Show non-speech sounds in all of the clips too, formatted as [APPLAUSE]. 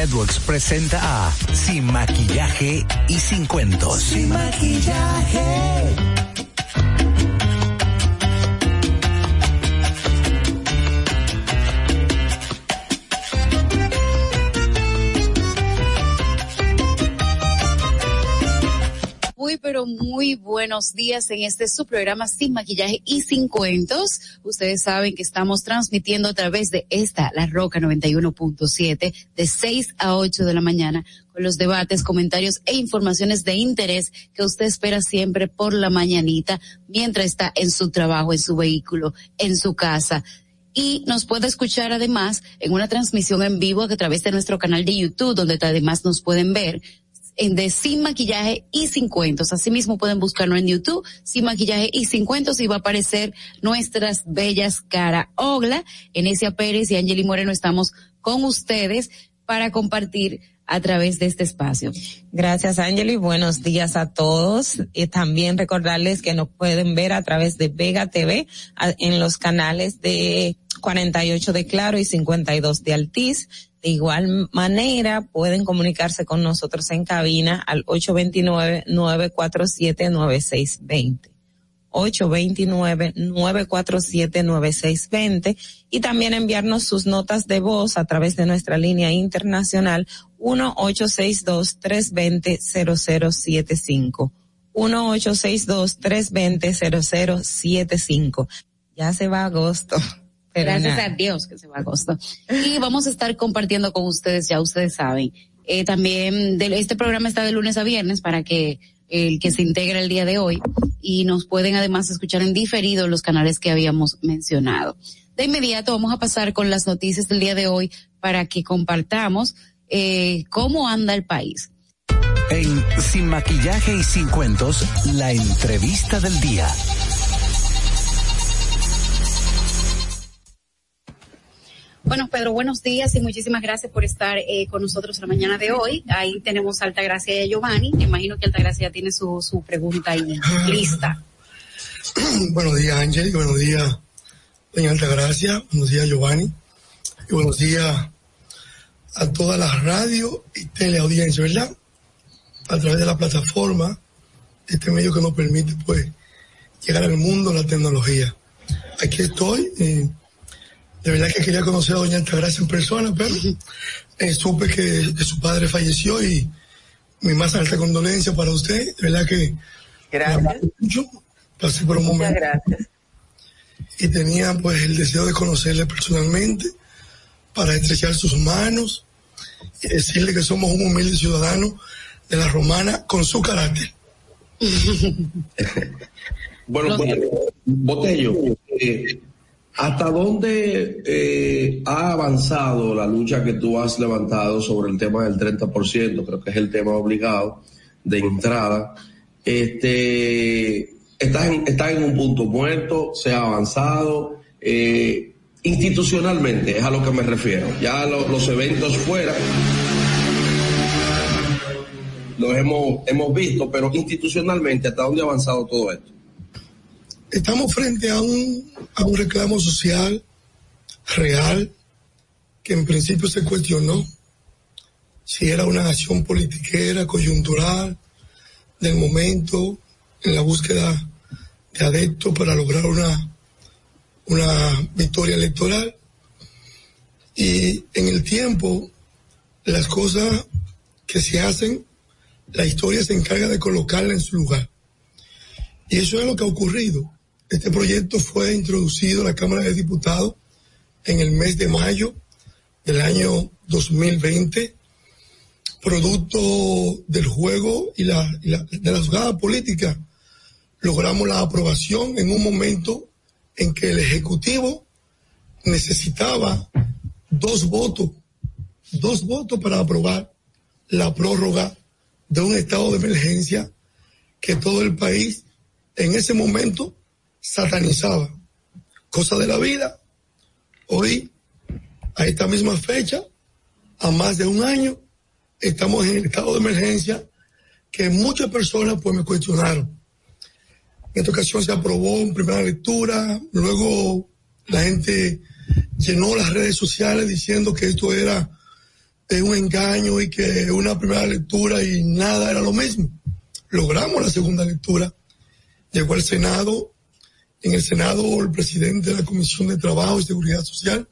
Networks presenta a Sin Maquillaje y Sin Cuentos. Sin maquillaje. Muy buenos días en este su programa Sin Maquillaje y Sin Cuentos. Ustedes saben que estamos transmitiendo a través de esta, La Roca 91.7, de 6 a 8 de la mañana, con los debates, comentarios e informaciones de interés que usted espera siempre por la mañanita, mientras está en su trabajo, en su vehículo, en su casa y nos puede escuchar además en una transmisión en vivo a través de nuestro canal de YouTube, donde además nos pueden ver de Sin Maquillaje y Sin Cuentos. Asimismo pueden buscarnos en YouTube, Sin Maquillaje y Sin Cuentos, y va a aparecer nuestras bellas cara. Ogla, Enesia Pérez y Angeli Moreno estamos con ustedes para compartir a través de este espacio. Gracias, Angeli. Buenos días a todos. Y también recordarles que nos pueden ver a través de Vega TV en los canales de 48 de Claro y 52 de Altiz. De igual manera, pueden comunicarse con nosotros en cabina al 829-947-9620. 829-947-9620 y también enviarnos sus notas de voz a través de nuestra línea internacional 1-862-320-0075. 1-862-320-0075. Ya se va agosto. Gracias a Dios que se va agosto. Y vamos a estar compartiendo con ustedes, ya ustedes saben. Eh, también de, este programa está de lunes a viernes para que el que se integra el día de hoy y nos pueden además escuchar en diferido los canales que habíamos mencionado. De inmediato vamos a pasar con las noticias del día de hoy para que compartamos eh, cómo anda el país. En Sin Maquillaje y Sin Cuentos, la entrevista del día. Bueno, Pedro, buenos días y muchísimas gracias por estar eh, con nosotros la mañana de hoy. Ahí tenemos a Altagracia y a Giovanni. Me imagino que Altagracia ya tiene su, su pregunta ahí [CLEARS THROAT] lista. [CLEARS THROAT] buenos días, Ángel. Buenos días, doña Altagracia. Buenos días, Giovanni. Y buenos días a toda la radio y teleaudiencia, ¿verdad? A través de la plataforma, este medio que nos permite, pues, llegar al mundo la tecnología. Aquí estoy. Eh, de verdad que quería conocer a doña Altagracia en persona, pero eh, supe que, que, su padre falleció y mi más alta condolencia para usted. De verdad que gracias. mucho, pasé por un momento. gracias. Y tenía pues el deseo de conocerle personalmente para estrechar sus manos y decirle que somos un humilde ciudadano de la romana con su carácter. [LAUGHS] bueno, bueno, Botello, eh, ¿Hasta dónde eh, ha avanzado la lucha que tú has levantado sobre el tema del 30%? Creo que es el tema obligado de entrada. Este, está en, está en un punto muerto, se ha avanzado. Eh, institucionalmente, es a lo que me refiero. Ya lo, los eventos fuera los hemos, hemos visto, pero institucionalmente, ¿hasta dónde ha avanzado todo esto? Estamos frente a un, a un reclamo social real que en principio se cuestionó si era una acción politiquera, coyuntural, del momento, en la búsqueda de adeptos para lograr una, una victoria electoral. Y en el tiempo, las cosas que se hacen, la historia se encarga de colocarla en su lugar. Y eso es lo que ha ocurrido. Este proyecto fue introducido a la Cámara de Diputados en el mes de mayo del año 2020, producto del juego y, la, y la, de la jugada política. Logramos la aprobación en un momento en que el Ejecutivo necesitaba dos votos, dos votos para aprobar la prórroga de un estado de emergencia que todo el país en ese momento satanizaba. Cosa de la vida. Hoy, a esta misma fecha, a más de un año, estamos en el estado de emergencia que muchas personas pues me cuestionaron. En esta ocasión se aprobó en primera lectura, luego la gente llenó las redes sociales diciendo que esto era eh, un engaño y que una primera lectura y nada era lo mismo. Logramos la segunda lectura, llegó al Senado, en el Senado el presidente de la Comisión de Trabajo y Seguridad Social,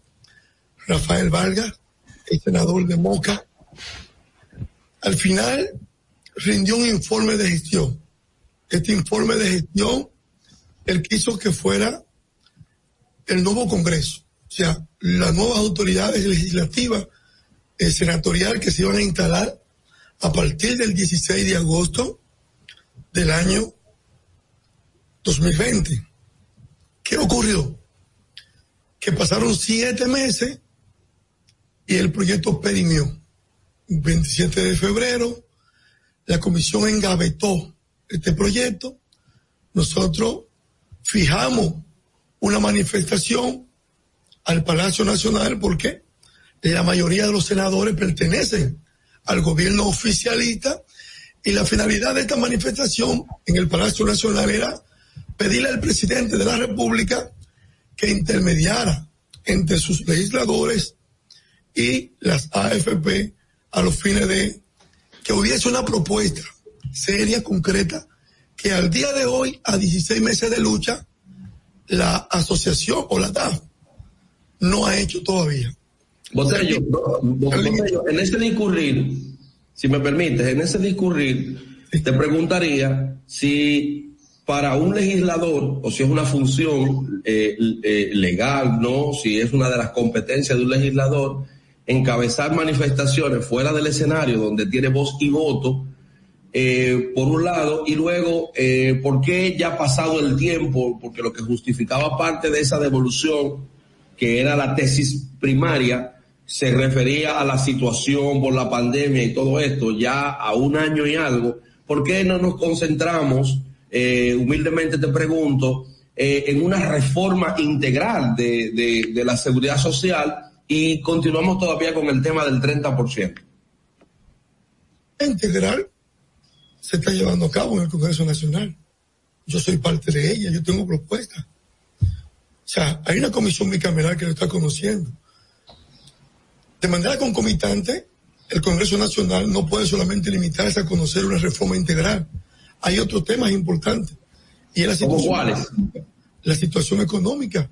Rafael Vargas, el senador de Moca, al final rindió un informe de gestión. Este informe de gestión, él quiso que fuera el nuevo Congreso, o sea, las nuevas autoridades legislativas, el senatorial que se iban a instalar a partir del 16 de agosto del año 2020. ¿Qué ocurrió? Que pasaron siete meses y el proyecto perimió. 27 de febrero, la comisión engavetó este proyecto. Nosotros fijamos una manifestación al Palacio Nacional porque la mayoría de los senadores pertenecen al gobierno oficialista y la finalidad de esta manifestación en el Palacio Nacional era pedirle al presidente de la República que intermediara entre sus legisladores y las AFP a los fines de que hubiese una propuesta seria, concreta, que al día de hoy, a 16 meses de lucha, la asociación o la DAF no ha hecho todavía. Botello, en ese discurrir, si me permites, en ese discurrir, te preguntaría si para un legislador, o si es una función eh, eh, legal, ¿no? Si es una de las competencias de un legislador, encabezar manifestaciones fuera del escenario donde tiene voz y voto, eh, por un lado, y luego, eh, ¿por qué ya ha pasado el tiempo? Porque lo que justificaba parte de esa devolución, que era la tesis primaria, se refería a la situación por la pandemia y todo esto, ya a un año y algo, ¿por qué no nos concentramos, eh, humildemente te pregunto, eh, en una reforma integral de, de, de la seguridad social? y continuamos todavía con el tema del 30%. Integral se está llevando a cabo en el Congreso Nacional. Yo soy parte de ella, yo tengo propuestas. O sea, hay una comisión bicameral que lo está conociendo. De manera concomitante, el Congreso Nacional no puede solamente limitarse a conocer una reforma integral. Hay otros temas importantes. Y es la situación, cuáles? La situación económica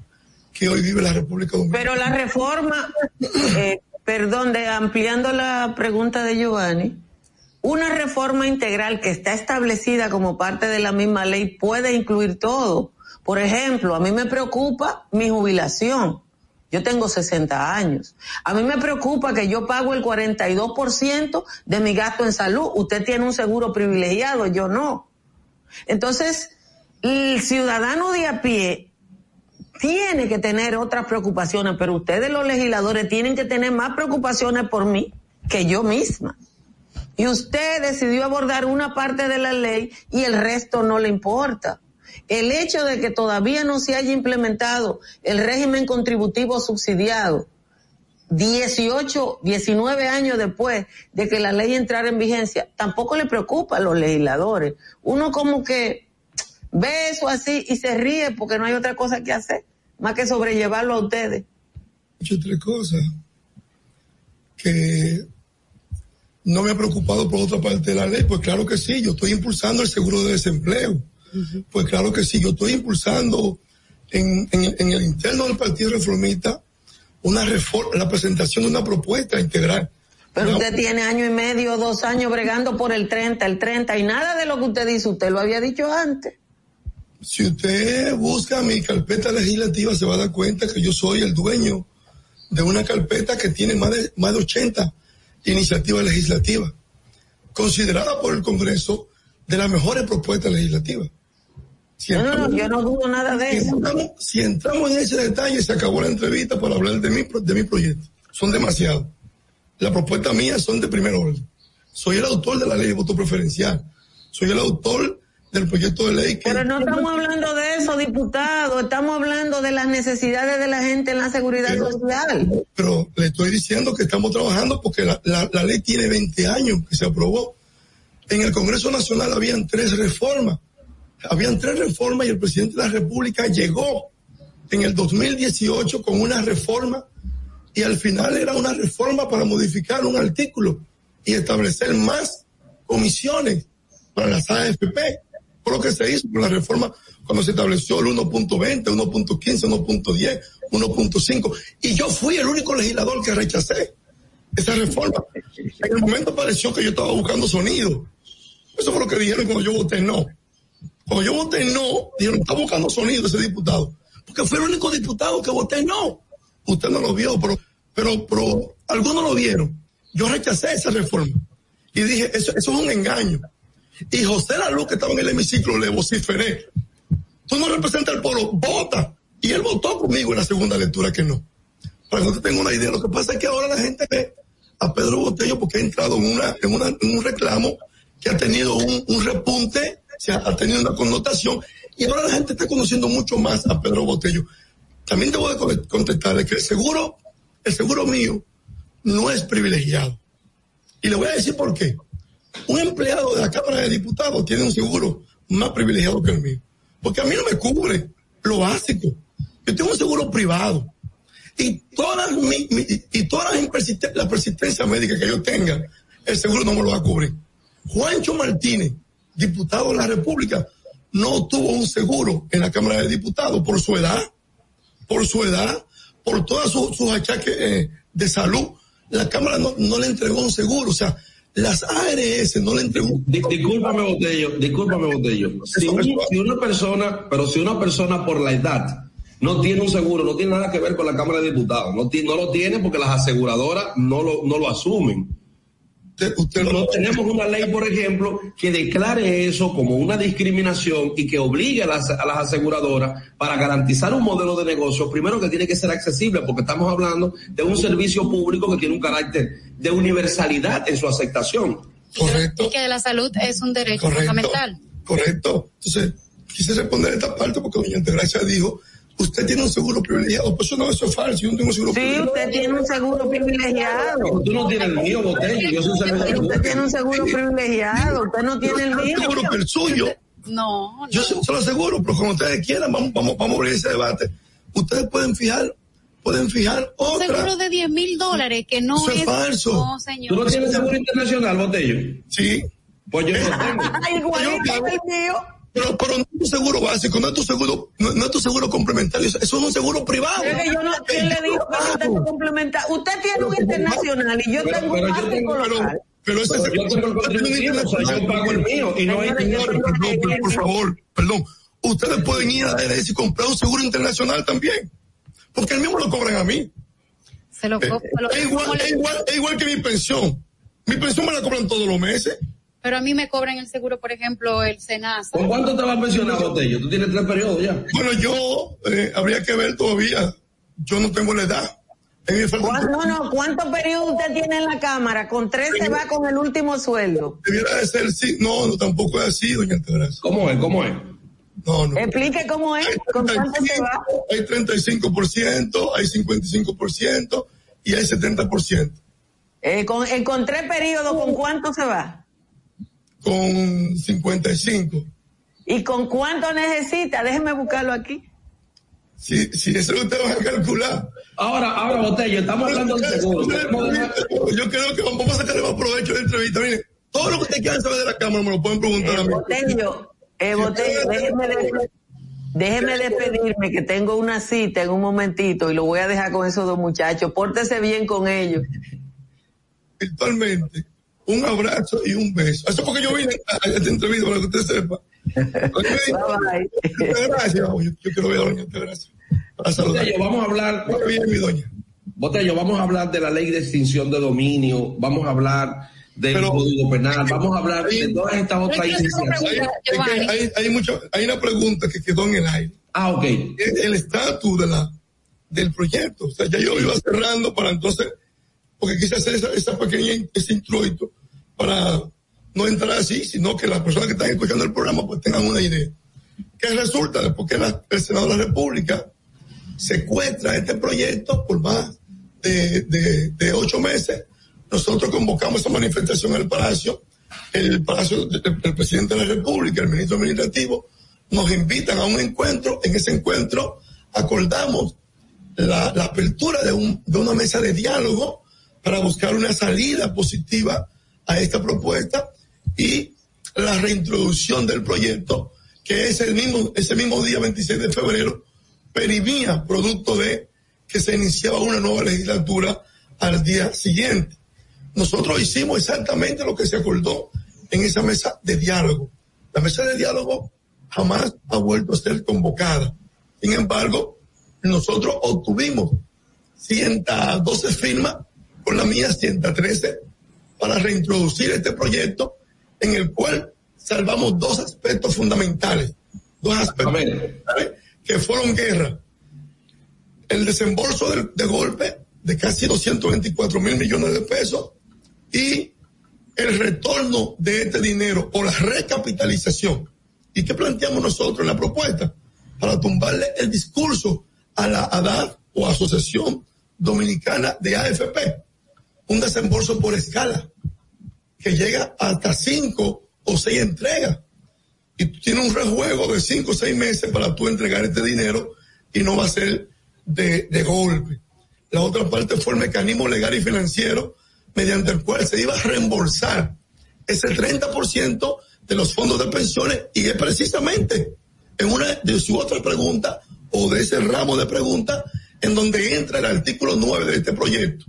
que hoy vive la República Dominicana. Pero la reforma, eh, perdón, de ampliando la pregunta de Giovanni, una reforma integral que está establecida como parte de la misma ley puede incluir todo. Por ejemplo, a mí me preocupa mi jubilación. Yo tengo 60 años. A mí me preocupa que yo pago el 42% de mi gasto en salud. Usted tiene un seguro privilegiado, yo no. Entonces, el ciudadano de a pie tiene que tener otras preocupaciones, pero ustedes los legisladores tienen que tener más preocupaciones por mí que yo misma. Y usted decidió abordar una parte de la ley y el resto no le importa. El hecho de que todavía no se haya implementado el régimen contributivo subsidiado, 18, 19 años después de que la ley entrara en vigencia, tampoco le preocupa a los legisladores. Uno como que ve eso así y se ríe porque no hay otra cosa que hacer, más que sobrellevarlo a ustedes. Muchas tres cosas que no me ha preocupado por otra parte de la ley, pues claro que sí, yo estoy impulsando el seguro de desempleo, pues claro que sí, yo estoy impulsando en, en, en el interno del Partido Reformista una reforma, la presentación de una propuesta integral. Pero usted tiene año y medio, dos años bregando por el 30, el 30 y nada de lo que usted dice, usted lo había dicho antes. Si usted busca mi carpeta legislativa, se va a dar cuenta que yo soy el dueño de una carpeta que tiene más de, más de 80 iniciativas legislativas, considerada por el Congreso de las mejores propuestas legislativas. Si No, no, yo no dudo nada de si eso. entramos, si entramos en ese detalle, se acabó la entrevista para hablar de mi, de mi proyecto. Son demasiados. Las propuestas mías son de primer orden. Soy el autor de la ley de voto preferencial. Soy el autor del proyecto de ley que... Pero no estamos hablando de eso, diputado, estamos hablando de las necesidades de la gente en la seguridad Pero- social. pero le estoy diciendo que estamos trabajando porque la, la- la ley tiene 20 años que se aprobó. En el Congreso Nacional habían tres reformas. Habían tres reformas y el presidente de la República llegó en el 2018 con una reforma y al final era una reforma para modificar un artículo y establecer más comisiones para las AFP. Por lo que se hizo con la reforma cuando se estableció el 1.20, 1.15, 1.10, 1.5. Y yo fui el único legislador que rechacé esa reforma. En el momento pareció que yo estaba buscando sonido. Eso fue lo que dijeron cuando yo voté no. Cuando yo voté no, dijeron, está buscando sonido ese diputado. Porque fue el único diputado que voté no. Usted no lo vio, pero, pero, pero algunos lo vieron. Yo rechacé esa reforma. Y dije, eso, eso es un engaño. Y José Luz, que estaba en el hemiciclo, le vociferé. Tú no representas al pueblo, vota. Y él votó conmigo en la segunda lectura que no. Para que usted tenga una idea. Lo que pasa es que ahora la gente ve a Pedro Botello porque ha entrado en, una, en, una, en un reclamo que ha tenido un, un repunte, se ha, tenido una connotación. Y ahora la gente está conociendo mucho más a Pedro Botello. También debo de contestarle que el seguro, el seguro mío no es privilegiado. Y le voy a decir por qué. Un empleado de la Cámara de Diputados tiene un seguro más privilegiado que el mío. Porque a mí no me cubre lo básico. Yo tengo un seguro privado. Y todas mi, mi, y todas las persisten, la persistencia médica que yo tenga, el seguro no me lo va a cubrir. Juancho Martínez, diputado de la República, no tuvo un seguro en la Cámara de Diputados por su edad, por su edad, por todos sus, sus achaques eh, de salud. La Cámara no, no le entregó un seguro. O sea, las ARS no le entregó. Discúlpame, Botello, discúlpame, Botello. Si, una persona, pero si una persona por la edad no tiene un seguro, no tiene nada que ver con la Cámara de Diputados, no, no lo tiene porque las aseguradoras no lo, no lo asumen. Usted, usted no, no tenemos una ley, por ejemplo, que declare eso como una discriminación y que obligue a las, a las, aseguradoras para garantizar un modelo de negocio, primero que tiene que ser accesible, porque estamos hablando de un servicio público que tiene un carácter de universalidad en su aceptación. Correcto. Y que la salud es un derecho correcto, fundamental. Correcto. Entonces, quise responder esta parte porque doña Gracia dijo usted tiene un seguro privilegiado. Pues eso no, eso es falso. Yo no tengo un seguro sí, privilegiado. usted tiene un seguro privilegiado. Tú no tienes el mío, Botello. Yo soy seguro. Usted tiene un seguro privilegiado. Usted no tiene el mío. seguro que el suyo. No, no. Yo se, se lo aseguro, pero como ustedes quieran, vamos, vamos, vamos a abrir ese debate. Ustedes pueden fijar pueden fijar Un otra. seguro de 10 mil dólares que no Eso es es. falso. No, señor. ¿Tú no tienes seguro internacional, Botello? Sí. Pues yo no tengo. [LAUGHS] Igualito que el mío. Pero, pero no es tu seguro básico, no es tu seguro, no, no es tu seguro complementario, eso es un seguro privado. Pero yo no, ¿quién le dijo que complementario? Usted tiene un internacional y yo Pero- tengo pero un básico local. pero ese Pero yo tengo el contributivo, o sea, yo pago el mío y no hay tengo- Perdón, pero por favor, perdón. Ustedes pueden ir a la y comprar un seguro internacional también. Porque el mismo lo cobran a mí. Se lo, Eh, co- se lo- Es igual, ¿cómo le- es igual, es igual que mi pensión. Mi pensión me la cobran todos los meses. Pero a mí me cobran el seguro, por ejemplo, el Senasa. ¿Con cuánto te va a pensionar, Botello? Tú tienes tres periodos ya. Bueno, yo eh, habría que ver todavía. Yo no tengo la edad. En mi falta ¿Cuán- No, no, ¿cuántos periodos usted tiene en la Cámara? Con tres se va con el último sueldo. debiera de ser sí. No, no, tampoco es así, doña Altagracia. ¿Cómo es? ¿Cómo es? No, no. Explique cómo es, con cuánto se va. Hay 35%, hay 55% y hay 70%. Eh, con, eh, con tres periodos, ¿con cuánto se va? Con 55. ¿Y con cuánto necesita? Déjeme buscarlo aquí. Si, si eso ustedes van a calcular. Ahora, ahora, Botello, estamos hablando de seguro. Yo creo que vamos a sacarle más provecho de la entrevista. Mire, todo lo que ustedes quieran saber de la Cámara me lo pueden preguntar a mí. Botello, eh, Botello, déjeme, de- déjeme despedirme que tengo una cita en un momentito y lo voy a dejar con esos dos muchachos. Pórtese bien con ellos. virtualmente un abrazo y un beso. Eso es porque yo vine a esta entrevista para que usted sepa. [LAUGHS] Bye, bye. Gracias. Yo, yo quiero ver a doña Gracias. Para saludar. Botello, vamos a hablar, bien, mi doña. Botello, vamos a hablar de la ley de extinción de dominio, vamos a hablar del Pero- código penal, vamos a hablar de todas estas otras iniciativas. Hay, es hay, hay, mucho, hay una pregunta que quedó en el aire. Ah, ok. Es el estatus de la, del proyecto. O sea, ya yo iba cerrando para entonces, porque quise hacer esa, esa pequeña, ese introito para no entrar así, sino que las personas que están escuchando el programa pues tengan una idea. ¿Qué resulta? Después que la- el Senado de la República secuestra este proyecto por más de, de, ocho meses, nosotros convocamos esa manifestación el Palacio, el Palacio del, del presidente de la República, el ministro administrativo, nos invitan a un encuentro, en ese encuentro acordamos la, la apertura de, un, de una mesa de diálogo para buscar una salida positiva a esta propuesta y la reintroducción del proyecto, que es el mismo, ese mismo día 26 de febrero, perimía producto de que se iniciaba una nueva legislatura al día siguiente. Nosotros hicimos exactamente lo que se acordó en esa mesa de diálogo. La mesa de diálogo jamás ha vuelto a ser convocada. Sin embargo, nosotros obtuvimos 112 firmas, con la mía 113, para reintroducir este proyecto en el cual salvamos dos aspectos fundamentales. Dos aspectos fundamentales que fueron guerra. El desembolso de, de golpe de casi 224 mil millones de pesos y el retorno de este dinero o la recapitalización. ¿Y qué planteamos nosotros en la propuesta? Para tumbarle el discurso a la ADAD o Asociación Dominicana de AFP. Un desembolso por escala que llega hasta cinco o seis entregas. Y tú tienes un rejuego de cinco o seis meses para tú entregar este dinero y no va a ser de, golpe. La otra parte fue el mecanismo legal y financiero mediante el cual se iba a reembolsar ese 30% de los fondos de pensiones y es precisamente en una de su otra pregunta o de ese ramo de preguntas en donde entra el artículo 9 de este proyecto.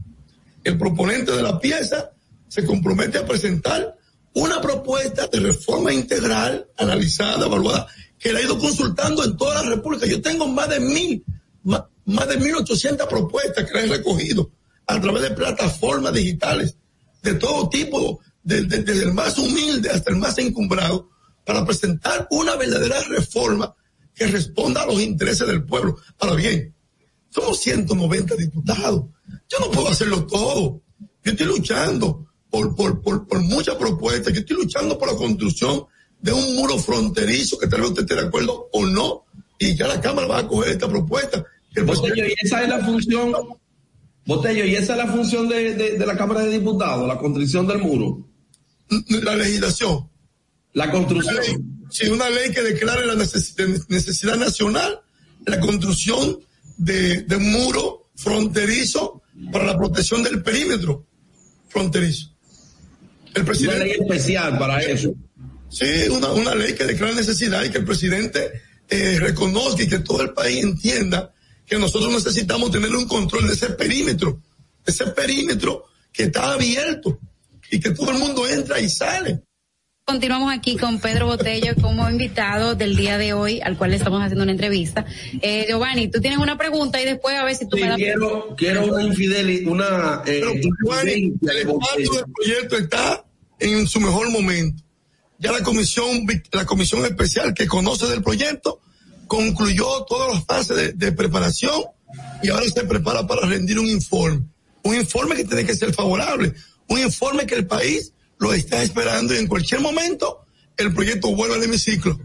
El proponente de la pieza se compromete a presentar una propuesta de reforma integral, analizada, evaluada, que la ha ido consultando en toda la República. Yo tengo más de mil, más, de mil ochocientas propuestas que la he recogido a través de plataformas digitales de todo tipo, desde, desde el más humilde hasta el más encumbrado, para presentar una verdadera reforma que responda a los intereses del pueblo. Ahora bien, somos 190 diputados. Yo no puedo hacerlo todo. Yo estoy luchando por, por, por, por muchas propuestas. Yo estoy luchando por la construcción de un muro fronterizo que tal vez usted esté de acuerdo o no. Y ya la Cámara va a coger esta propuesta. Botello, y esa es la función, Botello, y esa es la función de, de, de la Cámara de Diputados, la construcción del muro. La legislación. La construcción. Sí, una ley que declare la necesidad, necesidad nacional, la construcción de, de un muro fronterizo para la protección del perímetro fronterizo. El presidente, una ley especial para eso. Sí, una, una ley que declara necesidad y que el presidente eh, reconozca y que todo el país entienda que nosotros necesitamos tener un control de ese perímetro, ese perímetro que está abierto y que todo el mundo entra y sale. Continuamos aquí con Pedro Botello como invitado del día de hoy, al cual le estamos haciendo una entrevista. Eh, Giovanni, tú tienes una pregunta y después a ver si tú sí, me la quiero, quiero una infidelidad, una eh, Pero, Giovanni, el impacto del proyecto está en su mejor momento. Ya la comisión, la comisión especial que conoce del proyecto concluyó todas las fases de, de preparación y ahora se prepara para rendir un informe. Un informe que tiene que ser favorable. Un informe que el país lo está esperando y en cualquier momento el proyecto vuelve al hemiciclo.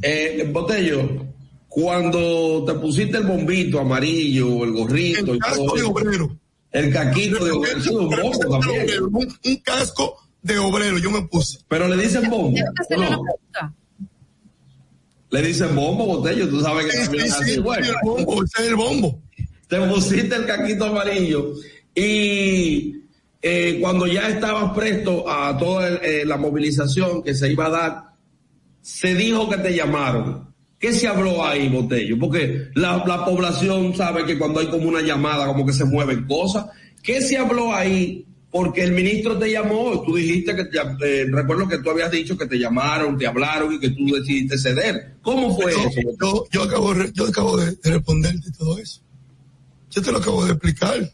Eh, Botello, cuando te pusiste el bombito amarillo, el gorrito, el casco de obrero. El caquito de obrero, un bombo también. Un, un, casco de obrero, yo me puse. Pero le dicen bombo. No. Le dicen bombo, Botello, tú sabes que sí, también es así, sí, bueno. el bombo, ese es el bombo. Te pusiste el caquito amarillo y eh, cuando ya estabas presto a toda eh, la movilización que se iba a dar, se dijo que te llamaron. ¿Qué se habló ahí, Botello? Porque la, la, población sabe que cuando hay como una llamada, como que se mueven cosas. ¿Qué se habló ahí? Porque el ministro te llamó, tú dijiste que, te, eh, recuerdo que tú habías dicho que te llamaron, te hablaron y que tú decidiste ceder. ¿Cómo fue yo, eso? Yo, yo, acabo, yo acabo de, de responderte todo eso. Yo te lo acabo de explicar.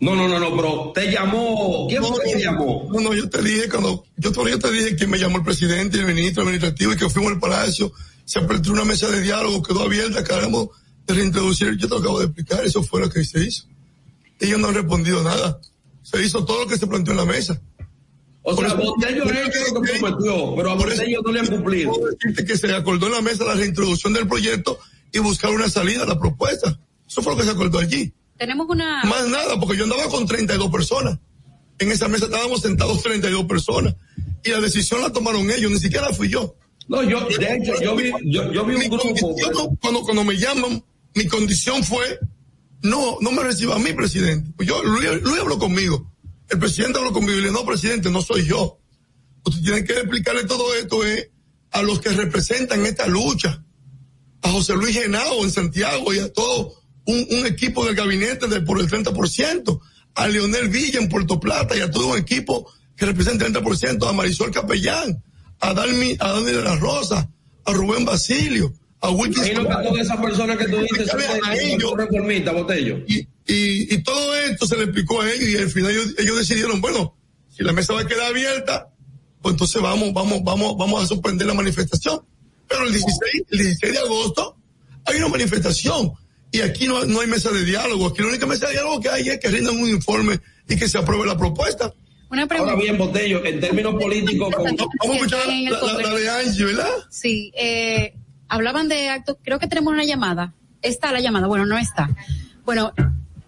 No, no, no, no, pero te llamó. ¿Quién no, fue que te llamó? No, no, yo te dije cuando, yo todavía te dije que me llamó el presidente y el ministro administrativo y que fuimos al palacio, se aperturó una mesa de diálogo, quedó abierta, acabamos de reintroducir, yo te lo acabo de explicar, eso fue lo que se hizo. Ellos no han respondido nada. Se hizo todo lo que se planteó en la mesa. O sea, Botello hecho lo que prometió, pero a Botello no le han cumplido. Decirte que se acordó en la mesa la reintroducción del proyecto y buscar una salida a la propuesta. Eso fue lo que se acordó allí. Tenemos una... Más nada, porque yo andaba con 32 personas. En esa mesa estábamos sentados 32 personas. Y la decisión la tomaron ellos, ni siquiera fui yo. No, yo, de hecho, yo vi, yo, yo vi un Mi grupo. condición, cuando, cuando me llaman, mi condición fue, no, no me reciba a mí, presidente. Pues yo, Luis, Luis habló conmigo. El presidente habló conmigo y le dije, no, presidente, no soy yo. Usted tiene que explicarle todo esto eh, a los que representan esta lucha. A José Luis Genao en Santiago y a todo un, un equipo del gabinete de por el 30%. A Leonel Villa en Puerto Plata y a todo un equipo que representa el 30%. A Marisol Capellán, a Dalmi, a Dani de la Rosa, a Rubén Basilio, a Wilkins. Que todas esas personas que tú dices son y, y todo esto se le explicó a ellos y al final ellos, ellos decidieron, bueno, si la mesa va a quedar abierta, pues entonces vamos, vamos, vamos, vamos a suspender la manifestación. Pero el 16, el 16 de agosto hay una manifestación y aquí no, no hay mesa de diálogo. Aquí la única mesa de diálogo que hay es que rindan un informe y que se apruebe la propuesta. Una pregunta. Ahora bien, Botello, en términos políticos, con- Vamos a escuchar En el la, la- la de Angie, ¿verdad? Sí, eh, hablaban de actos, creo que tenemos una llamada. Está la llamada, bueno, no está. Bueno,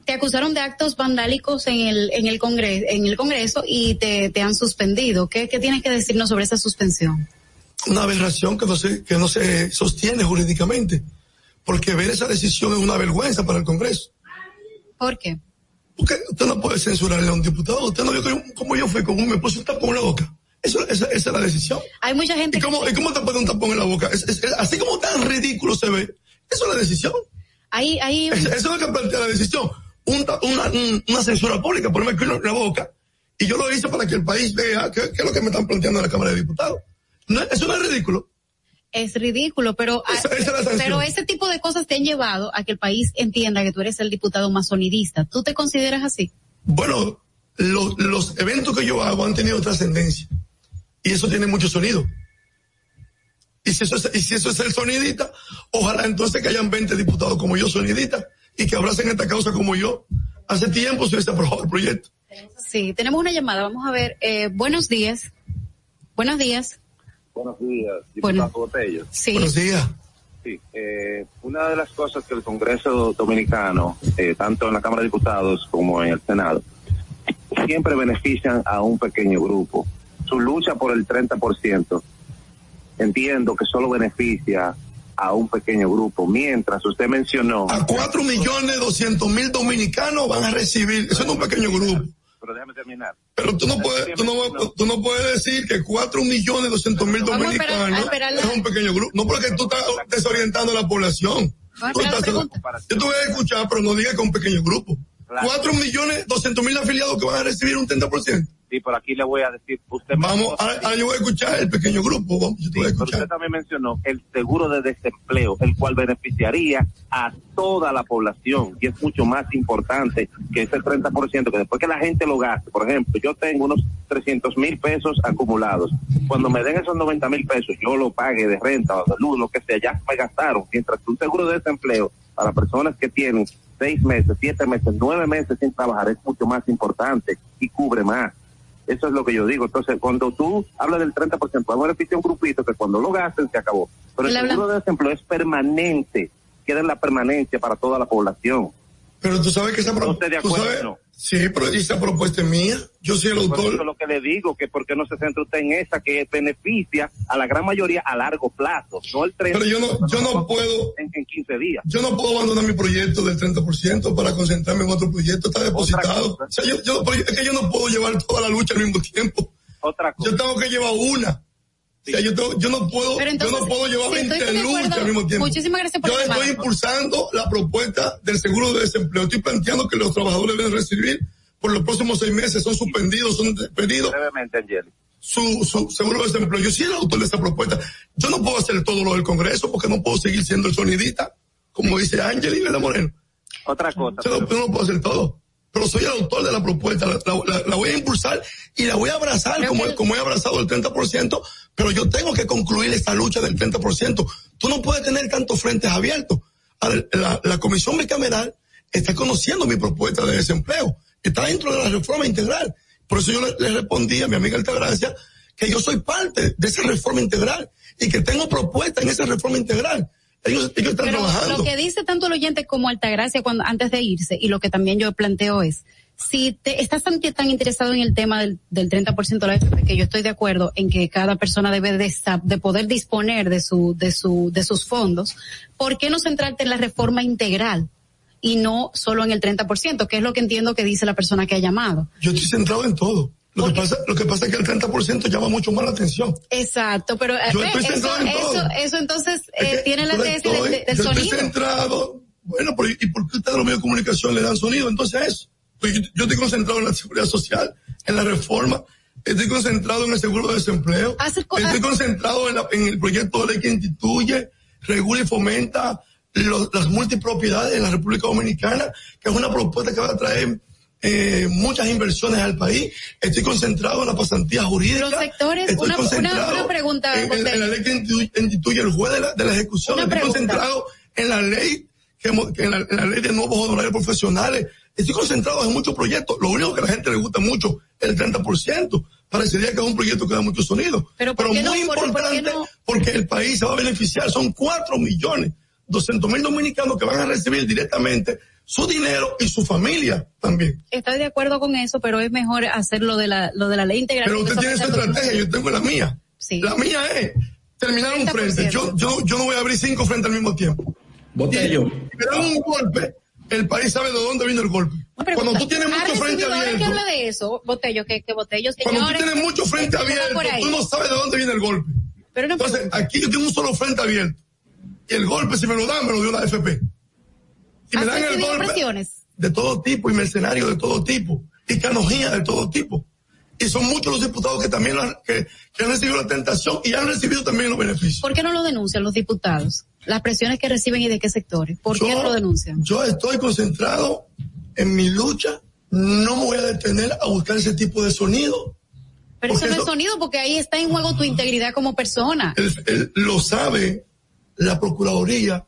te acusaron de actos vandálicos en el, en el Congreso, en el Congreso y te, te han suspendido. ¿Qué, ¿Qué tienes que decirnos sobre esa suspensión? Una aberración que no se, que no se sostiene jurídicamente. Porque ver esa decisión es una vergüenza para el Congreso. ¿Por qué? Porque usted no puede censurarle a un diputado. Usted no vio que yo- fui, como me puse un tapón en la boca. Eso, esa, esa es la decisión. Hay mucha gente ¿Y cómo, ¿Y cómo te pone un tapón en la boca? Es- es- es- así como tan ridículo se ve. Eso es la decisión. hay, Es- Eso es lo que plantea la decisión. Un una, un- una censura pública, ponerme en la boca. Y yo lo hice para que el país vea qué, qué es lo que me están planteando en la Cámara de Diputados. No, eso no es ridículo. Es ridículo, pero, Esa- esa es la sanción. pero ese tipo de cosas te han llevado a que el país entienda que tú eres el diputado más sonidista. ¿Tú te consideras así? Bueno, los, los eventos que yo hago han tenido trascendencia. Y eso tiene mucho sonido. Y si eso es, y si eso es el sonidita, ojalá entonces que hayan 20 diputados como yo, sonidita, y que abracen esta causa como yo. Hace tiempo se hubiese aprobado el proyecto. Sí, tenemos una llamada. Vamos a ver. Eh, buenos días. Buenos días. Buenos días, Bueno. diputado Botello. Sí. Buenos días. Sí, eh, una de las cosas que el Congreso Dominicano, eh, tanto en la Cámara de Diputados como en el Senado, siempre benefician a un pequeño grupo. Su lucha por el 30%, entiendo que solo beneficia a un pequeño grupo, mientras usted mencionó, A 4 millones 200 mil dominicanos van a recibir, eso es un pequeño grupo. Pero déjame terminar. Pero tú no puedes, tú no, tú no puedes decir que 4 millones 200 mil Vamos a esperar- a dominicanos es un pequeño grupo. No porque tú estás desorientando a la población. A la yo te voy a escuchar, pero no digas que es un pequeño grupo. Claro. 4 millones 200 mil afiliados que van a recibir un 30%. Sí, por aquí le voy a decir, usted Vamos, ahora, yo voy a escuchar el pequeño grupo. Vamos, Sí, voy a pero escuchar. usted también mencionó el seguro de desempleo, el cual beneficiaría a toda la población y es mucho más importante que ese 30%, que después que la gente lo gaste, por ejemplo, yo tengo unos 300 mil pesos acumulados, cuando me den esos 90 mil pesos, yo lo pague de renta o de luz, lo que sea, ya me gastaron, mientras que un seguro de desempleo para personas que tienen seis meses, siete meses, nueve meses sin trabajar es mucho más importante y cubre más. Eso es lo que yo digo. Entonces, cuando tú hablas del 30%, va a beneficiar a un grupito que cuando lo gasten se acabó. Pero el seguro de desempleo es permanente, queda en la permanencia para toda la población. Pero tú sabes que esa ¿No usted de acuerdo, no? Sí, pero esa propuesta es mía. Yo soy el Por eso es autor. lo que le digo, que por qué no se centra usted en esa que beneficia a la gran mayoría a largo plazo, no el 30%. Pero yo no, yo no puedo. En, en 15 días. Yo no puedo abandonar mi proyecto del 30% para concentrarme en otro proyecto, está depositado. O sea, yo, yo- pero es que yo no puedo llevar toda la lucha al mismo tiempo. Otra cosa. Yo tengo que llevar una. O sea, yo, tengo- yo no puedo, entonces, yo no puedo llevar si 20 estoy de acuerdo, luchas al mismo tiempo. muchísimas gracias por Yo estoy impulsando la propuesta del seguro de desempleo. Estoy planteando que los trabajadores deben recibir por los próximos seis meses, son suspendidos, son despedidos, Brevemente, su, su seguro de desempleo. Yo soy el autor de esa propuesta. Yo no puedo hacer todo lo del Congreso porque no puedo seguir siendo el sonidita, como dice Ángel y Vela Moreno. Otra cosa. Yo no, pero- no puedo hacer todo. Pero soy el autor de la propuesta, la, la- la- la voy a impulsar y la voy a abrazar como, que- como he abrazado el 30%, pero yo tengo que concluir esta lucha del 30%. Tú no puedes tener tantos frentes abiertos. La, la comisión bicameral está conociendo mi propuesta de desempleo, está dentro de la reforma integral. Por eso yo le, le respondí a mi amiga Altagracia que yo soy parte de esa reforma integral y que tengo propuesta en esa reforma integral. Ellos, ellos están Pero trabajando. lo que dice tanto el oyente como Altagracia cuando antes de irse y lo que también yo planteo es si te estás tan, tan interesado en el tema del, del 30% de la AFP, que yo estoy de acuerdo en que cada persona debe de, de poder disponer de su, de su, de sus fondos, ¿por qué no centrarte en la reforma integral? y no solo en el 30%, que es lo que entiendo que dice la persona que ha llamado. Yo estoy centrado en todo. Lo que, pasa, lo que pasa es que el 30% llama mucho más la atención. Exacto, pero Yo estoy eso, centrado en eso, todo. eso entonces Es que eh, tiene la tesis estoy- del, del yo sonido. Estoy centrado. Bueno, pero ¿y por qué ustedes los medios de comunicación le dan sonido? Entonces a eso. Pues yo, yo estoy concentrado en la seguridad social, en la reforma, estoy concentrado en el seguro de desempleo, co- estoy ha- concentrado en, la- en el proyecto de ley que instituye, regula y fomenta lo- las multipropiedades en la República Dominicana, que es una propuesta que va a traer eh, muchas inversiones al país. Estoy concentrado en la pasantía jurídica. Los sectores, Estoy una- una- concentrado una pregunta, en, en- en la ley que instituye, el juez de la, de la ejecución. Una Estoy pregunta. concentrado en la ley que, en, la, en la ley de nuevos honorarios profesionales. Estoy concentrado en muchos proyectos. Lo único que a la gente le gusta mucho es el 30%. Parecería que es un proyecto que da mucho sonido. Pero muy ¿Por- por qué importante no? porque el país se va a beneficiar. Son cuatro millones, doscientos mil dominicanos que van a recibir directamente su dinero y su familia también. Estoy de acuerdo con eso, pero es mejor hacer lo de la, lo de la ley integral. Pero usted tiene su estrategia, yo tengo la mía. Sí. La mía es terminar un 30%. frente. Yo, yo, yo no voy a abrir cinco frentes al mismo tiempo. Botello. Si me dan un golpe, el país sabe de dónde vino el golpe. Cuando tú tienes ¿Ha mucho frente ahora que abierto, habla de eso, Botello, que, que Botello, cuando tú tienes mucho frente abierto, tú no sabes de dónde viene el golpe. Pero una Entonces, pregunta. aquí yo tengo un solo frente abierto. Y el golpe, si me lo dan, me lo dio la FP. Si me ¿Has dan el golpe presiones? de todo tipo y mercenarios de todo tipo y canojía de todo tipo. Y son muchos los diputados que también han- que, que han recibido la tentación y han recibido también los beneficios. ¿Por qué no lo denuncian los diputados? Las presiones que reciben y de qué sectores. ¿Por qué no lo denuncian? Yo estoy concentrado en mi lucha. No me voy a detener a buscar ese tipo de sonido. Pero eso no es sonido porque ahí está en juego tu integridad como persona. Él, él lo sabe la Procuraduría,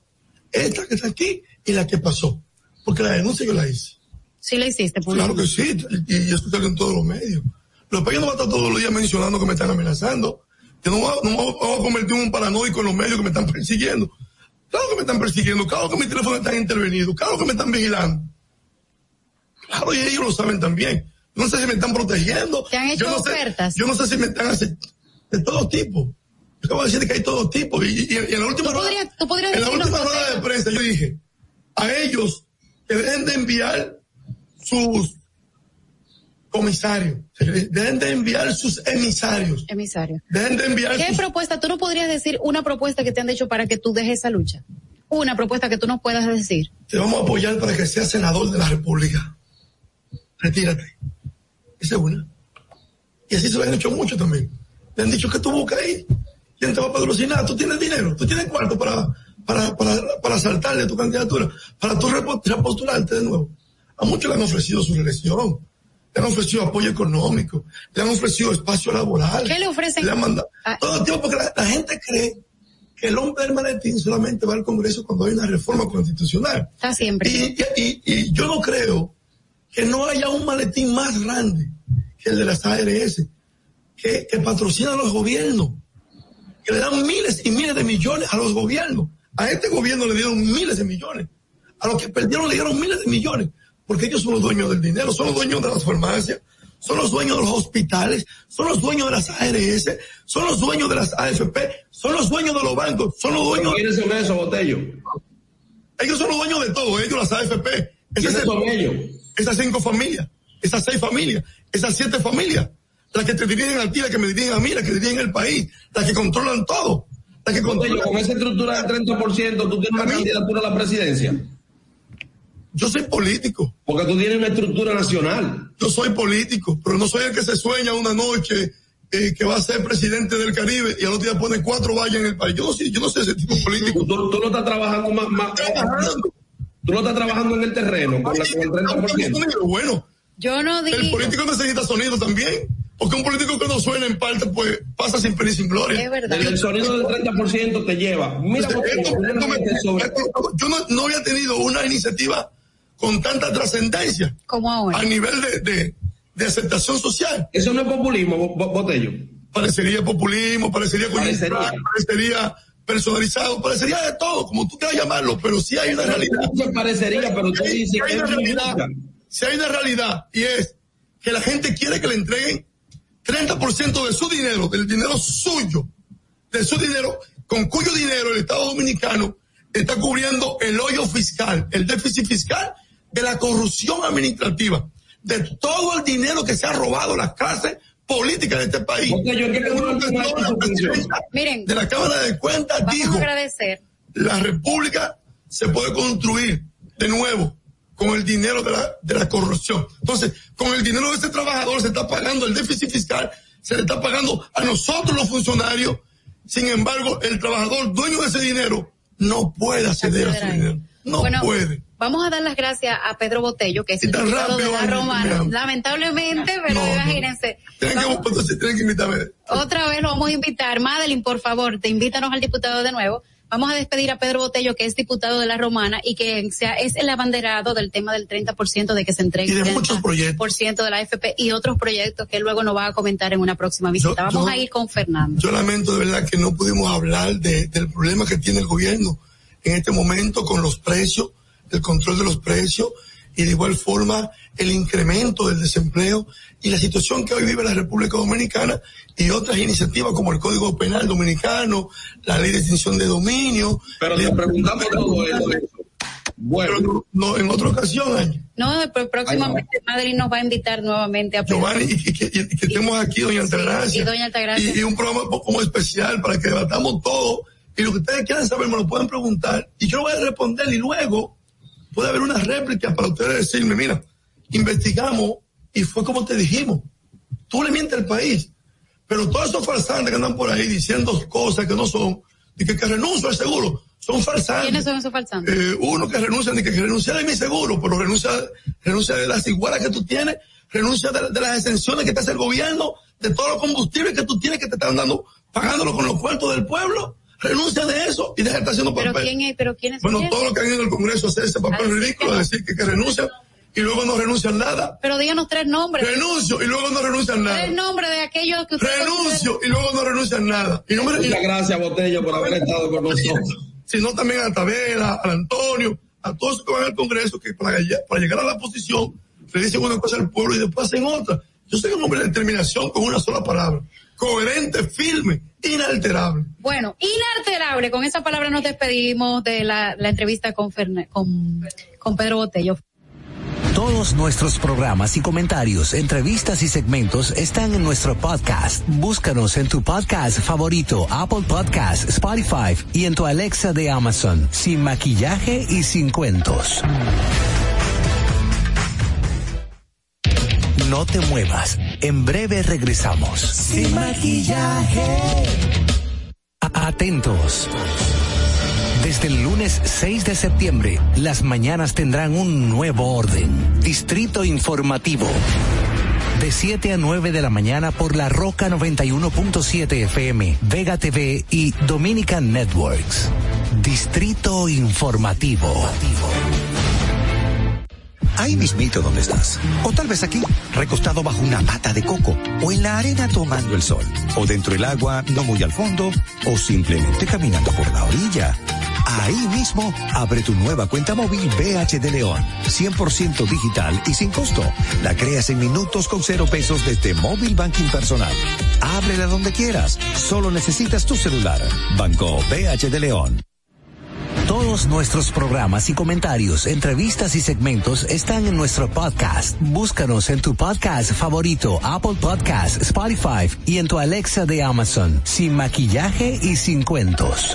esta que está aquí y la que pasó. Porque la denuncia yo la hice. Sí la hiciste, pues. Claro que sí, y, y eso sale en todos los medios. Los países no van a estar todos los días mencionando que me están amenazando. Yo no, a- no a convertir en un paranoico en los medios que me están persiguiendo. Claro que me están persiguiendo, claro que mi teléfono está intervenido, claro que me están vigilando. Claro, y ellos lo saben también. No sé si me están protegiendo. ¿Te han hecho yo no sé- ofertas? yo no sé si me están haciendo de todo tipo. Yo acabo de decir que hay todo tipo. Y, y- y en la última ¿Tú rueda- podrías- tú podrías en la última rueda de prensa yo dije a ellos que dejen de enviar sus comisarios, dejen de enviar sus emisarios, Emisario. dejen de enviar ¿Qué sus... propuesta? ¿Tú no podrías decir una propuesta que te han hecho para que tú dejes esa lucha? Una propuesta que tú no puedas decir. Te vamos a apoyar para que seas senador de la República. Retírate. Esa es una. Y así se lo han hecho mucho también. Le han dicho que tú buscas ahí. ¿Quién te va a patrocinar? Tú tienes dinero, tú tienes cuarto para, para, para, para saltarle tu candidatura, para repo- repostularte de nuevo. A muchos le han ofrecido su reelección, le han ofrecido apoyo económico, le han ofrecido espacio laboral. ¿Qué le ofrecen? Le han mandado. Ah. Todo el tiempo porque la, la gente cree que el hombre del maletín solamente va al Congreso cuando hay una reforma constitucional. Está siempre. Y, y- yo no creo que no haya un maletín más grande que el de las ARS, que, que patrocinan los gobiernos, que le dan miles y miles de millones a los gobiernos. A este gobierno le dieron miles de millones. A los que perdieron le dieron miles de millones. Porque ellos son los dueños del dinero, son los dueños de las farmacias, son los dueños de los hospitales, son los dueños de las ARS, son los dueños de las AFP, son los dueños de los bancos, son los dueños ¿Quiénes son esos, Botello? ellos son los dueños de todo, ellos las AFP. Esas, ¿Quiénes son ellos? esas cinco familias, esas seis familias, esas siete familias, las que te dirigen a ti, las que me dirigen a mí, las que dirigen el país, las que controlan todo, que con esa estructura del 30%, tú tienes una candidatura a la presidencia. Yo soy político, Porque tú tienes una estructura nacional. yo soy político, pero no soy el que se sueña una noche eh, que va a ser presidente del Caribe y al otro día pone cuatro vallas en el país. Yo no sé, yo no sé ese tipo político. Tú, tú no estás trabajando más, más- Trabajando. tú no estás trabajando en el terreno con, la- con el 30%. Bueno, Yo no el digo. político necesita sonido también, porque un político que no suena en parte, pues pasa sin pena y sin gloria. Es verdad. El sonido del 30% te lleva. Mira, Esto- Botello, esto me- primeramente sobre, esto- yo no, no había tenido una iniciativa con tanta trascendencia Como ahora. a nivel de, de, de aceptación social. eso no es populismo, Bo- Bo- Botello. Parecería populismo, parecería Parecería. parecería personalizado, parecería de todo, como tú quieras llamarlo, pero sí hay una realidad. Mucha parecería, pero tú Sí dices hay que una realidad. si hay una realidad y es que la gente quiere que le entreguen 30% de su dinero, del dinero suyo, de su dinero, con cuyo dinero el Estado Dominicano está cubriendo el hoyo fiscal, el déficit fiscal de la corrupción administrativa, de todo el dinero que se ha robado las clases políticas de este país. Miren, de la Cámara de Cuentas dijo, a agradecer. la República se puede construir de nuevo con el dinero de la, de la corrupción. Entonces, con el dinero de ese trabajador se está pagando el déficit fiscal, se le está pagando a nosotros los funcionarios. Sin embargo, el trabajador dueño de ese dinero no puede acceder a su dinero. No bueno, puede. Vamos a dar las gracias a Pedro Botello, que es el diputado de la Romana. Lamentablemente, pero No, no. imagínense. Tienen que invitarme. otra vez lo vamos a invitar. Madeline, por favor, te invítanos al diputado de nuevo. Vamos a despedir a Pedro Botello, que es diputado de la Romana y que sea, es el abanderado del tema del 30% de que se entregue el muchos 30% de la AFP y otros proyectos que luego nos va a comentar en una próxima visita. Yo- Vamos yo- a ir con Fernando. Yo lamento de verdad que no pudimos hablar de- del problema que tiene el gobierno en este momento con los precios, el control de los precios y de igual forma el incremento del desempleo y la situación que hoy vive la República Dominicana y otras iniciativas como el Código Penal Dominicano, la Ley de Extinción de Dominio. Pero le preguntamos todo eso. Bueno, Pero no, en otra ocasión. No, pero próximamente Madeline nos va a invitar nuevamente a. Giovanni, y, que, estemos aquí, doña Altagracia. y doña Altagracia. Y, y un programa como especial para que debatamos todo. Y lo que ustedes quieran saber me lo pueden preguntar. Y yo lo voy a responder y luego puede haber una réplica para ustedes decirme, mira, investigamos y fue como te dijimos. Tú le mientes al país. Pero todos esos farsantes que andan por ahí diciendo cosas que no son, y que, que renuncio al seguro, son farsantes. ¿Quiénes son esos falsantes? Eh, uno que renuncia ni que renuncia de mi seguro, pero renuncia, renuncia de las igualas que tú tienes, renuncia de, de las exenciones que te hace el gobierno, de todos los combustibles que tú tienes que te están dando, pagándolo con los cuartos del pueblo, renuncia de eso y deja de estar haciendo pero papel. quién es, pero Bueno, todos los que han ido al Congreso a hacer ese papel Ay, ridículo, no. decir que, que renuncian y luego no renuncian nada. Pero díganos tres nombres. Renuncio y luego no renuncian nada. Tres nombres de aquellos que usted Renuncio y luego no renuncian nada. Y no me muchas gracias, Botello, por haber estado con nosotros. sino también a Tavera, al Antonio, a todos los que van al Congreso, que para, lle- para llegar a la posición le dicen una cosa al pueblo y después hacen otra. Yo soy un hombre de determinación con una sola palabra. Coherente, firme, inalterable. Bueno, inalterable. Con esa palabra nos despedimos de la, la entrevista con, Ferne- con, con Pedro Botello. Todos nuestros programas y comentarios, entrevistas y segmentos están en nuestro podcast. Búscanos en tu podcast favorito, Apple Podcast, Spotify y en tu Alexa de Amazon, sin maquillaje y sin cuentos. No te muevas, en breve regresamos. Sin maquillaje. Atentos. Desde el lunes 6 de septiembre, las mañanas tendrán un nuevo orden. Distrito Informativo. De 7 a 9 de la mañana por la Roca 91.7 FM, Vega TV y Dominican Networks. Distrito Informativo. Ahí mismito donde estás. O tal vez aquí, recostado bajo una mata de coco. O en la arena tomando el sol. O dentro del agua, no muy al fondo. O simplemente caminando por la orilla. Ahí mismo, abre tu nueva cuenta móvil BH de León. 100% digital y sin costo. La creas en minutos con cero pesos desde Móvil Banking Personal. Ábrela donde quieras. Solo necesitas tu celular. Banco BH de León. Todos nuestros programas y comentarios, entrevistas y segmentos están en nuestro podcast. Búscanos en tu podcast favorito, Apple Podcast, Spotify y en tu Alexa de Amazon, sin maquillaje y sin cuentos.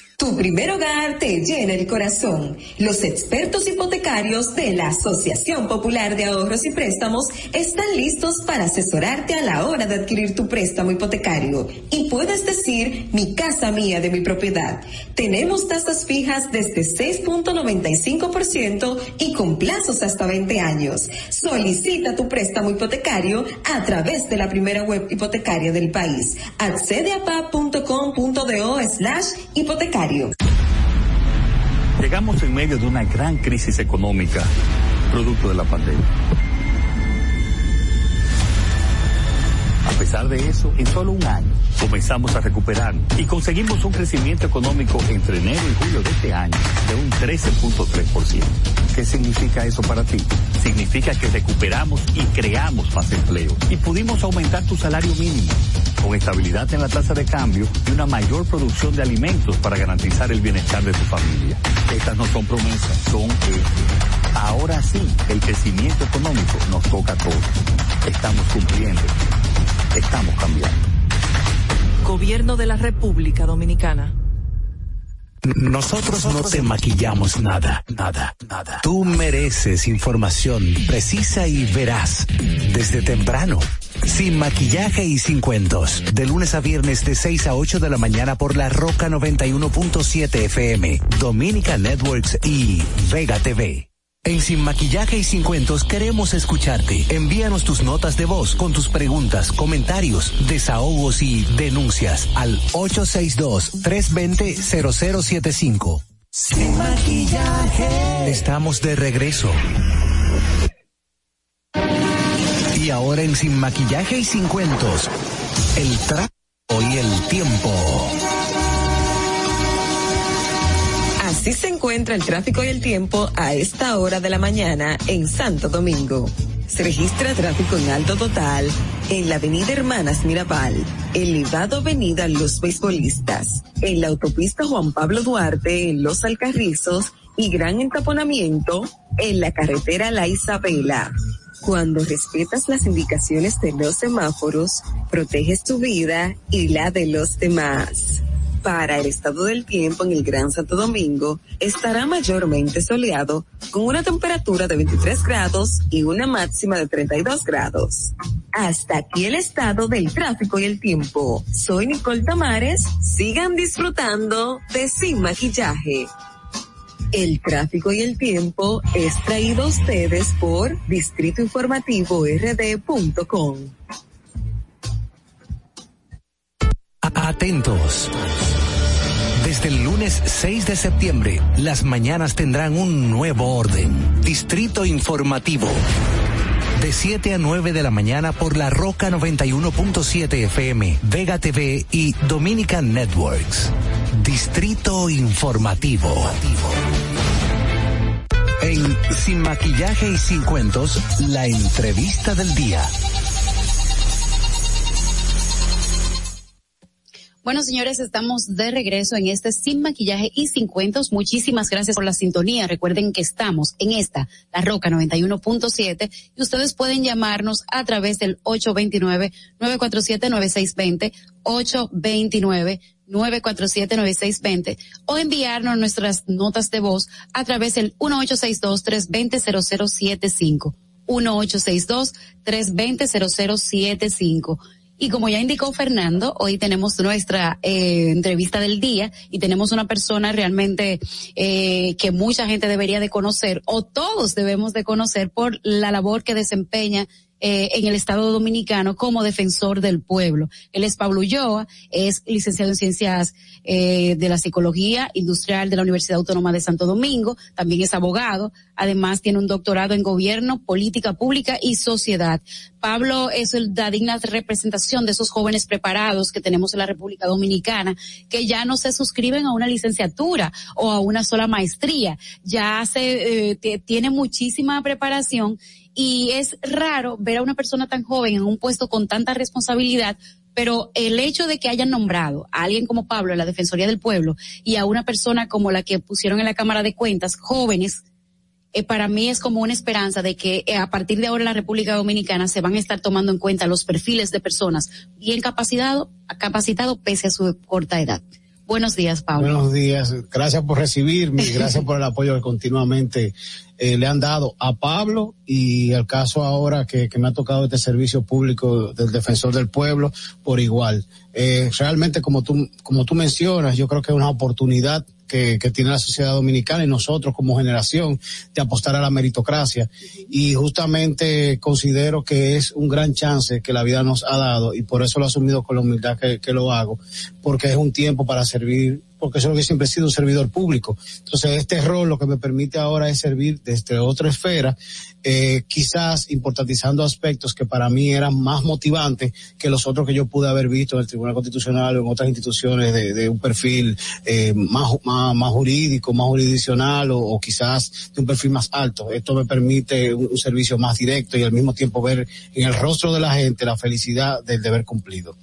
Tu primer hogar te llena el corazón. Los expertos hipotecarios de la Asociación Popular de Ahorros y Préstamos están listos para asesorarte a la hora de adquirir tu préstamo hipotecario. Y puedes decir, mi casa mía de mi propiedad. Tenemos tasas fijas desde 6.95% y con plazos hasta 20 años. Solicita tu préstamo hipotecario a través de la primera web hipotecaria del país. Accede a pa.com.do slash hipotecario Llegamos en medio de una gran crisis económica, producto de la pandemia. Pesar de eso, en solo un año comenzamos a recuperar y conseguimos un crecimiento económico entre enero y julio de este año de un 13.3%. ¿Qué significa eso para ti? Significa que recuperamos y creamos más empleo y pudimos aumentar tu salario mínimo con estabilidad en la tasa de cambio y una mayor producción de alimentos para garantizar el bienestar de tu familia. Estas no son promesas, son hechos. Ahora sí, el crecimiento económico nos toca a todos. Estamos cumpliendo. Estamos cambiando. Gobierno de la República Dominicana. Nosotros no te maquillamos nada, nada, nada. Tú mereces información precisa y veraz desde temprano. Sin maquillaje y sin cuentos. De lunes a viernes de 6 a 8 de la mañana por la Roca 91.7 FM, Dominica Networks y Vega TV. En Sin Maquillaje y Sin Cuentos queremos escucharte. Envíanos tus notas de voz con tus preguntas, comentarios, desahogos y denuncias al 862-320-0075. Sin Maquillaje. Estamos de regreso. Y ahora en Sin Maquillaje y Sin Cuentos, el trapo y el tiempo. Así se encuentra el tráfico y el tiempo a esta hora de la mañana en Santo Domingo. Se registra tráfico en alto total en la avenida Hermanas Mirabal, elevado avenida Los Beisbolistas, en la autopista Juan Pablo Duarte en Los Alcarrizos y gran entaponamiento en la carretera La Isabela. Cuando respetas las indicaciones de los semáforos, proteges tu vida y la de los demás. Para el estado del tiempo en el Gran Santo Domingo, estará mayormente soleado con una temperatura de 23 grados y una máxima de 32 grados. Hasta aquí el estado del tráfico y el tiempo. Soy Nicole Tamares. Sigan disfrutando de Sin Maquillaje. El tráfico y el tiempo es traído a ustedes por Distrito Informativo RD.com. Atentos. Desde el lunes 6 de septiembre, las mañanas tendrán un nuevo orden. Distrito Informativo. De 7 a 9 de la mañana por la Roca 91.7 FM, Vega TV y Dominican Networks. Distrito Informativo. En Sin Maquillaje y Sin Cuentos, la entrevista del día. Bueno, señores, estamos de regreso en este Sin Maquillaje y Sin Cuentos. Muchísimas gracias por la sintonía. Recuerden que estamos en esta, La Roca 91.7, y ustedes pueden llamarnos a través del 829-947-9620, 829-947-9620, o enviarnos nuestras notas de voz a través del 1862-320-0075, 1862-320-0075. Y como ya indicó Fernando, hoy tenemos nuestra eh, entrevista del día y tenemos una persona realmente eh, que mucha gente debería de conocer o todos debemos de conocer por la labor que desempeña eh, en el Estado Dominicano como defensor del pueblo. Él es Pablo Ulloa, es licenciado en Ciencias eh, de la Psicología Industrial de la Universidad Autónoma de Santo Domingo, también es abogado, además tiene un doctorado en Gobierno, Política Pública y Sociedad. Pablo es el, la digna representación de esos jóvenes preparados que tenemos en la República Dominicana, que ya no se suscriben a una licenciatura o a una sola maestría, ya se eh, tiene muchísima preparación y es raro ver a una persona tan joven en un puesto con tanta responsabilidad, pero el hecho de que hayan nombrado a alguien como Pablo en la Defensoría del Pueblo y a una persona como la que pusieron en la Cámara de Cuentas, jóvenes, eh, para mí es como una esperanza de que eh, a partir de ahora en la República Dominicana se van a estar tomando en cuenta los perfiles de personas bien capacitado, capacitado pese a su corta edad. Buenos días, Pablo. Buenos días. Gracias por recibirme y gracias [LAUGHS] por el apoyo que continuamente eh, le han dado a Pablo y el caso ahora que, me ha tocado este servicio público del defensor del pueblo por igual. Eh, realmente como tú, como tú mencionas, yo creo que es una oportunidad que, tiene la sociedad dominicana y nosotros como generación de apostar a la meritocracia. Y justamente considero que es un gran chance que la vida nos ha dado y por eso lo he asumido con la humildad que lo hago, porque es un tiempo para servir porque eso es lo que siempre he sido un servidor público. Entonces, este rol lo que me permite ahora es servir desde otra esfera, eh, quizás importantizando aspectos que para mí eran más motivantes que los otros que yo pude haber visto en el Tribunal Constitucional o en otras instituciones de, un perfil eh, más, más, más, jurídico, más jurisdiccional o, o, quizás de un perfil más alto. Esto me permite un, un, servicio más directo y al mismo tiempo ver en el rostro de la gente la felicidad del deber cumplido.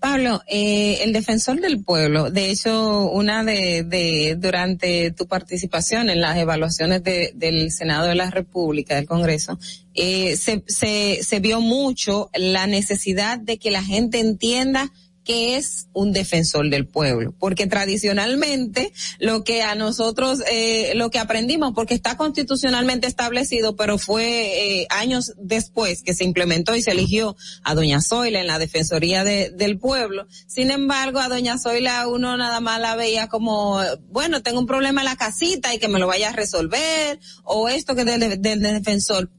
Pablo, eh, el defensor del pueblo, de hecho, una de, de, durante tu participación en las evaluaciones de, del Senado de la República, del Congreso, eh, se, se, se vio mucho la necesidad de que la gente entienda que es un defensor del pueblo, porque tradicionalmente lo que a nosotros, eh, lo que aprendimos, porque está constitucionalmente establecido, pero fue eh, años después que se implementó y se eligió a doña Zoila en la Defensoría de, del Pueblo. Sin embargo, a doña Zoila uno nada más la veía como, bueno, tengo un problema en la casita y que me lo vaya a resolver, o esto que del, del defensor,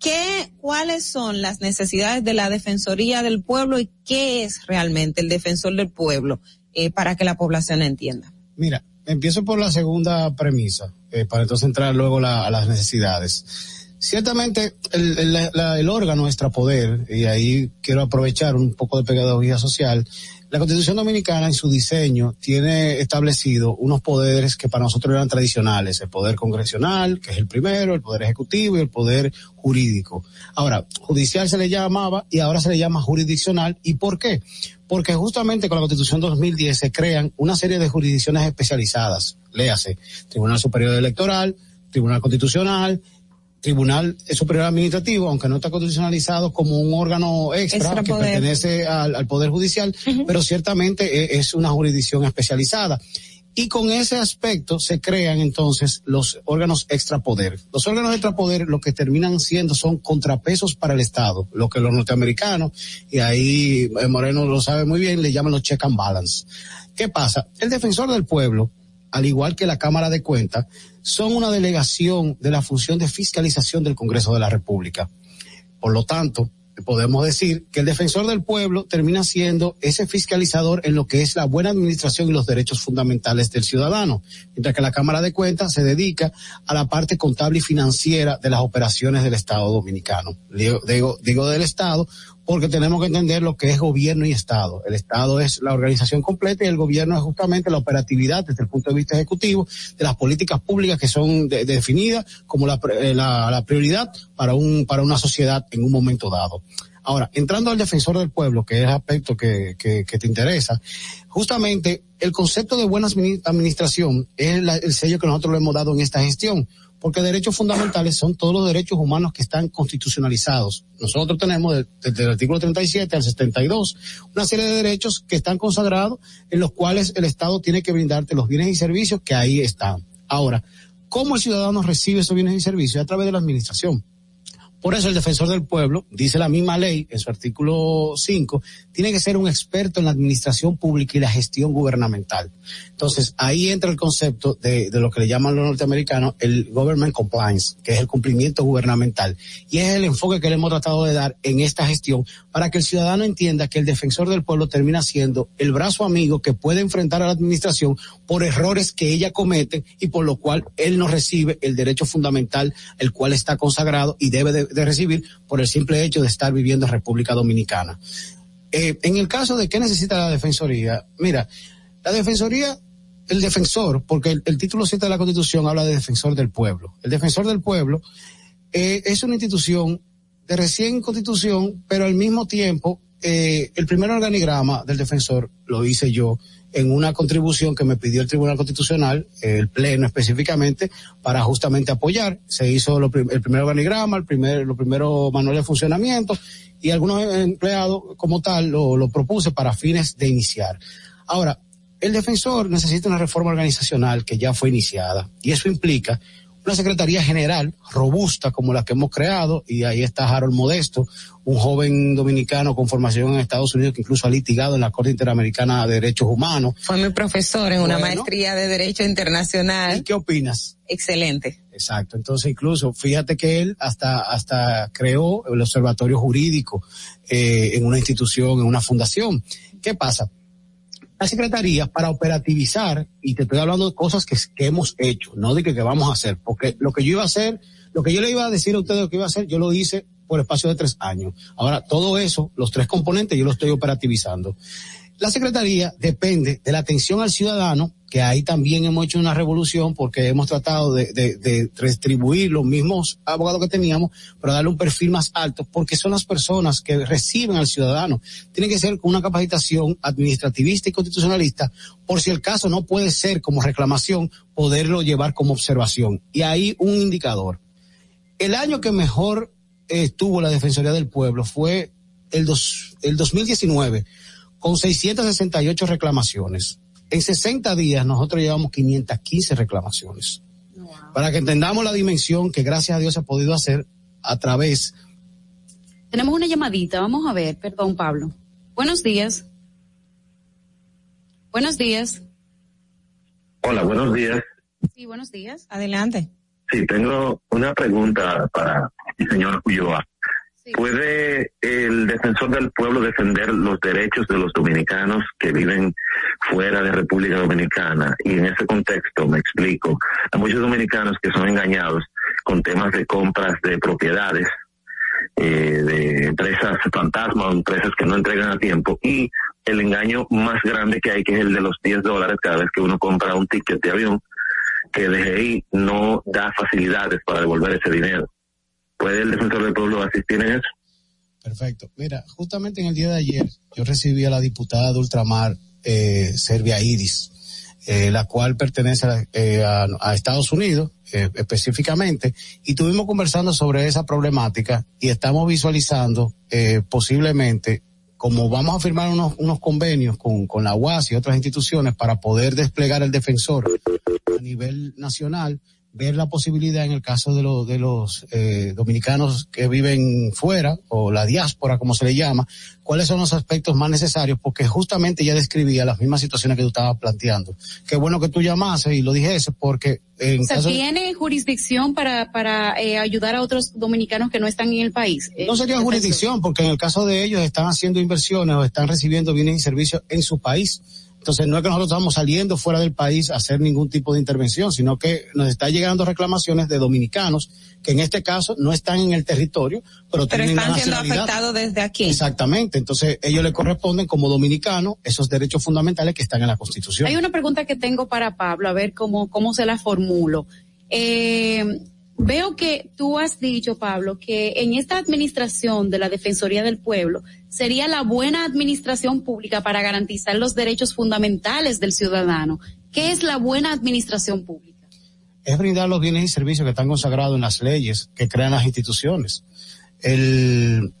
¿Qué, cuáles son las necesidades de la Defensoría del Pueblo y qué es realmente el defensor del pueblo eh, para que la población entienda? Mira, empiezo por la segunda premisa, eh, para entonces entrar luego a las necesidades. Ciertamente el, el, la, el órgano extrapoder, y ahí quiero aprovechar un poco de pedagogía social, la Constitución Dominicana en su diseño tiene establecido unos poderes que para nosotros eran tradicionales, el poder congresional, que es el primero, el poder ejecutivo y el poder jurídico. Ahora, judicial se le llamaba y ahora se le llama jurisdiccional. ¿Y por qué? Porque justamente con la Constitución 2010 se crean una serie de jurisdicciones especializadas. Léase, Tribunal Superior Electoral, Tribunal Constitucional, Tribunal Superior Administrativo, aunque no está constitucionalizado como un órgano extra, extra que poder. pertenece al, al, Poder Judicial, uh -huh. pero ciertamente es una jurisdicción especializada. Y con ese aspecto se crean entonces los órganos extrapoder. Los órganos extrapoder lo que terminan siendo son contrapesos para el Estado, lo que los norteamericanos, y ahí Moreno lo sabe muy bien, le llaman los check and balance. ¿Qué pasa? El defensor del pueblo, al igual que la Cámara de Cuentas, son una delegación de la función de fiscalización del Congreso de la República. Por lo tanto, podemos decir que el defensor del pueblo termina siendo ese fiscalizador en lo que es la buena administración y los derechos fundamentales del ciudadano, mientras que la Cámara de Cuentas se dedica a la parte contable y financiera de las operaciones del Estado dominicano. Digo, del Estado porque tenemos que entender lo que es gobierno y Estado. El Estado es la organización completa y el gobierno es justamente la operatividad desde el punto de vista ejecutivo de las políticas públicas que son de, de definidas como la, la, la, prioridad para, un, para una sociedad en un momento dado. Ahora, entrando al defensor del pueblo, que es el aspecto que, que, te interesa, justamente el concepto de buena administración es el sello que nosotros le hemos dado en esta gestión porque derechos fundamentales son todos los derechos humanos que están constitucionalizados. Nosotros tenemos desde el artículo 37 al 72 una serie de derechos que están consagrados en los cuales el Estado tiene que brindarte los bienes y servicios que ahí están. Ahora, ¿cómo el ciudadano recibe esos bienes y servicios? A través de la administración. Por eso el defensor del pueblo, dice la misma ley en su artículo 5, tiene que ser un experto en la administración pública y la gestión gubernamental. Entonces, ahí entra el concepto de, lo que le llaman los norteamericanos el government compliance, que es el cumplimiento gubernamental. Y es el enfoque que le hemos tratado de dar en esta gestión para que el ciudadano entienda que el defensor del pueblo termina siendo el brazo amigo que puede enfrentar a la administración por errores que ella comete y por lo cual él no recibe el derecho fundamental, el cual está consagrado y debe de, de recibir por el simple hecho de estar viviendo en República Dominicana. Eh, en el caso de qué necesita la Defensoría, mira, la Defensoría, el defensor, porque el, título 7 de la Constitución habla de defensor del pueblo. El defensor del pueblo eh, es una institución de recién constitución, pero al mismo tiempo, eh, el primer organigrama del defensor lo hice yo en una contribución que me pidió el Tribunal Constitucional, el Pleno específicamente, para justamente apoyar. Se hizo el primer organigrama, el primer, lo primero manual de funcionamiento y algunos empleados como tal lo propuse para fines de iniciar. Ahora, el defensor necesita una reforma organizacional que ya fue iniciada y eso implica una Secretaría General robusta como la que hemos creado, y ahí está Harold Modesto, un joven dominicano con formación en Estados Unidos que incluso ha litigado en la Corte Interamericana de Derechos Humanos. Fue mi profesor en una maestría de Derecho Internacional. ¿Y qué opinas? Excelente. Exacto. Entonces, incluso, fíjate que él hasta, hasta creó el observatorio jurídico eh, en una institución, en una fundación. ¿Qué pasa? La Secretaría para operativizar, y te estoy hablando de cosas que, que hemos hecho, no de que, que, vamos a hacer, porque lo que yo iba a hacer, lo que yo le iba a decir a ustedes lo que iba a hacer, yo lo hice por espacio de tres años. Ahora, todo eso, los tres componentes, yo lo estoy operativizando. La Secretaría depende de la atención al ciudadano, que ahí también hemos hecho una revolución porque hemos tratado de, de, de, distribuir los mismos abogados que teníamos, pero darle un perfil más alto, porque son las personas que reciben al ciudadano. Tiene que ser con una capacitación administrativista y constitucionalista, por si el caso no puede ser como reclamación, poderlo llevar como observación. Y ahí un indicador. El año que mejor estuvo la Defensoría del Pueblo fue el, dos, el 2019 con 668 reclamaciones. En 60 días nosotros llevamos 515 reclamaciones. Wow. Para que entendamos la dimensión que gracias a Dios se ha podido hacer a través. Tenemos una llamadita, vamos a ver, perdón Pablo. Buenos días. Buenos días. Hola, buenos días. Sí, buenos días. Adelante. Sí, tengo una pregunta para el señor Ulloa. ¿Puede el defensor del pueblo defender los derechos de los dominicanos que viven fuera de República Dominicana? Y en ese contexto, me explico, hay muchos dominicanos que son engañados con temas de compras de propiedades, eh, de empresas fantasma o empresas que no entregan a tiempo y el engaño más grande que hay que es el de los 10 dólares cada vez que uno compra un ticket de avión que DGI no da facilidades para devolver ese dinero. ¿Puede el defensor del pueblo asistir en eso? Perfecto. Mira, justamente en el día de ayer yo recibí a la diputada de Ultramar, eh, Servia Iris, eh, la cual pertenece a, eh, a, a Estados Unidos eh, específicamente, y estuvimos conversando sobre esa problemática y estamos visualizando eh, posiblemente como vamos a firmar unos, unos convenios con, con la UAS y otras instituciones para poder desplegar el defensor a nivel nacional, ver la posibilidad en el caso de, lo, de los eh, dominicanos que viven fuera o la diáspora como se le llama, cuáles son los aspectos más necesarios, porque justamente ya describía las mismas situaciones que tú estabas planteando. Qué bueno que tú llamases y lo dijese porque en o sea, caso ¿tiene jurisdicción para, para eh, ayudar a otros dominicanos que no están en el país? Eh, no sería jurisdicción, porque en el caso de ellos están haciendo inversiones o están recibiendo bienes y servicios en su país. Entonces no es que nosotros estamos saliendo fuera del país a hacer ningún tipo de intervención, sino que nos está llegando reclamaciones de dominicanos que en este caso no están en el territorio, pero, Pero tienen están la siendo afectados desde aquí. Exactamente. Entonces ellos le corresponden como dominicanos esos derechos fundamentales que están en la Constitución. Hay una pregunta que tengo para Pablo, a ver cómo, cómo se la formulo. Eh, veo que tú has dicho, Pablo, que en esta administración de la Defensoría del Pueblo sería la buena administración pública para garantizar los derechos fundamentales del ciudadano. ¿Qué es la buena administración pública? es brindar los bienes y servicios que están consagrados en las leyes que crean las instituciones. El,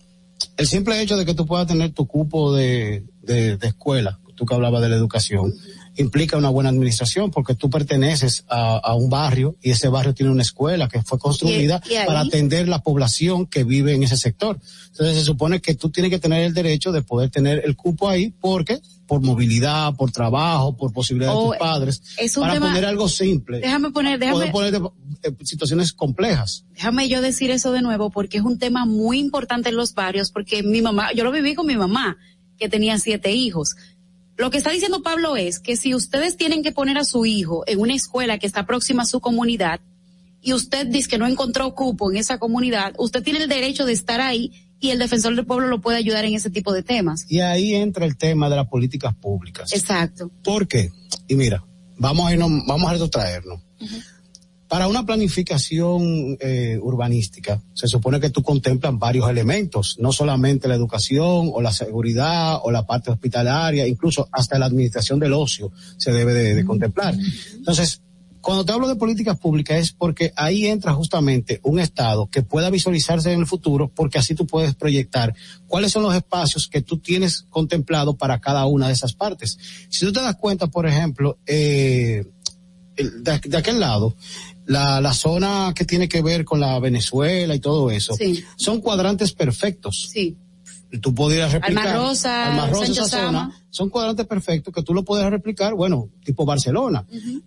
el simple hecho de que tú puedas tener tu cupo de, de, de escuela, tú que hablabas de la educación, implica una buena administración porque tú perteneces a, a, un barrio y ese barrio tiene una escuela que fue construida ¿Y, y para atender la población que vive en ese sector. Entonces se supone que tú tienes que tener el derecho de poder tener el cupo ahí porque por movilidad, por trabajo, por posibilidad Oh, de tus padres, es un para tema- poner algo simple. Déjame poner, déjame, Poder poner eh, situaciones complejas. déjame yo decir eso de nuevo porque es un tema muy importante en los barrios porque mi mamá, yo lo viví con mi mamá que tenía siete hijos. Lo que está diciendo Pablo es que si ustedes tienen que poner a su hijo en una escuela que está próxima a su comunidad y usted dice que no encontró cupo en esa comunidad, usted tiene el derecho de estar ahí y el defensor del pueblo lo puede ayudar en ese tipo de temas. Y ahí entra el tema de las políticas públicas. Exacto. ¿Por qué? Y mira, vamos a irnos, vamos a retrotraernos. Para una planificación eh, urbanística, se supone que tú contemplas varios elementos, no solamente la educación o la seguridad o la parte hospitalaria, incluso hasta la administración del ocio se debe de, contemplar. Entonces, cuando te hablo de políticas públicas es porque ahí entra justamente un Estado que pueda visualizarse en el futuro, porque así tú puedes proyectar cuáles son los espacios que tú tienes contemplado para cada una de esas partes. Si tú te das cuenta, por ejemplo, eh, de, de, aquel lado, la, la zona que tiene que ver con la Venezuela y todo eso, Sí. son cuadrantes perfectos. Sí. Tú podrías replicar. Alma Rosa, Alma Rosa, esa zona. Son cuadrantes perfectos que tú lo puedes replicar, bueno, tipo Barcelona.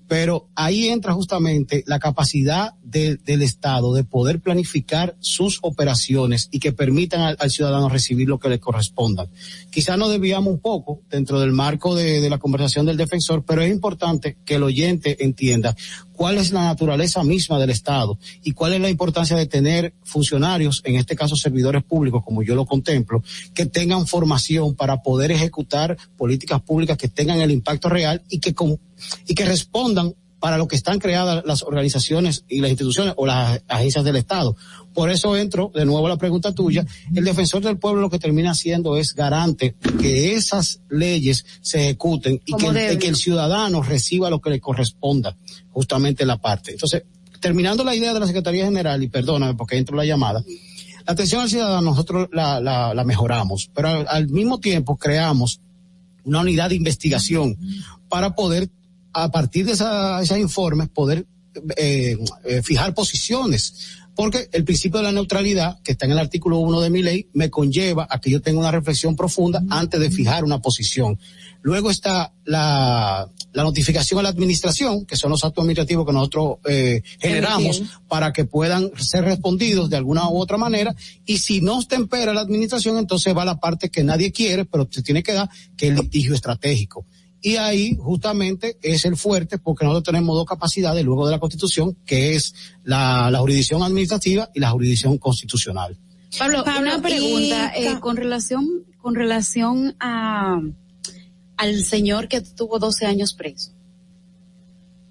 Pero ahí entra justamente la capacidad de- del Estado de poder planificar sus operaciones y que permitan al, al ciudadano recibir lo que le corresponda. Quizá nos desviamos un poco dentro del marco de, de la conversación del defensor, pero es importante que el oyente entienda cuál es la naturaleza misma del Estado y cuál es la importancia de tener funcionarios, en este caso servidores públicos, como yo lo contemplo, que tengan formación para poder ejecutar políticas públicas que tengan el impacto real y que, con- y que respondan para lo que están creadas las organizaciones y las instituciones o las agencias del Estado. Por eso entro de nuevo a la pregunta tuya. El defensor del pueblo lo que termina haciendo es garante que esas leyes se ejecuten y que, debe. que el ciudadano reciba lo que le corresponda, justamente la parte. Entonces, terminando la idea de la Secretaría General, y perdóname porque entro la llamada, la atención al ciudadano nosotros la, la, la mejoramos, pero al, al mismo tiempo creamos una unidad de investigación para poder, a partir de esa, informes, poder eh, eh, fijar posiciones. Porque el principio de la neutralidad, que está en el artículo 1 de mi ley, me conlleva a que yo tenga una reflexión profunda antes de fijar una posición. Luego está la, la notificación a la administración, que son los actos administrativos que nosotros eh, generamos para que puedan ser respondidos de alguna u otra manera. Y si no tempera la administración, entonces va la parte que nadie quiere, pero se tiene que dar, que es el litigio estratégico. Y ahí justamente es el fuerte porque nosotros tenemos dos capacidades luego de la Constitución, que es la, la jurisdicción administrativa y la jurisdicción constitucional. Pablo, Pablo, una pregunta y- eh, con relación con relación a al señor que tuvo 12 años preso.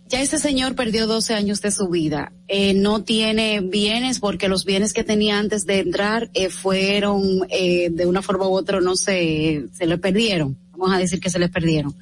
Ya ese señor perdió 12 años de su vida. Eh, no tiene bienes porque los bienes que tenía antes de entrar eh, fueron eh, de una forma u otra, no sé, se le perdieron. Vamos a decir que se le perdieron.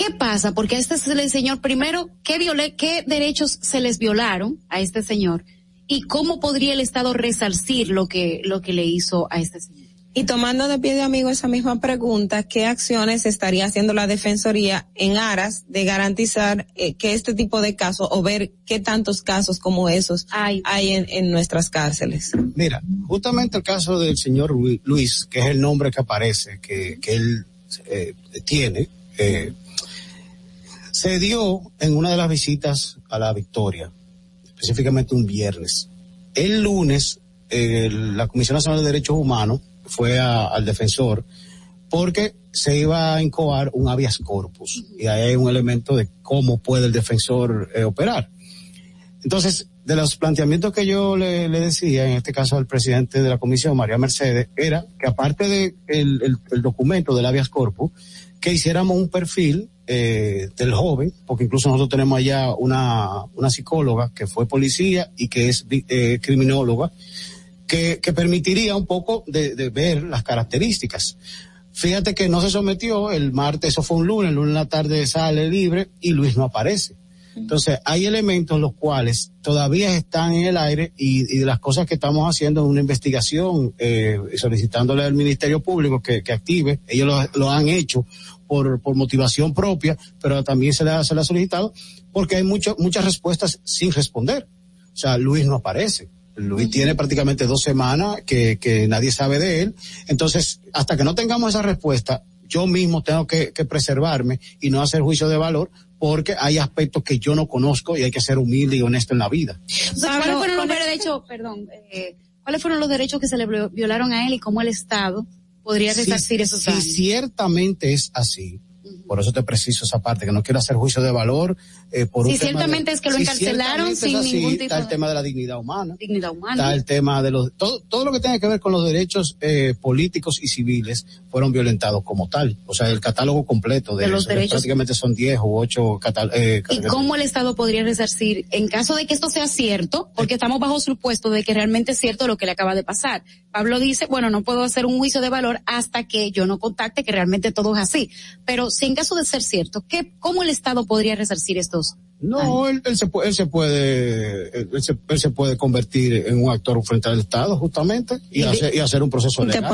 ¿Qué pasa? Porque a este señor, primero, ¿qué, violé, ¿qué derechos se les violaron a este señor? ¿Y cómo podría el Estado resarcir lo que, lo que le hizo a este señor? Y tomando de pie de amigo esa misma pregunta, ¿qué acciones estaría haciendo la Defensoría en aras de garantizar eh, que este tipo de casos o ver qué tantos casos como esos hay, en, en nuestras cárceles? Mira, justamente el caso del señor Lu- Luis, que es el nombre que aparece, que, que él eh, tiene, eh, se dio en una de las visitas a la Victoria, específicamente un viernes. El lunes, la Comisión Nacional de Derechos Humanos fue al defensor porque se iba a incoar un habeas corpus y ahí hay un elemento de cómo puede el defensor eh, operar. Entonces, de los planteamientos que yo le, decía, en este caso al presidente de la comisión, María Mercedes, era que aparte de el, el- el documento del habeas corpus, que hiciéramos un perfil eh, del joven, porque incluso nosotros tenemos allá una, una psicóloga que fue policía y que es eh, criminóloga, que, que permitiría un poco de, de ver las características. Fíjate que no se sometió el martes, eso fue un lunes, el lunes en la tarde sale libre y Luis no aparece. Entonces, hay elementos los cuales todavía están en el aire y, y las cosas que estamos haciendo en una investigación, eh, solicitándole al Ministerio Público que, que active, ellos lo, lo han hecho por, por motivación propia, pero también se le, ha, se le ha solicitado porque hay mucho, muchas respuestas sin responder. O sea, Luis no aparece. Luis tiene prácticamente dos semanas que, que nadie sabe de él. Entonces, hasta que no tengamos esa respuesta, yo mismo tengo que, que preservarme y no hacer juicio de valor porque hay aspectos que yo no conozco y hay que ser humilde y honesto en la vida. ¿cuáles fueron los derechos, perdón, eh, cuáles fueron los derechos que se le vio- violaron a él y cómo el Estado podría Si- resarcir esos si daños? ciertamente es así, por eso te preciso esa parte, que no quiero hacer juicio de valor. Eh, por Si un tema de- ciertamente es que lo si encarcelaron ciertamente sin así, ningún tipo Está el tema de la dignidad humana. Dignidad humana. Está el tema de los, todo, todo lo que tiene que ver con los derechos eh, políticos y civiles fueron violentados como tal. O sea, el catálogo completo de, De los eso, derechos. prácticamente son 10 u 8 catal eh, ¿Y cómo el Estado podría resarcir en caso de que esto sea cierto? Porque estamos bajo supuesto de que realmente es cierto lo que le acaba de pasar. Pablo dice, bueno, no puedo hacer un juicio de valor hasta que yo no contacte que realmente todo es así. Pero si en caso de ser cierto, ¿qué, ¿cómo el Estado podría resarcir estos, No, él, él, se puede, él se puede, él se, él se puede convertir en un actor frente al Estado, justamente, y, hacer, y hacer un proceso legal.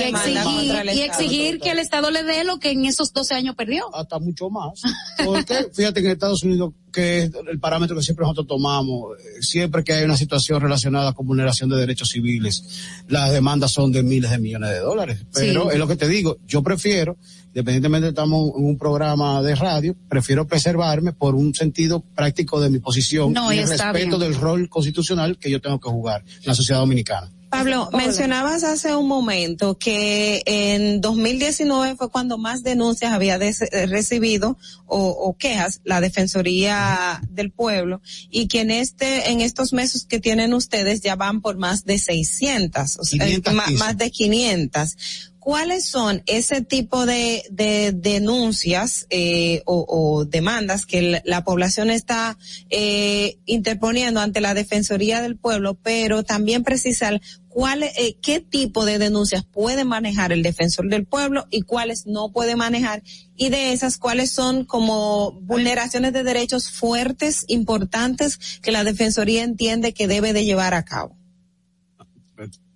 y exigir, y exigir que el Estado le dé lo que en esos 12 años perdió. Hasta mucho más. Porque [LAUGHS] fíjate que en Estados Unidos, que es el parámetro que siempre nosotros tomamos, eh, siempre que hay una situación relacionada con vulneración de derechos civiles, las demandas son de miles de millones de dólares. Pero Sí. es lo que te digo, yo prefiero, independientemente de que estamos en un programa de radio, prefiero preservarme por un sentido práctico de mi posición No, y el respeto bien. del rol constitucional que yo tengo que jugar en la sociedad dominicana. Pablo, mencionabas hace un momento que en 2019 fue cuando más denuncias había des- eh, recibido o, o quejas la Defensoría del Pueblo y que en este en estos meses que tienen ustedes ya van por más de 600, o sea, eh, 515. ma- más de 500. ¿Cuáles son ese tipo de, de denuncias eh, o, o demandas que la, la población está eh, interponiendo ante la Defensoría del Pueblo, pero también precisar cuál, eh, qué tipo de denuncias puede manejar el Defensor del Pueblo y cuáles no puede manejar y de esas cuáles son como vulneraciones de derechos fuertes, importantes que la Defensoría entiende que debe de llevar a cabo?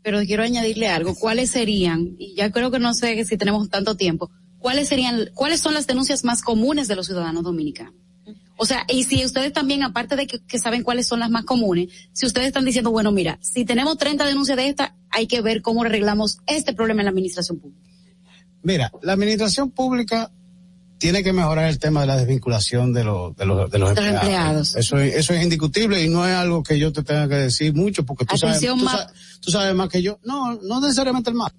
Pero quiero añadirle algo. ¿Cuáles serían? Y ya creo que no sé si tenemos tanto tiempo. ¿Cuáles serían, cuáles son las denuncias más comunes de los ciudadanos dominicanos? O sea, y si ustedes también, aparte de que, que saben cuáles son las más comunes, si ustedes están diciendo, bueno, mira, si tenemos 30 denuncias de esta, hay que ver cómo arreglamos este problema en la administración pública. Mira, la administración pública tiene que mejorar el tema de la desvinculación de, los de, los, de los De empleados. empleados. Eso, es, eso es indiscutible y no es algo que yo te tenga que decir mucho porque tú, sabes, tú, ma- sa- tú sabes más que yo. No, no necesariamente el más.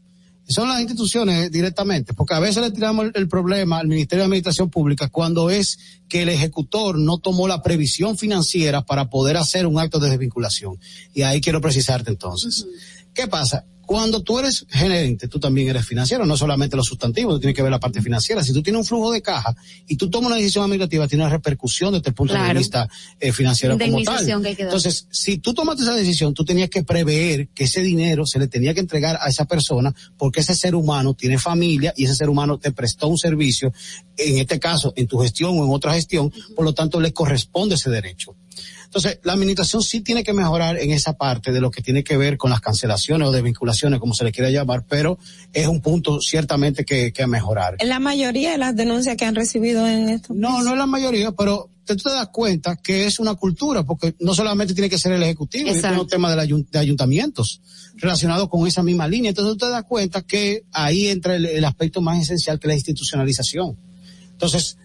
Son las instituciones directamente, porque a veces le tiramos el, el problema al Ministerio de Administración Pública cuando es que el ejecutor no tomó la previsión financiera para poder hacer un acto de desvinculación. Y ahí quiero precisarte entonces. ¿Qué pasa? Cuando tú eres gerente, tú también eres financiero, no solamente los sustantivos, tú tienes que ver la parte financiera. Si tú tienes un flujo de caja y tú tomas una decisión administrativa, tiene una repercusión desde el punto de vista eh, financiero como tal. Que. Entonces, si tú tomaste esa decisión, tú tenías que prever que ese dinero se le tenía que entregar a esa persona porque ese ser humano tiene familia y ese ser humano te prestó un servicio, en este caso, en tu gestión o en otra gestión, por lo tanto le corresponde ese derecho. Entonces, la administración sí tiene que mejorar en esa parte de lo que tiene que ver con las cancelaciones o desvinculaciones, como se le quiera llamar, pero es un punto ciertamente que, que mejorar. En la mayoría de las denuncias que han recibido en esto. No, no es la mayoría, pero tú te das cuenta que es una cultura, porque no solamente tiene que ser el ejecutivo, de, la ayun- de ayuntamientos relacionados con esa misma línea. Entonces tú te das cuenta que ahí entra el, el aspecto más esencial que es la institucionalización. Entonces,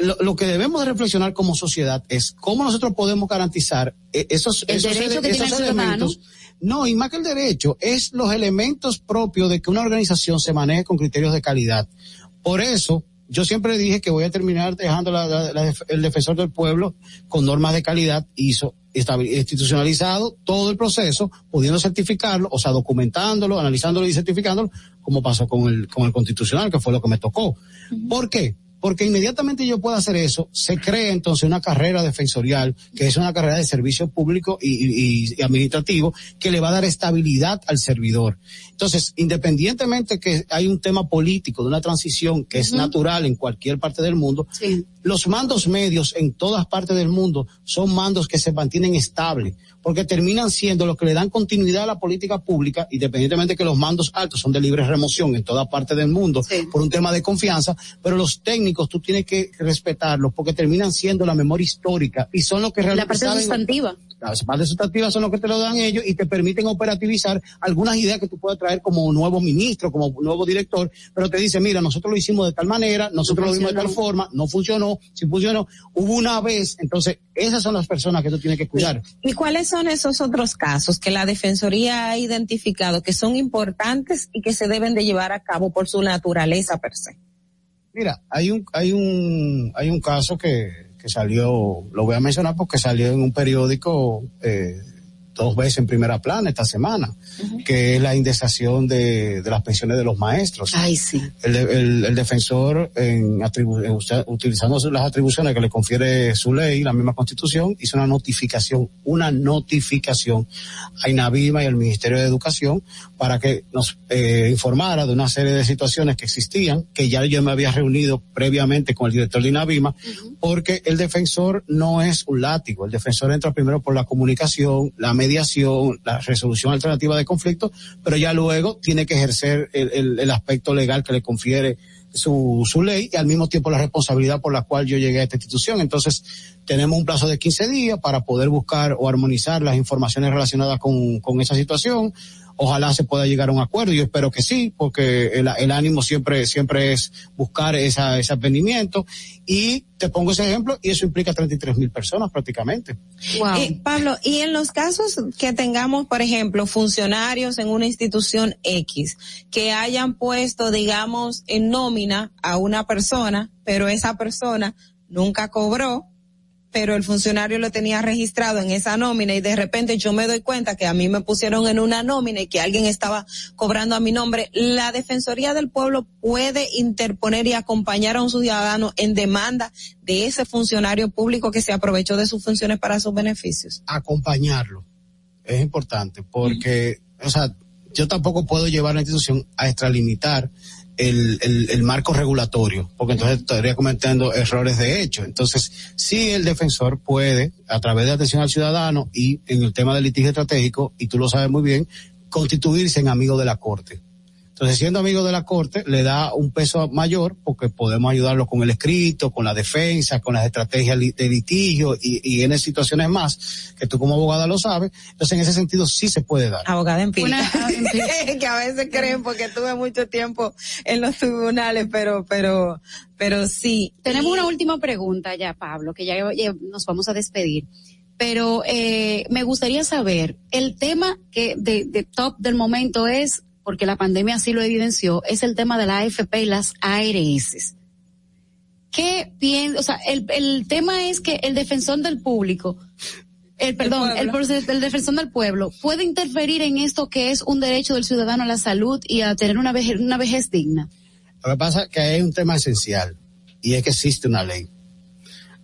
lo, lo que debemos de reflexionar como sociedad es cómo nosotros podemos garantizar eh, esos, El esos, elementos. No, y más que el derecho, es los elementos propios de que una organización se maneje con criterios de calidad. Por eso, yo siempre dije que voy a terminar dejando la- la- la def- el defensor del pueblo con normas de calidad, hizo institucionalizado todo el proceso, pudiendo certificarlo, o sea, documentándolo, analizándolo y certificándolo, como pasó con el, con el constitucional, que fue lo que me tocó. ¿Por qué? Porque inmediatamente yo pueda hacer eso, se crea entonces una carrera defensorial, que es una carrera de servicio público y, y- y administrativo, que le va a dar estabilidad al servidor. Entonces, independientemente que hay un tema político de una transición que es natural en cualquier parte del mundo, los mandos medios en todas partes del mundo son mandos que se mantienen estables, porque terminan siendo los que le dan continuidad a la política pública, independientemente que los mandos altos son de libre remoción en toda parte del mundo por un tema de confianza, pero los técnicos tú tienes que respetarlos porque terminan siendo la memoria histórica y son los que realmente La parte saben- sustantiva. Las partes sustantivas son los que te lo dan ellos y te permiten operativizar algunas ideas que tú puedes traer como nuevo ministro, como nuevo director, pero te dice, mira, nosotros lo hicimos de tal manera, nosotros lo vimos de tal forma, no funcionó, si funcionó, hubo una vez, entonces esas son las personas que tú tienes que cuidar. ¿Y cuáles son esos otros casos que la Defensoría ha identificado que son importantes y que se deben de llevar a cabo por su naturaleza per se? Mira, hay un, hay un, hay un caso que, que salió, lo voy a mencionar porque salió en un periódico, eh, dos veces en primera plana esta semana, que es la indexación de, de, las pensiones de los maestros. Ay, sí. El, el, el defensor, en, atribu en utilizando las atribuciones que le confiere su ley, la misma constitución, hizo una notificación, una notificación a INAVIMA y al Ministerio de Educación para que nos eh, informara de una serie de situaciones que existían, que ya yo me había reunido previamente con el director de INAVIMA, porque el defensor no es un látigo, el defensor entra primero por la comunicación, la mediación, la resolución alternativa de conflictos, pero ya luego tiene que ejercer el, el, el aspecto legal que le confiere su, su ley y al mismo tiempo la responsabilidad por la cual yo llegué a esta institución. Entonces, tenemos un plazo de 15 días para poder buscar o armonizar las informaciones relacionadas con, con esa situación. Ojalá se pueda llegar a un acuerdo. Yo espero que sí, porque el, el ánimo siempre, siempre es buscar esa, ese advenimiento. Y te pongo ese ejemplo, y eso implica 33 mil personas prácticamente. Wow. Pablo, y en los casos que tengamos, por ejemplo, funcionarios en una institución X que hayan puesto, digamos, en nómina a una persona, pero esa persona nunca cobró, pero el funcionario lo tenía registrado en esa nómina y de repente yo me doy cuenta que a mí me pusieron en una nómina y que alguien estaba cobrando a mi nombre, la Defensoría del Pueblo puede interponer y acompañar a un ciudadano en demanda de ese funcionario público que se aprovechó de sus funciones para sus beneficios. Acompañarlo es importante porque, o sea, yo tampoco puedo llevar a la institución a extralimitar el, el, el, marco regulatorio, porque entonces estaría cometiendo errores de hecho. Entonces, sí el defensor puede, a través de atención al ciudadano y en el tema del litigio estratégico, y tú lo sabes muy bien, constituirse en amigo de la Corte. Entonces, siendo amigo de la Corte, le da un peso mayor porque podemos ayudarlo con el escrito, con la defensa, con las estrategias de litigio y, y en situaciones más, que tú como abogada lo sabes. Entonces, en ese sentido, sí se puede dar. Abogada empírica. [LAUGHS] que a veces creen porque tuve mucho tiempo en los tribunales, pero, pero, pero sí. Tenemos una última pregunta ya, Pablo, que ya, ya nos vamos a despedir pero eh, me gustaría saber, el tema que de, de, top del momento es porque la pandemia así lo evidenció, es el tema de la AFP y las ARS. ¿Qué piensa? O sea, el, el tema es que el defensor del público, el perdón, el, el, el, defensor del pueblo puede interferir en esto que es un derecho del ciudadano a la salud y a tener una vejez, una vejez digna. Lo que pasa es que hay un tema esencial y es que existe una ley.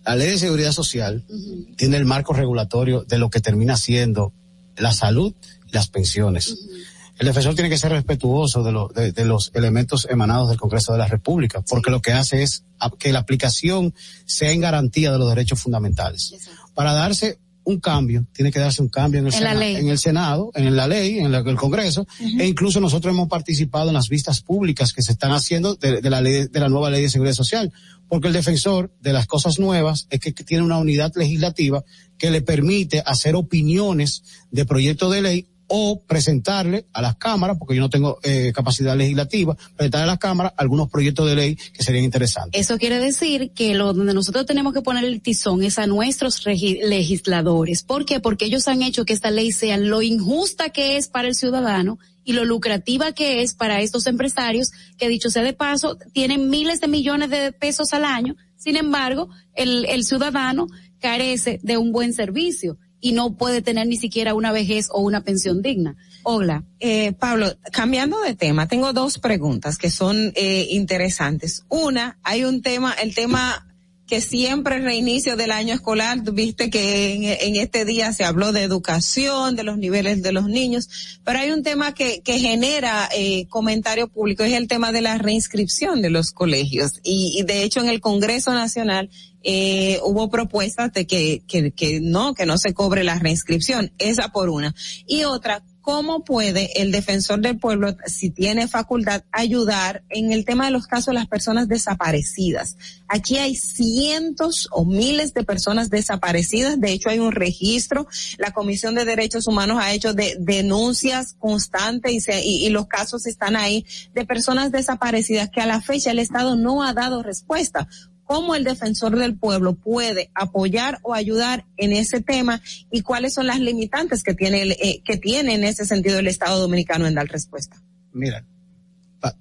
La ley de seguridad social uh -huh. tiene el marco regulatorio de lo que termina siendo la salud y las pensiones. Uh -huh el defensor tiene que ser respetuoso de, lo, de, de, los elementos emanados del Congreso de la República, porque sí. lo que hace es que la aplicación sea en garantía de los derechos fundamentales. Exacto. Para darse un cambio, tiene que darse un cambio en el, en Senado, en el Senado, en la ley, en la, el Congreso, uh -huh. e incluso nosotros hemos participado en las vistas públicas que se están haciendo de, de, la ley, de la nueva ley de seguridad social, porque el defensor de las cosas nuevas es que, que tiene una unidad legislativa que le permite hacer opiniones de proyectos de ley o presentarle a las cámaras, porque yo no tengo eh, capacidad legislativa, presentarle a las cámaras algunos proyectos de ley que serían interesantes. Eso quiere decir que lo donde nosotros tenemos que poner el tizón es a nuestros legisladores. ¿Por qué? Porque ellos han hecho que esta ley sea lo injusta que es para el ciudadano y lo lucrativa que es para estos empresarios que dicho sea de paso tienen miles de millones de pesos al año. Sin embargo, el, el ciudadano carece de un buen servicio y no puede tener ni siquiera una vejez o una pensión digna. Hola. Eh, Pablo, cambiando de tema, tengo dos preguntas que son eh, interesantes. Una, hay un tema, el tema que siempre reinicio del año escolar, viste que en, en, este día se habló de educación, de los niveles de los niños, pero hay un tema que, que genera eh, comentario público, es el tema de la reinscripción de los colegios. Y, y de hecho en el Congreso Nacional eh, hubo propuestas de que, que, que no, que no se cobre la reinscripción, esa por una. Y otra, ¿cómo puede el defensor del pueblo, si tiene facultad, ayudar en el tema de los casos de las personas desaparecidas? Aquí hay cientos o miles de personas desaparecidas. De hecho, hay un registro. La Comisión de Derechos Humanos ha hecho de, denuncias constantes y, se, y, y los casos están ahí de personas desaparecidas que a la fecha el Estado no ha dado respuesta cómo el defensor del pueblo puede apoyar o ayudar en ese tema y cuáles son las limitantes que tiene, el, eh, que tiene en ese sentido el Estado dominicano en dar respuesta. Mira,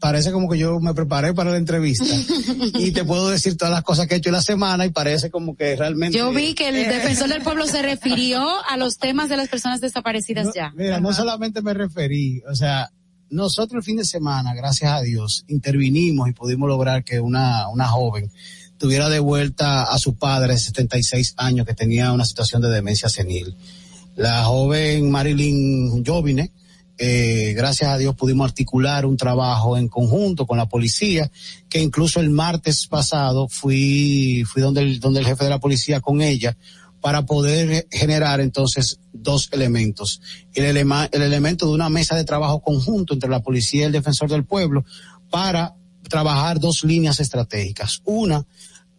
parece como que yo me preparé para la entrevista [LAUGHS] y te puedo decir todas las cosas que he hecho en la semana y parece como que realmente... Yo vi que el defensor del pueblo se [LAUGHS] refirió a los temas de las personas desaparecidas ya. Mira, no solamente me referí, o sea, nosotros el fin de semana, gracias a Dios, intervinimos y pudimos lograr que una, una joven tuviera de vuelta a su padre de 76 años que tenía una situación de demencia senil. La joven Marilyn Jovine, eh, gracias a Dios pudimos articular un trabajo en conjunto con la policía, que incluso el martes pasado fui, fui donde el, donde el jefe de la policía con ella para poder generar entonces dos elementos. El, el elemento de una mesa de trabajo conjunto entre la policía y el defensor del pueblo para trabajar dos líneas estratégicas. Una,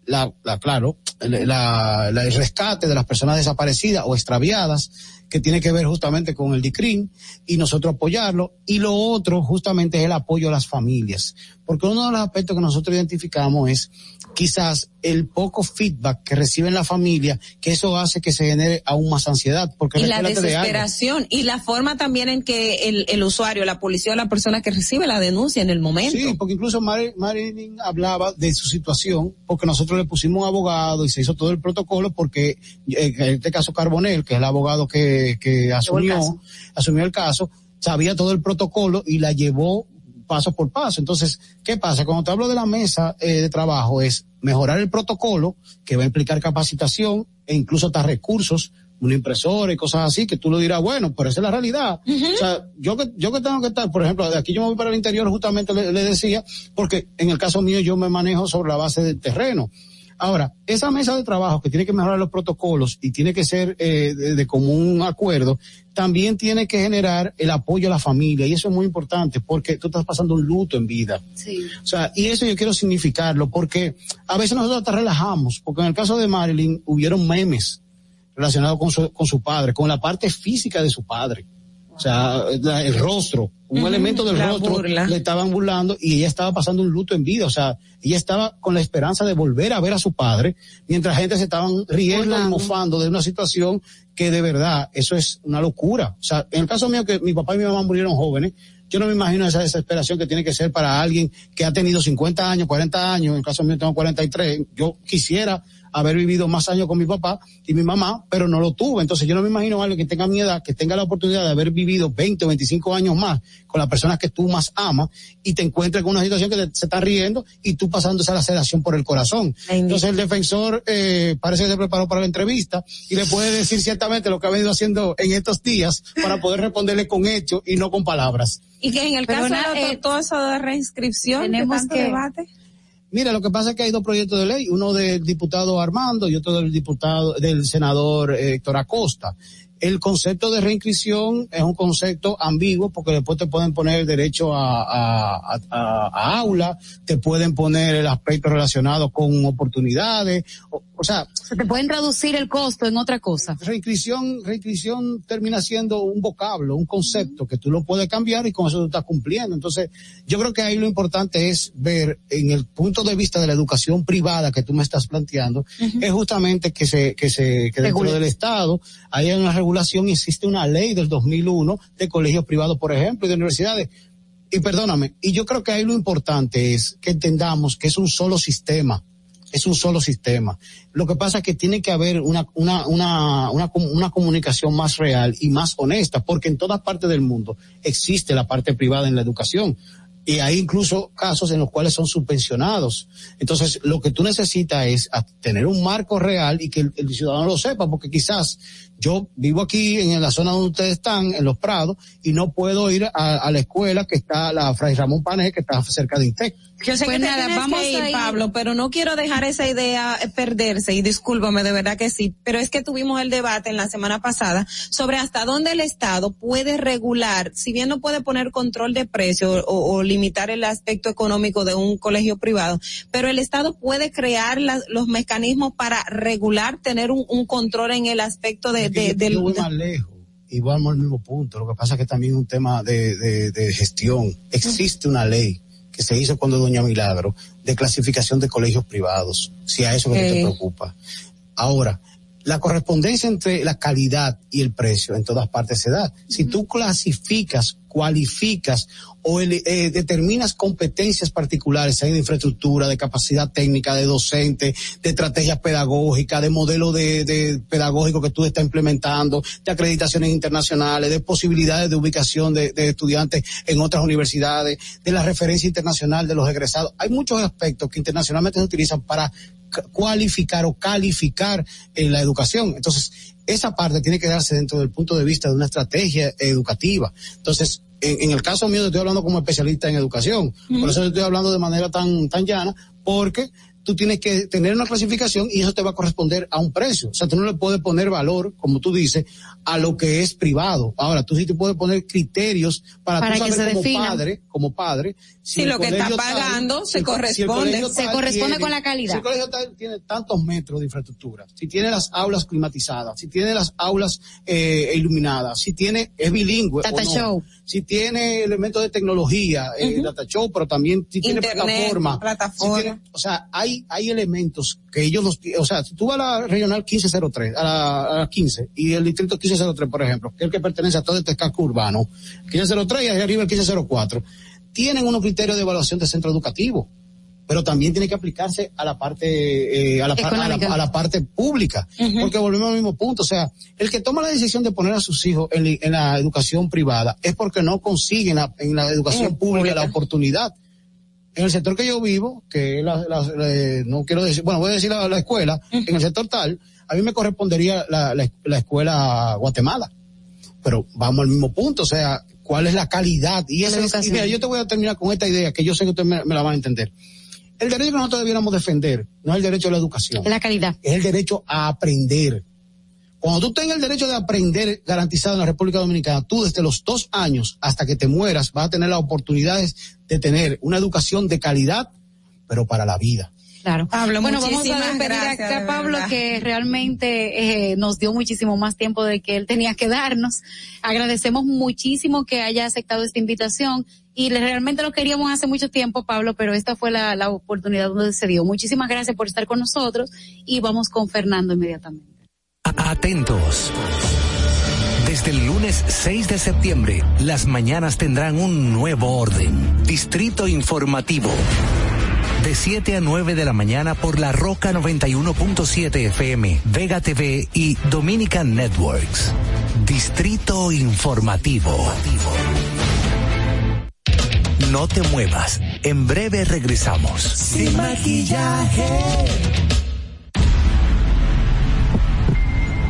la, la claro, la, el rescate de las personas desaparecidas o extraviadas, que tiene que ver justamente con el DICRIN, y nosotros apoyarlo. Y lo otro, justamente, es el apoyo a las familias. Porque uno de los aspectos que nosotros identificamos es quizás el poco feedback que reciben la familia, que eso hace que se genere aún más ansiedad. Porque y la desesperación y la forma también en que el, el, usuario, la policía o la persona que recibe la denuncia en el momento. Sí, porque incluso Marilyn hablaba de su situación, porque nosotros le pusimos un abogado y se hizo todo el protocolo, porque eh, en este caso Carbonel, que es el abogado que, que asumió, asumió el caso, sabía todo el protocolo y la llevó paso por paso. Entonces, ¿qué pasa? Cuando te hablo de la mesa eh, de trabajo es mejorar el protocolo, que va a implicar capacitación e incluso hasta recursos, una impresora y cosas así, que tú lo dirás, bueno, pero esa es la realidad. O sea, yo que, yo que tengo que estar, por ejemplo, de aquí yo me voy para el interior, justamente le, le decía, porque en el caso mío yo me manejo sobre la base del terreno. Ahora, esa mesa de trabajo que tiene que mejorar los protocolos y tiene que ser eh, de, común acuerdo, también tiene que generar el apoyo a la familia y eso es muy importante porque tú estás pasando un luto en vida. Sí. O sea, y eso yo quiero significarlo porque a veces nosotros te relajamos, porque en el caso de Marilyn hubieron memes relacionados con su, con su padre, con la parte física de su padre. O sea, el rostro, un elemento del rostro le estaban burlando y ella estaba pasando un luto en vida. O sea, ella estaba con la esperanza de volver a ver a su padre, mientras gente se estaban riendo y mofando de una situación que de verdad, eso es una locura. O sea, en el caso mío que mi papá y mi mamá murieron jóvenes, yo no me imagino esa desesperación que tiene que ser para alguien que ha tenido 50 años, 40 años, en el caso mío tengo 43, yo quisiera haber vivido más años con mi papá y mi mamá, pero no lo tuve. Entonces yo no me imagino a alguien que tenga mi edad, que tenga la oportunidad de haber vivido 20 o 25 años más con las personas que tú más amas y te encuentres con una situación que se está riendo y tú pasando esa laceración por el corazón. Entonces el defensor eh, parece que se preparó para la entrevista y le puede decir ciertamente lo que ha venido haciendo en estos días para poder responderle con hechos y no con palabras. Y que en el caso de eh, todo eso de reinscripción, tenemos que debate Mira, lo que pasa es que hay dos proyectos de ley, uno del diputado Armando y otro del diputado, del senador eh, Héctor Acosta el concepto de reinscripción es un concepto ambiguo porque después te pueden poner el derecho a, a, a, aula, te pueden poner el aspecto relacionado con oportunidades, o, sea... Se te pueden traducir el costo en otra cosa. Reinscripción, reinscripción termina siendo un vocablo, un concepto que tú lo puedes cambiar y con eso tú estás cumpliendo. Entonces, yo creo que ahí lo importante es ver en el punto de vista de la educación privada que tú me estás planteando, es justamente que se, que se, que dentro del Estado hay una regulación, existe una ley del 2001 de colegios privados, por ejemplo, y de universidades. Y perdóname, y yo creo que ahí lo importante es que entendamos que es un solo sistema, es un solo sistema. Lo que pasa es que tiene que haber una, una, una, una, comunicación más real y más honesta, porque en todas partes del mundo existe la parte privada en la educación y hay incluso casos en los cuales son subvencionados. Entonces, lo que tú necesitas es tener un marco real y que el, ciudadano lo sepa, porque quizás yo vivo aquí en la zona donde ustedes están, en Los Prados, y no puedo ir a, a la escuela que está, la Fray Ramón Paneje, que está cerca de Intec. Yo sé pues que nada, vamos a ir, Pablo, pero no quiero dejar esa idea eh, perderse, y discúlpame, de verdad que sí, pero es que tuvimos el debate en la semana pasada sobre hasta dónde el Estado puede regular, si bien no puede poner control de precio o, o limitar el aspecto económico de un colegio privado, pero el Estado puede crear la, los mecanismos para regular, tener un, un control en el aspecto de, de, del... Yo voy más lejos y vamos al mismo punto. Lo que pasa es que también es un tema de, de, de gestión. Existe una ley que se hizo cuando Doña Milagro de clasificación de colegios privados, si a eso que te preocupa. Ahora, la correspondencia entre la calidad y el precio en todas partes se da. Si tú clasificas cualificas o eh, determinas competencias particulares hay de infraestructura, de capacidad técnica, de docente, de estrategias pedagógicas, de modelo de, de pedagógico que tú estás implementando, de acreditaciones internacionales, de posibilidades de ubicación de, de estudiantes en otras universidades, de la referencia internacional de los egresados. Hay muchos aspectos que internacionalmente se utilizan para cualificar o calificar en la educación. Entonces, esa parte tiene que darse dentro del punto de vista de una estrategia educativa. Entonces, en, el caso mío estoy hablando como especialista en educación, por eso estoy hablando de manera tan, tan llana, porque tú tienes que tener una clasificación y eso te va a corresponder a un precio. O sea, tú no le puedes poner valor, como tú dices, a lo que es privado. Ahora, tú sí te puedes poner criterios para, para tú saber como padre, como padre, si, lo que está pagando se corresponde. se corresponde con la calidad. Si el colegio tal tiene tantos metros de infraestructura, si tiene las aulas climatizadas, si tiene las aulas eh, iluminadas, si tiene, es bilingüe. Data o no, show. Si tiene elementos de tecnología, eh, data show, pero también si tiene Internet, plataforma. plataforma. si tiene- o sea, hay, hay elementos que ellos los, o sea, si tú vas a la regional 1503, a la, a la 15, y el distrito 1503, por ejemplo, que es el que pertenece a todo este casco urbano, 1503 y arriba el 1504, tienen unos criterios de evaluación de centro educativo, pero también tiene que aplicarse a la parte, eh, a, la, par- a, la, a la parte pública, porque volvemos al mismo punto, o sea, el que toma la decisión de poner a sus hijos en, en la educación privada es porque no consiguen la- en la educación Eh, pública, pública. la oportunidad. En el sector que yo vivo, que la, la- la- no quiero decir, bueno, voy a decir la, la escuela, en el sector tal, a mí me correspondería la, la, la escuela Guatemala. Pero vamos al mismo punto, o sea, ¿cuál es la calidad? Y, ese La es- y mira, yo te voy a terminar con esta idea que yo sé que ustedes me, me la van a entender. El derecho que nosotros debiéramos defender no es el derecho a la educación, La calidad. es el derecho a aprender. Cuando tú tengas el derecho de aprender garantizado en la República Dominicana, tú desde los dos años hasta que te mueras vas a tener las oportunidades de tener una educación de calidad, pero para la vida. Claro. Pablo, bueno, vamos a despedir gracias, acá de a Pablo, que realmente eh, nos dio muchísimo más tiempo de que él tenía que darnos. Agradecemos muchísimo que haya aceptado esta invitación y le- realmente lo queríamos hace mucho tiempo, Pablo, pero esta fue la, la oportunidad donde se dio. Muchísimas gracias por estar con nosotros y vamos con Fernando inmediatamente. Atentos. Desde el lunes 6 de septiembre, las mañanas tendrán un nuevo orden. Distrito Informativo. De 7 a 9 de la mañana por la Roca 91.7 FM, Vega TV y Dominican Networks. Distrito Informativo. No te muevas. En breve regresamos. Sin maquillaje.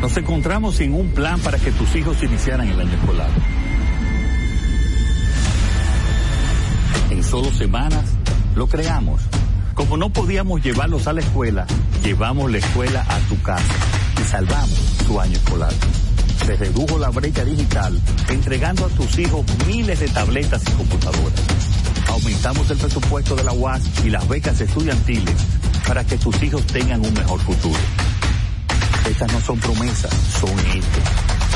Nos encontramos sin un plan para que tus hijos iniciaran el año escolar. En solo semanas lo creamos. Como no podíamos llevarlos a la escuela, llevamos la escuela a tu casa y salvamos su año escolar. Se redujo la brecha digital entregando a tus hijos miles de tabletas y computadoras. Aumentamos el presupuesto de la UAS y las becas estudiantiles para que tus hijos tengan un mejor futuro. Estas no son promesas, son hechos.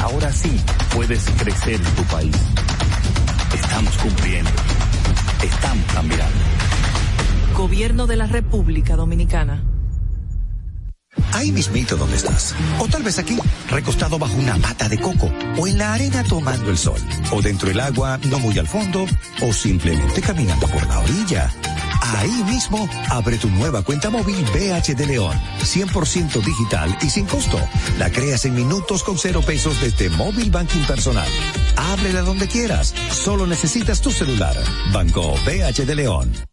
Ahora sí puedes crecer en tu país. Estamos cumpliendo. Estamos cambiando. Gobierno de la República Dominicana. Ahí mismito donde estás. O tal vez aquí, recostado bajo una mata de coco. O en la arena tomando el sol. O dentro del agua, no muy al fondo. O simplemente caminando por la orilla. Ahí mismo, abre tu nueva cuenta móvil BH de León. 100% digital y sin costo. La creas en minutos con cero pesos desde Móvil Banking Personal. Ábrela donde quieras. Solo necesitas tu celular. Banco BH de León.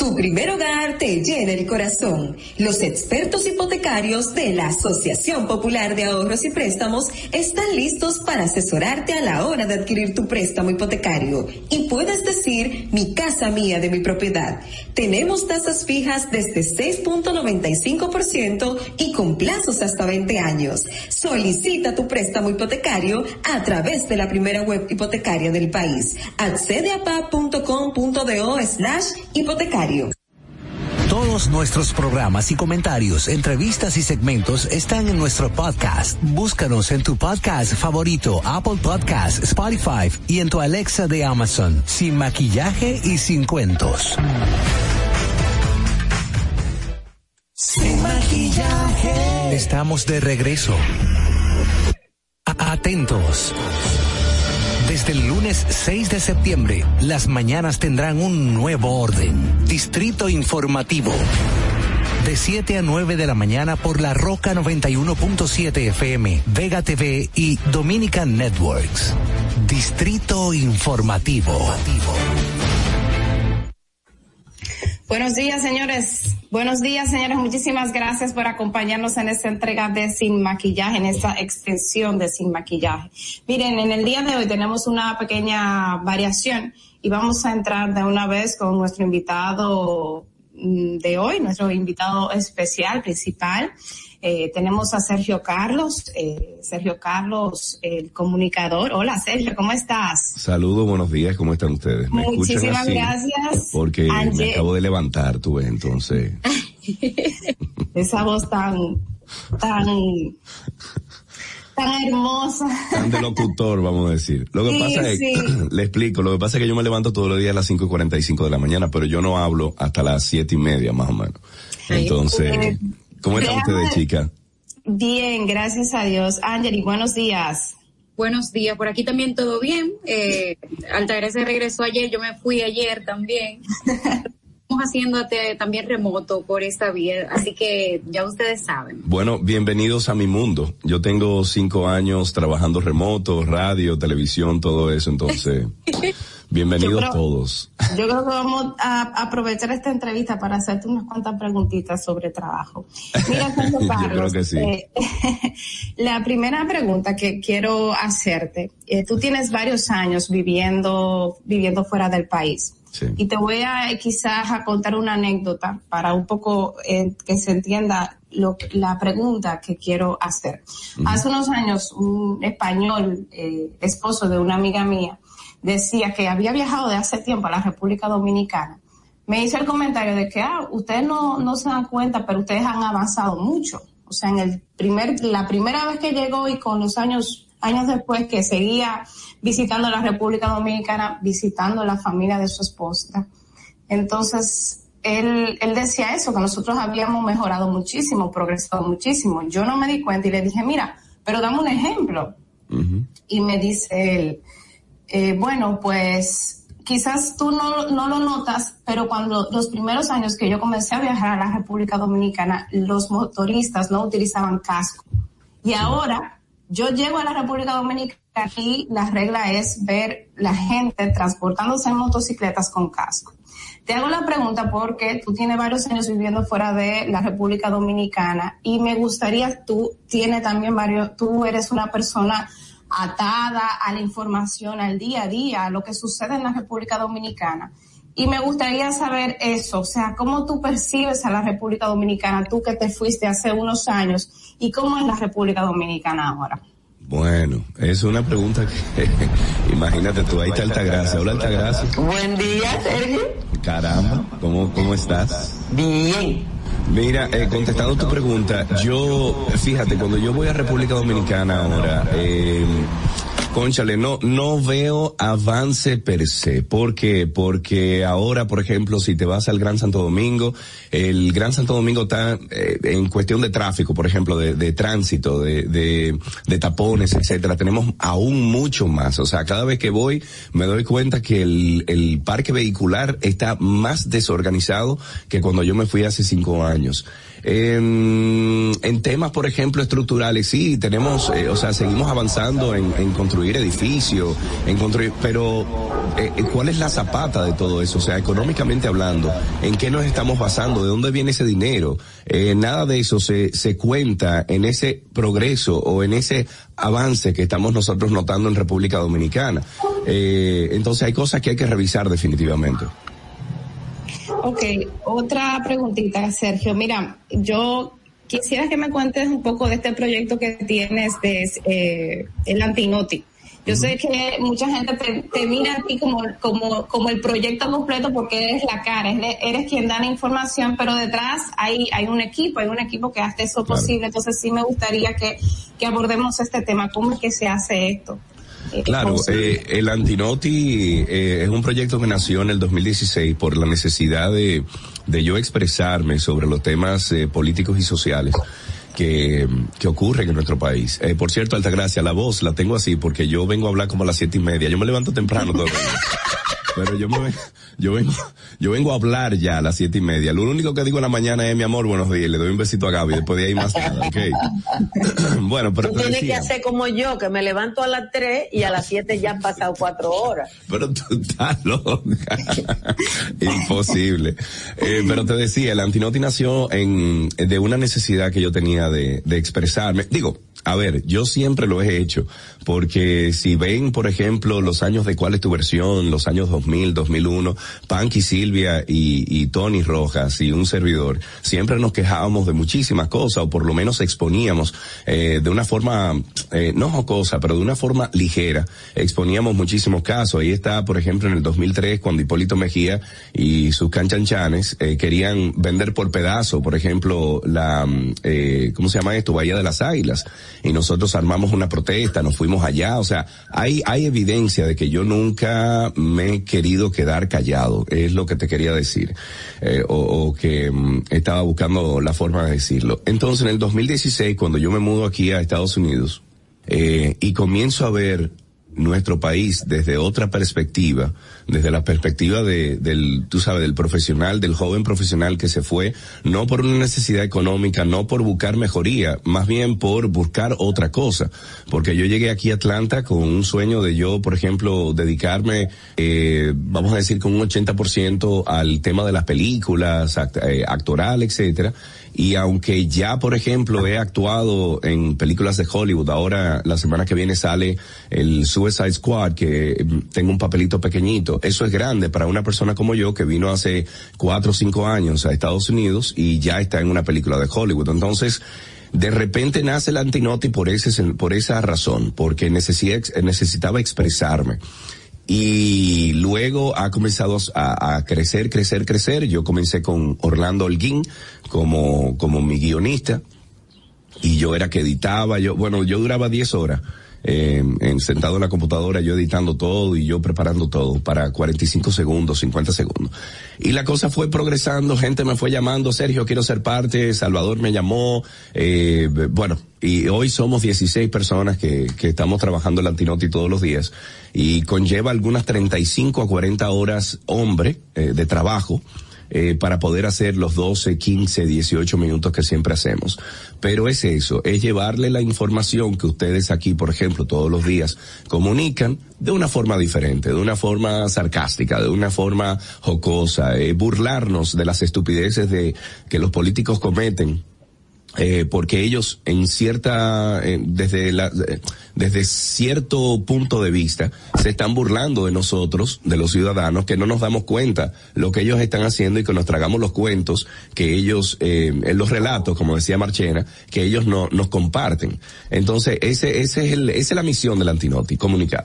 Tu primer hogar te llena el corazón. Los expertos hipotecarios de la Asociación Popular de Ahorros y Préstamos están listos para asesorarte a la hora de adquirir tu préstamo hipotecario. Y puedes decir, mi casa mía de mi propiedad. Tenemos tasas fijas desde 6.95% y con plazos hasta 20 años. Solicita tu préstamo hipotecario a través de la primera web hipotecaria del país. Accede a pa.com.do slash hipotecario. Todos nuestros programas y comentarios, entrevistas y segmentos están en nuestro podcast. Búscanos en tu podcast favorito, Apple Podcast, Spotify y en tu Alexa de Amazon, sin maquillaje y sin cuentos. Sin maquillaje. Estamos de regreso. A- Atentos. Desde el lunes 6 de septiembre, las mañanas tendrán un nuevo orden. Distrito Informativo. De 7 a 9 de la mañana por la Roca 91.7 FM, Vega TV y Dominican Networks. Distrito Informativo. Buenos días, señores. Buenos días, señores. Muchísimas gracias por acompañarnos en esta entrega de Sin Maquillaje, en esta extensión de Sin Maquillaje. Miren, en el día de hoy tenemos una pequeña variación y vamos a entrar de una vez con nuestro invitado mm, de hoy, nuestro invitado especial, principal. Eh, tenemos a Sergio Carlos, eh, Sergio Carlos, el comunicador. Hola, Sergio, ¿cómo estás? Saludos, buenos días, ¿cómo están ustedes? ¿Me escuchan Muchísimas así? gracias. Porque me acabo de levantar, tú ves, entonces. [LAUGHS] esa voz tan, tan, tan hermosa. Tan de locutor, vamos a decir. Lo que Sí, pasa es, sí. [CLEARS THROAT] le explico, lo que pasa es que yo me levanto todos los días a las 5 y 45 de la mañana, pero yo no hablo hasta las siete y media, más o menos. Entonces, ¿cómo están Déjame- ustedes, chicas? Bien, gracias a Dios. Angeli, buenos días. Buenos días, por aquí también todo bien. Eh, Altagracia regresó ayer, yo me fui ayer también. [LAUGHS] Estamos haciéndote también remoto por esta vía, así que ya ustedes saben. Bueno, bienvenidos a mi mundo. Yo tengo cinco años trabajando remoto, radio, televisión, todo eso, entonces, [LAUGHS] bienvenidos creo- todos. Yo creo que vamos a aprovechar esta entrevista para hacerte unas cuantas preguntitas sobre trabajo. Mira, [LAUGHS] Sergio Yo Carlos, creo que sí. eh, [LAUGHS] la primera pregunta que quiero hacerte, eh, tú tienes varios años viviendo, viviendo fuera del país. Y te voy a eh, quizás a contar una anécdota para un poco eh, que se entienda lo, la pregunta que quiero hacer. Hace unos años un español, eh, esposo de una amiga mía, decía que había viajado de hace tiempo a la República Dominicana. Me hizo el comentario de que, ah, ustedes no, no se dan cuenta, pero ustedes han avanzado mucho. O sea, en el primer, la primera vez que llegó y con los años, años después que seguía visitando la República Dominicana, visitando la familia de su esposa. Entonces, él, él decía eso, que nosotros habíamos mejorado muchísimo, progresado muchísimo. Yo no me di cuenta y le dije, mira, pero dame un ejemplo. Y me dice él, eh, bueno, pues quizás tú no, no lo notas, pero cuando los primeros años que yo comencé a viajar a la República Dominicana, los motoristas no utilizaban casco. Y ahora yo llego a la República Dominicana y la regla es ver la gente transportándose en motocicletas con casco. Te hago la pregunta porque tú tienes varios años viviendo fuera de la República Dominicana y me gustaría, tú tienes también varios, tú eres una persona atada a la información al día a día, a lo que sucede en la República Dominicana. Y me gustaría saber eso, o sea, cómo tú percibes a la República Dominicana, tú que te fuiste hace unos años, y cómo es la República Dominicana ahora. Bueno, es una pregunta que, [LAUGHS] imagínate tú, ahí está Altagracia. Hola Altagracia. Buen día, Sergio. Caramba, ¿cómo, cómo estás? Bien. Mira, eh, contestando tu pregunta, yo, fíjate, cuando yo voy a República Dominicana ahora, eh, Conchale, no, no veo avance per se. ¿Por qué? Porque ahora, por ejemplo, si te vas al Gran Santo Domingo, el Gran Santo Domingo está eh, en cuestión de tráfico, por ejemplo, de, de tránsito, de, de, de tapones, etcétera. Tenemos aún mucho más. O sea, cada vez que voy, me doy cuenta que el, el parque vehicular está más desorganizado que cuando yo me fui hace cinco años. En, en temas, por ejemplo, estructurales, sí, tenemos, eh, o sea, seguimos avanzando en, construir edificios, en construir, pero eh, eh, ¿cuál es la zapata de todo eso? O sea, económicamente hablando, ¿en qué nos estamos basando? ¿De dónde viene ese dinero? Eh, nada de eso se, se cuenta en ese progreso o en ese avance que estamos nosotros notando en República Dominicana. Eh, entonces hay cosas que hay que revisar definitivamente. Ok, otra preguntita, Sergio. Mira, yo quisiera que me cuentes un poco de este proyecto que tienes de eh, el Antinoti. Yo sé que mucha gente te, mira a ti como, como, como el proyecto completo porque eres la cara, eres, eres, quien da la información, pero detrás hay, hay un equipo, hay un equipo que hace eso posible. Entonces sí me gustaría que, que abordemos este tema, cómo es que se hace esto. Eh, claro, eh, el Antinoti eh, es un proyecto que nació en el 2016 por la necesidad de, de yo expresarme sobre los temas eh, políticos y sociales que, que ocurren en nuestro país. Eh, por cierto, Altagracia, la voz la tengo así porque yo vengo a hablar como a las siete y media. Yo me levanto temprano todavía. [LAUGHS] Pero yo me, yo vengo, yo vengo a hablar ya a las siete y media. Lo único que digo en la mañana es mi amor, buenos días, le doy un besito a Gaby, después de ahí más nada, ok. [LAUGHS] bueno, pero tú tienes que hacer como yo, que me levanto a las tres y a las siete ya han pasado cuatro horas. Pero tú estás loca. [LAUGHS] Imposible. Eh, pero te decía, el Antinoti nació en, de una necesidad que yo tenía de, de expresarme. Digo, a ver, yo siempre lo he hecho, porque si ven, por ejemplo, los años de cuál es tu versión, los años 2000, 2001, Panky Silvia y, y Tony Rojas y un servidor, siempre nos quejábamos de muchísimas cosas, o por lo menos exponíamos eh, de una forma, eh, no jocosa, pero de una forma ligera, exponíamos muchísimos casos. Ahí está, por ejemplo, en el 2003, cuando Hipólito Mejía y sus canchanchanes eh, querían vender por pedazo, por ejemplo, la, eh, ¿cómo se llama esto? Bahía de las Águilas y nosotros armamos una protesta, nos fuimos allá, o sea, hay, hay evidencia de que yo nunca me he querido quedar callado, es lo que te quería decir, eh, o, que mm, estaba buscando la forma de decirlo. Entonces, en el 2016, cuando yo me mudo aquí a Estados Unidos, eh, y comienzo a ver nuestro país desde otra perspectiva, desde la perspectiva de, del, tú sabes, del profesional, del joven profesional que se fue, no por una necesidad económica, no por buscar mejoría, más bien por buscar otra cosa. Porque yo llegué aquí a Atlanta con un sueño de yo, por ejemplo, dedicarme, eh, vamos a decir, con un 80% al tema de las películas, act eh, actoral, etcétera y aunque ya, por ejemplo, he actuado en películas de Hollywood, ahora la semana que viene sale el Suicide Squad, que tengo un papelito pequeñito, eso es grande para una persona como yo que vino hace cuatro o cinco años a Estados Unidos y ya está en una película de Hollywood. Entonces, de repente nace el antinoti por ese, por esa razón, porque necesitaba expresarme y luego ha comenzado a, crecer, crecer, crecer. Yo comencé con Orlando Holguín como, como mi guionista y yo era que editaba, yo, bueno, yo duraba 10 horas. Eh, en, sentado en la computadora, yo editando todo y yo preparando todo para 45 segundos, 50 segundos. Y la cosa fue progresando, gente me fue llamando, Sergio, quiero ser parte, Salvador me llamó, eh, bueno, y hoy somos 16 personas que, que estamos trabajando el Antinoti todos los días y conlleva algunas 35 a 40 horas hombre eh, de trabajo. Eh, para poder hacer los 12, 15, 18 minutos que siempre hacemos. Pero es eso, es llevarle la información que ustedes aquí, por ejemplo, todos los días comunican de una forma diferente, de una forma sarcástica, de una forma jocosa, eh, burlarnos de las estupideces de que los políticos cometen eh, porque ellos en cierta eh, desde la eh, desde cierto punto de vista se están burlando de nosotros de los ciudadanos que no nos damos cuenta lo que ellos están haciendo y que nos tragamos los cuentos que ellos en los relatos como decía Marchena que ellos no nos comparten. Entonces ese ese es el esa es la misión del Antinoti comunicar.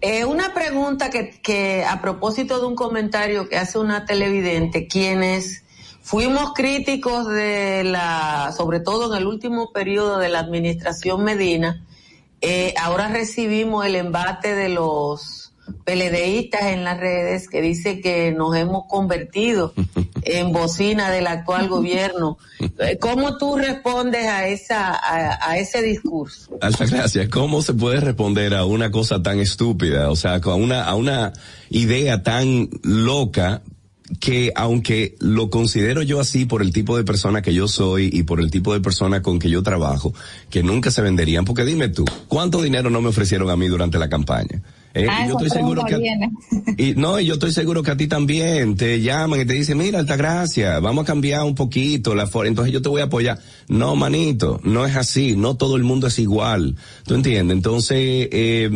Eh, una pregunta que, que a propósito de un comentario que hace una televidente, quienes fuimos críticos de la, sobre todo en el último periodo de la administración Medina, eh, ahora recibimos el embate de los peledeístas en las redes que dice que nos hemos convertido [LAUGHS] en bocina del actual [LAUGHS] gobierno. ¿Cómo tú respondes a esa a, a ese discurso? Alta gracias. ¿Cómo se puede responder a una cosa tan estúpida? O sea, a una a una idea tan loca que aunque lo considero yo así por el tipo de persona que yo soy y por el tipo de persona con que yo trabajo, que nunca se venderían, porque dime tú, ¿cuánto dinero no me ofrecieron a mí durante la campaña? Eh, Ah, y yo estoy seguro que pregunta viene. y no, y yo estoy seguro que a ti también te llaman y te dicen, mira, Altagracia, vamos a cambiar un poquito la forma, entonces yo te voy a apoyar. No, manito, no es así, no todo el mundo es igual. ¿Tú entiendes? Entonces, eh,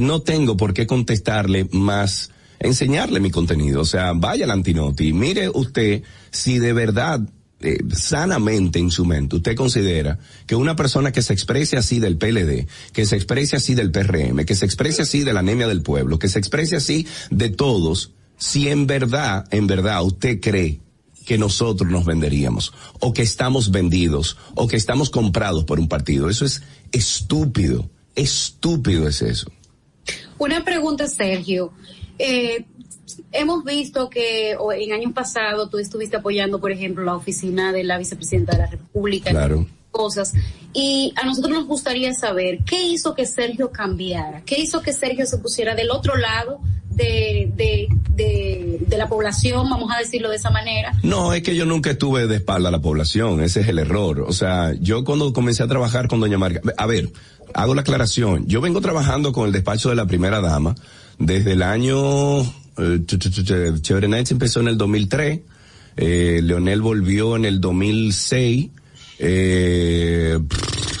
no tengo por qué contestarle más, enseñarle mi contenido. O sea, vaya al antinoti, mire usted si de verdad eh, sanamente en su mente usted considera que una persona que se exprese así del PLD, que se exprese así del PRM, que se exprese así de la anemia del pueblo, que se exprese así de todos, si en verdad, en verdad usted cree que nosotros nos venderíamos, o que estamos vendidos, o que estamos comprados por un partido. Eso es estúpido, estúpido es eso. Una pregunta, Sergio. Eh, hemos visto que o en años pasados tú estuviste apoyando, por ejemplo, la oficina de la vicepresidenta de la República, Claro. cosas. Y a nosotros nos gustaría saber qué hizo que Sergio cambiara, qué hizo que Sergio se pusiera del otro lado de, de, de, de la población, vamos a decirlo de esa manera. No, es que yo nunca estuve de espalda a la población, ese es el error. O sea, yo cuando comencé a trabajar con doña Margarita, a ver, hago la aclaración, yo vengo trabajando con el despacho de la primera dama desde el año, eh, ch- ch- ch- Chévere Nights empezó en el 2003, eh, Leonel volvió en el 2006, eh,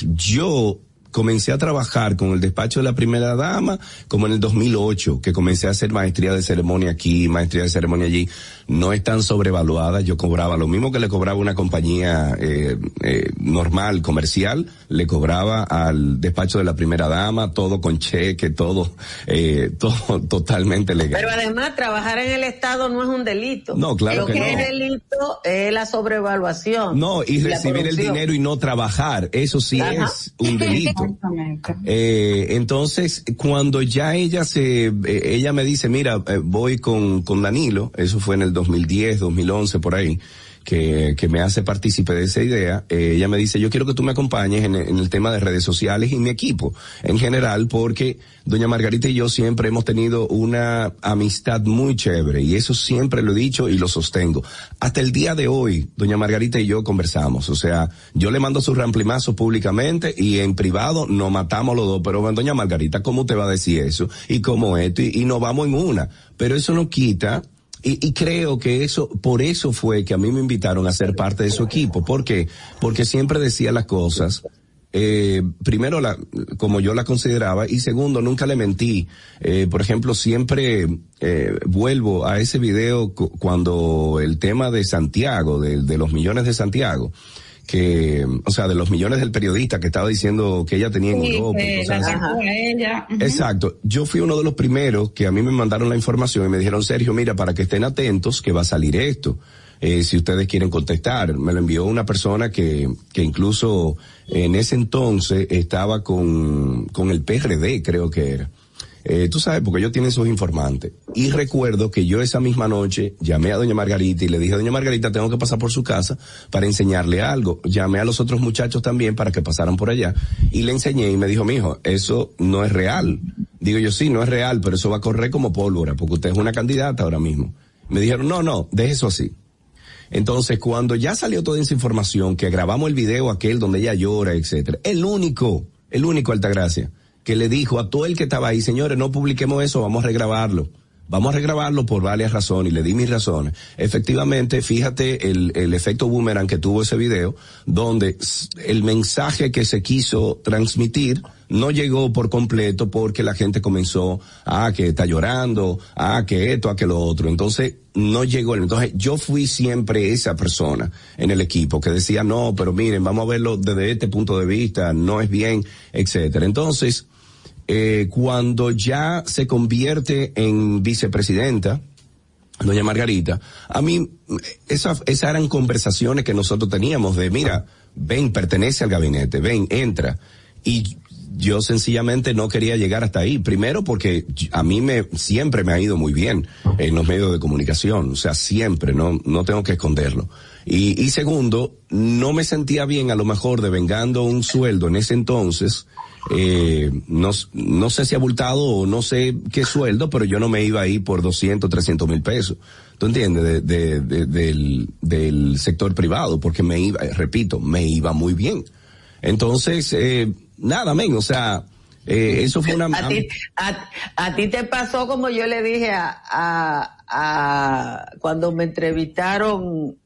yo comencé a trabajar con el despacho de la primera dama como en el 2008, que comencé a hacer maestría de ceremonia aquí, maestría de ceremonia allí. No es tan sobrevaluada, yo cobraba lo mismo que le cobraba una compañía eh, eh, normal, comercial, le cobraba al despacho de la primera dama, todo con cheque, todo, eh, [LAUGHS] todo totalmente legal. Pero además, trabajar en el Estado no es un delito. No, claro Lo que que, no. es delito es la sobrevaluación. No, y recibir el dinero y no trabajar, eso sí Ajá. es un delito. Eh, entonces, cuando ya ella se, eh, ella me dice, mira, eh, voy con, con Danilo, eso fue en el 2010, 2011, por ahí, que, que me hace partícipe de esa idea, eh, ella me dice, yo quiero que tú me acompañes en, el tema de redes sociales y mi equipo en general, porque doña Margarita y yo siempre hemos tenido una amistad muy chévere y eso siempre lo he dicho y lo sostengo. Hasta el día de hoy, doña Margarita y yo conversamos, o sea, yo le mando sus ramplimazos públicamente y en privado nos matamos los dos, pero doña Margarita, ¿cómo te va a decir eso? Y cómo esto, y, y nos vamos en una. Pero eso no quita y, y creo que eso, por eso fue que a mí me invitaron a ser parte de su equipo. ¿Por qué? Porque siempre decía las cosas, eh, primero la, como yo la consideraba y segundo nunca le mentí. Eh, por ejemplo, siempre eh, vuelvo a ese video cu- cuando el tema de Santiago, de los millones de Santiago, que, o sea, de los millones del periodista que estaba diciendo que ella tenía en Europa. que la. Exacto. Yo fui uno de los primeros que a mí me mandaron la información y me dijeron, Sergio, mira, para que estén atentos que va a salir esto. Eh, si ustedes quieren contestar. Me lo envió una persona que, que incluso en ese entonces estaba con, con el PRD, creo que era. Eh, tú sabes, porque ellos tienen sus informantes. Y recuerdo que yo esa misma noche llamé a doña Margarita y le dije, doña Margarita, tengo que pasar por su casa para enseñarle algo. Llamé a los otros muchachos también para que pasaran por allá y le enseñé y me dijo, mijo, eso no es real. Digo yo, sí, no es real, pero eso va a correr como pólvora, porque usted es una candidata ahora mismo. Me dijeron, no, no, deje eso así. Entonces, cuando ya salió toda esa información, que grabamos el video aquel donde ella llora, etcétera, el único, el único Altagracia, que le dijo a todo el que estaba ahí, señores, no publiquemos eso, vamos a regrabarlo. Vamos a regrabarlo por varias razones y le di mis razones. Efectivamente, fíjate el, el efecto boomerang que tuvo ese video, donde el mensaje que se quiso transmitir no llegó por completo porque la gente comenzó a que está llorando, a que esto, a que lo otro. Entonces, no llegó. Entonces, yo fui siempre esa persona en el equipo que decía, no, pero miren, vamos a verlo desde este punto de vista, no es bien, etcétera. Entonces, eh, cuando ya se convierte en vicepresidenta, doña Margarita, a mí esas, esas eran conversaciones que nosotros teníamos de, mira, ven, pertenece al gabinete, ven, entra. Y yo sencillamente no quería llegar hasta ahí. Primero porque a mí me siempre me ha ido muy bien en los medios de comunicación, o sea, siempre, no no tengo que esconderlo. Y, y segundo, no me sentía bien a lo mejor devengando un sueldo en ese entonces, eh, no, no sé si abultado o no sé qué sueldo, pero yo no me iba ahí por 200, 300 mil pesos. ¿Tú entiendes? De, de, del, del sector privado, porque me iba, repito, me iba muy bien. Entonces, eh, nada, men, o sea, eh, eso fue una... [LAUGHS] A ti, a, a ti, te pasó como yo le dije a, a, a cuando me entrevistaron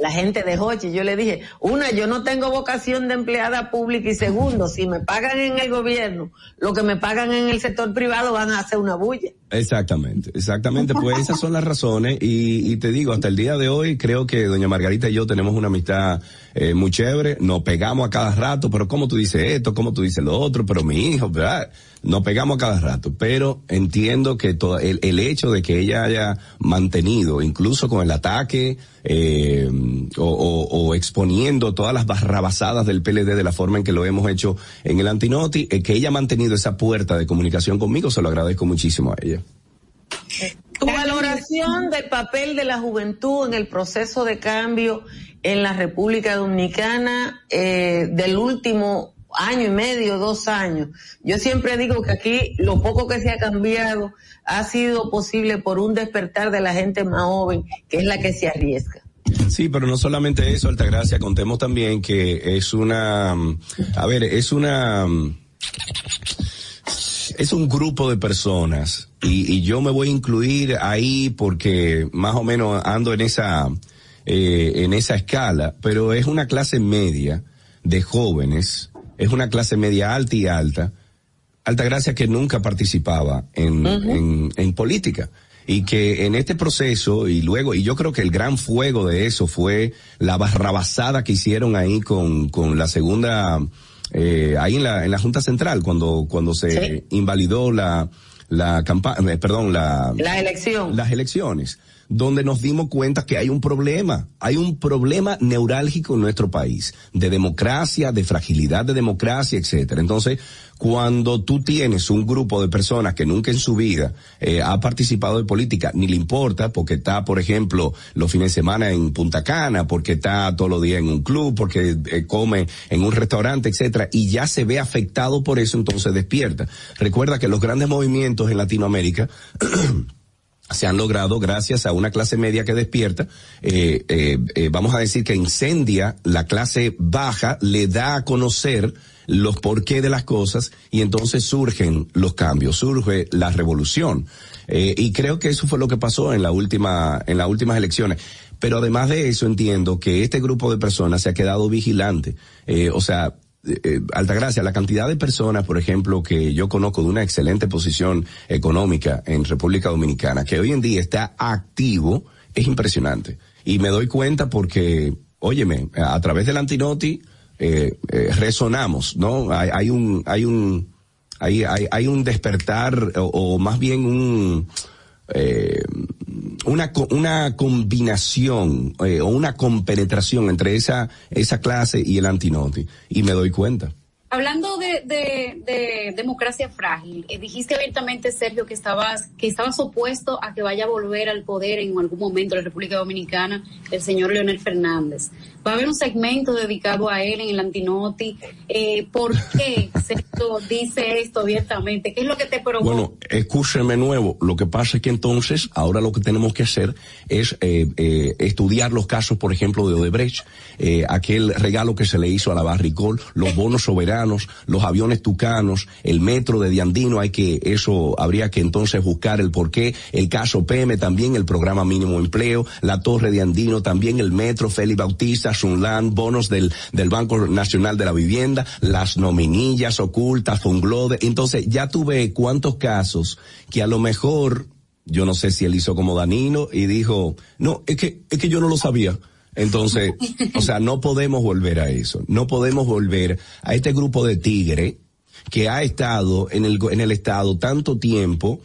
la gente de Hochi, yo le dije, una, yo no tengo vocación de empleada pública y segundo, si me pagan en el gobierno, lo que me pagan en el sector privado van a hacer una bulla. Exactamente, exactamente, pues esas son las razones y, y, te digo, hasta el día de hoy creo que doña Margarita y yo tenemos una amistad eh, muy chévere, nos pegamos a cada rato, pero como tú dices esto, como tú dices lo otro, pero mi hijo, ¿verdad? Nos pegamos cada rato, pero entiendo que todo el, el hecho de que ella haya mantenido, incluso con el ataque eh, o, exponiendo todas las barrabasadas del PLD de la forma en que lo hemos hecho en el Antinoti, eh, que ella ha mantenido esa puerta de comunicación conmigo, se lo agradezco muchísimo a ella. Tu valoración del papel de la juventud en el proceso de cambio en la República Dominicana eh, del último año y medio, dos años. Yo siempre digo que aquí lo poco que se ha cambiado ha sido posible por un despertar de la gente más joven, que es la que se arriesga. Sí, pero no solamente eso, Altagracia, contemos también que es una, a ver, es una, es un grupo de personas y, y yo me voy a incluir ahí porque más o menos ando en esa, eh, en esa escala, pero es una clase media de jóvenes, es una clase media alta y alta, Altagracia que nunca participaba en, uh -huh. en, en política y que en este proceso y luego y yo creo que el gran fuego de eso fue la barrabasada que hicieron ahí con con la segunda eh, ahí en la en la junta central cuando cuando se sí. invalidó la la campaña perdón la la elección las elecciones donde nos dimos cuenta que hay un problema, hay un problema neurálgico en nuestro país, de democracia, de fragilidad de democracia, etcétera. Entonces, cuando tú tienes un grupo de personas que nunca en su vida eh, ha participado de política, ni le importa, porque está, por ejemplo, los fines de semana en Punta Cana, porque está todos los días en un club, porque eh, come en un restaurante, etcétera, y ya se ve afectado por eso, entonces despierta. Recuerda que los grandes movimientos en Latinoamérica [CLEARS THROAT] se han logrado gracias a una clase media que despierta, eh, eh, eh, vamos a decir que incendia la clase baja, le da a conocer los porqué de las cosas y entonces surgen los cambios, surge la revolución. y creo que eso fue lo que pasó en la última, en las últimas elecciones. Pero además de eso entiendo que este grupo de personas se ha quedado vigilante. o sea, eh, Altagracia, la cantidad de personas, por ejemplo, que yo conozco de una excelente posición económica en República Dominicana, que hoy en día está activo, es impresionante. Y me doy cuenta porque, óyeme, a través del Antinoti, eh, eh, resonamos, ¿no? Hay, hay, un, hay un, hay, hay, hay un despertar, o, o más bien un, eh, una, una combinación eh, o una compenetración entre esa, esa clase y el antinoti. Y me doy cuenta. Hablando de, de, de democracia frágil, eh, dijiste abiertamente, Sergio, que estabas, que estabas opuesto a que vaya a volver al poder en algún momento la República Dominicana el señor Leonel Fernández. Va a haber un segmento dedicado a él en el Antinoti. Eh, ¿Por qué Sergio dice esto abiertamente? ¿Qué es lo que te provocó? Bueno, escúcheme nuevo. Lo que pasa es que entonces, ahora lo que tenemos que hacer es eh, eh, estudiar los casos, por ejemplo, de Odebrecht, eh, aquel regalo que se le hizo a la Barricol, los bonos soberanos los aviones tucanos, el metro de Diandino, hay que, eso habría que entonces buscar el porqué, el caso PM también, el programa mínimo empleo, la torre de Andino también, el metro, Félix Bautista, Sunland, bonos del, del Banco Nacional de la Vivienda, las nominillas ocultas, Funglode, entonces ya tuve cuántos casos que a lo mejor, yo no sé si él hizo como Danilo y dijo, no, es que, es que yo no lo sabía. Entonces, [LAUGHS] o sea, no podemos volver a eso. No podemos volver a este grupo de tigre que ha estado en el, en el Estado tanto tiempo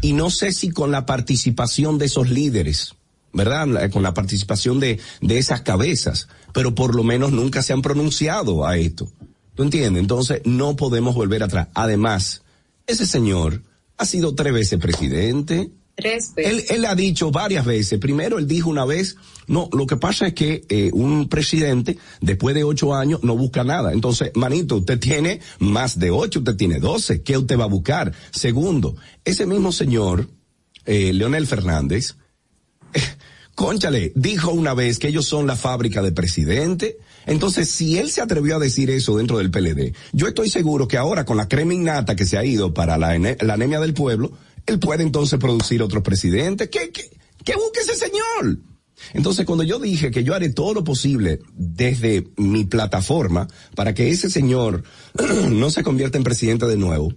y no sé si con la participación de esos líderes, ¿verdad? Con la participación de, de esas cabezas, pero por lo menos nunca se han pronunciado a esto. ¿Tú entiendes? Entonces no podemos volver atrás. Además, ese señor ha sido tres veces presidente. Tres Él, veces. él ha dicho varias veces. Primero, él dijo una vez, no, lo que pasa es que eh, un presidente, después de ocho años, no busca nada. Entonces, manito, usted tiene más de ocho, usted tiene doce. ¿Qué usted va a buscar? Segundo, ese mismo señor, eh, Leonel Fernández, Conchale, dijo una vez que ellos son la fábrica de presidente. Entonces, si él se atrevió a decir eso dentro del PLD, yo estoy seguro que ahora con la crema innata que se ha ido para la, anemia del pueblo, él puede entonces producir otros presidentes. ¿Qué, qué, ese señor? Entonces, cuando yo dije que yo haré todo lo posible desde mi plataforma para que ese señor [CLEARS THROAT] no se convierta en presidente de nuevo,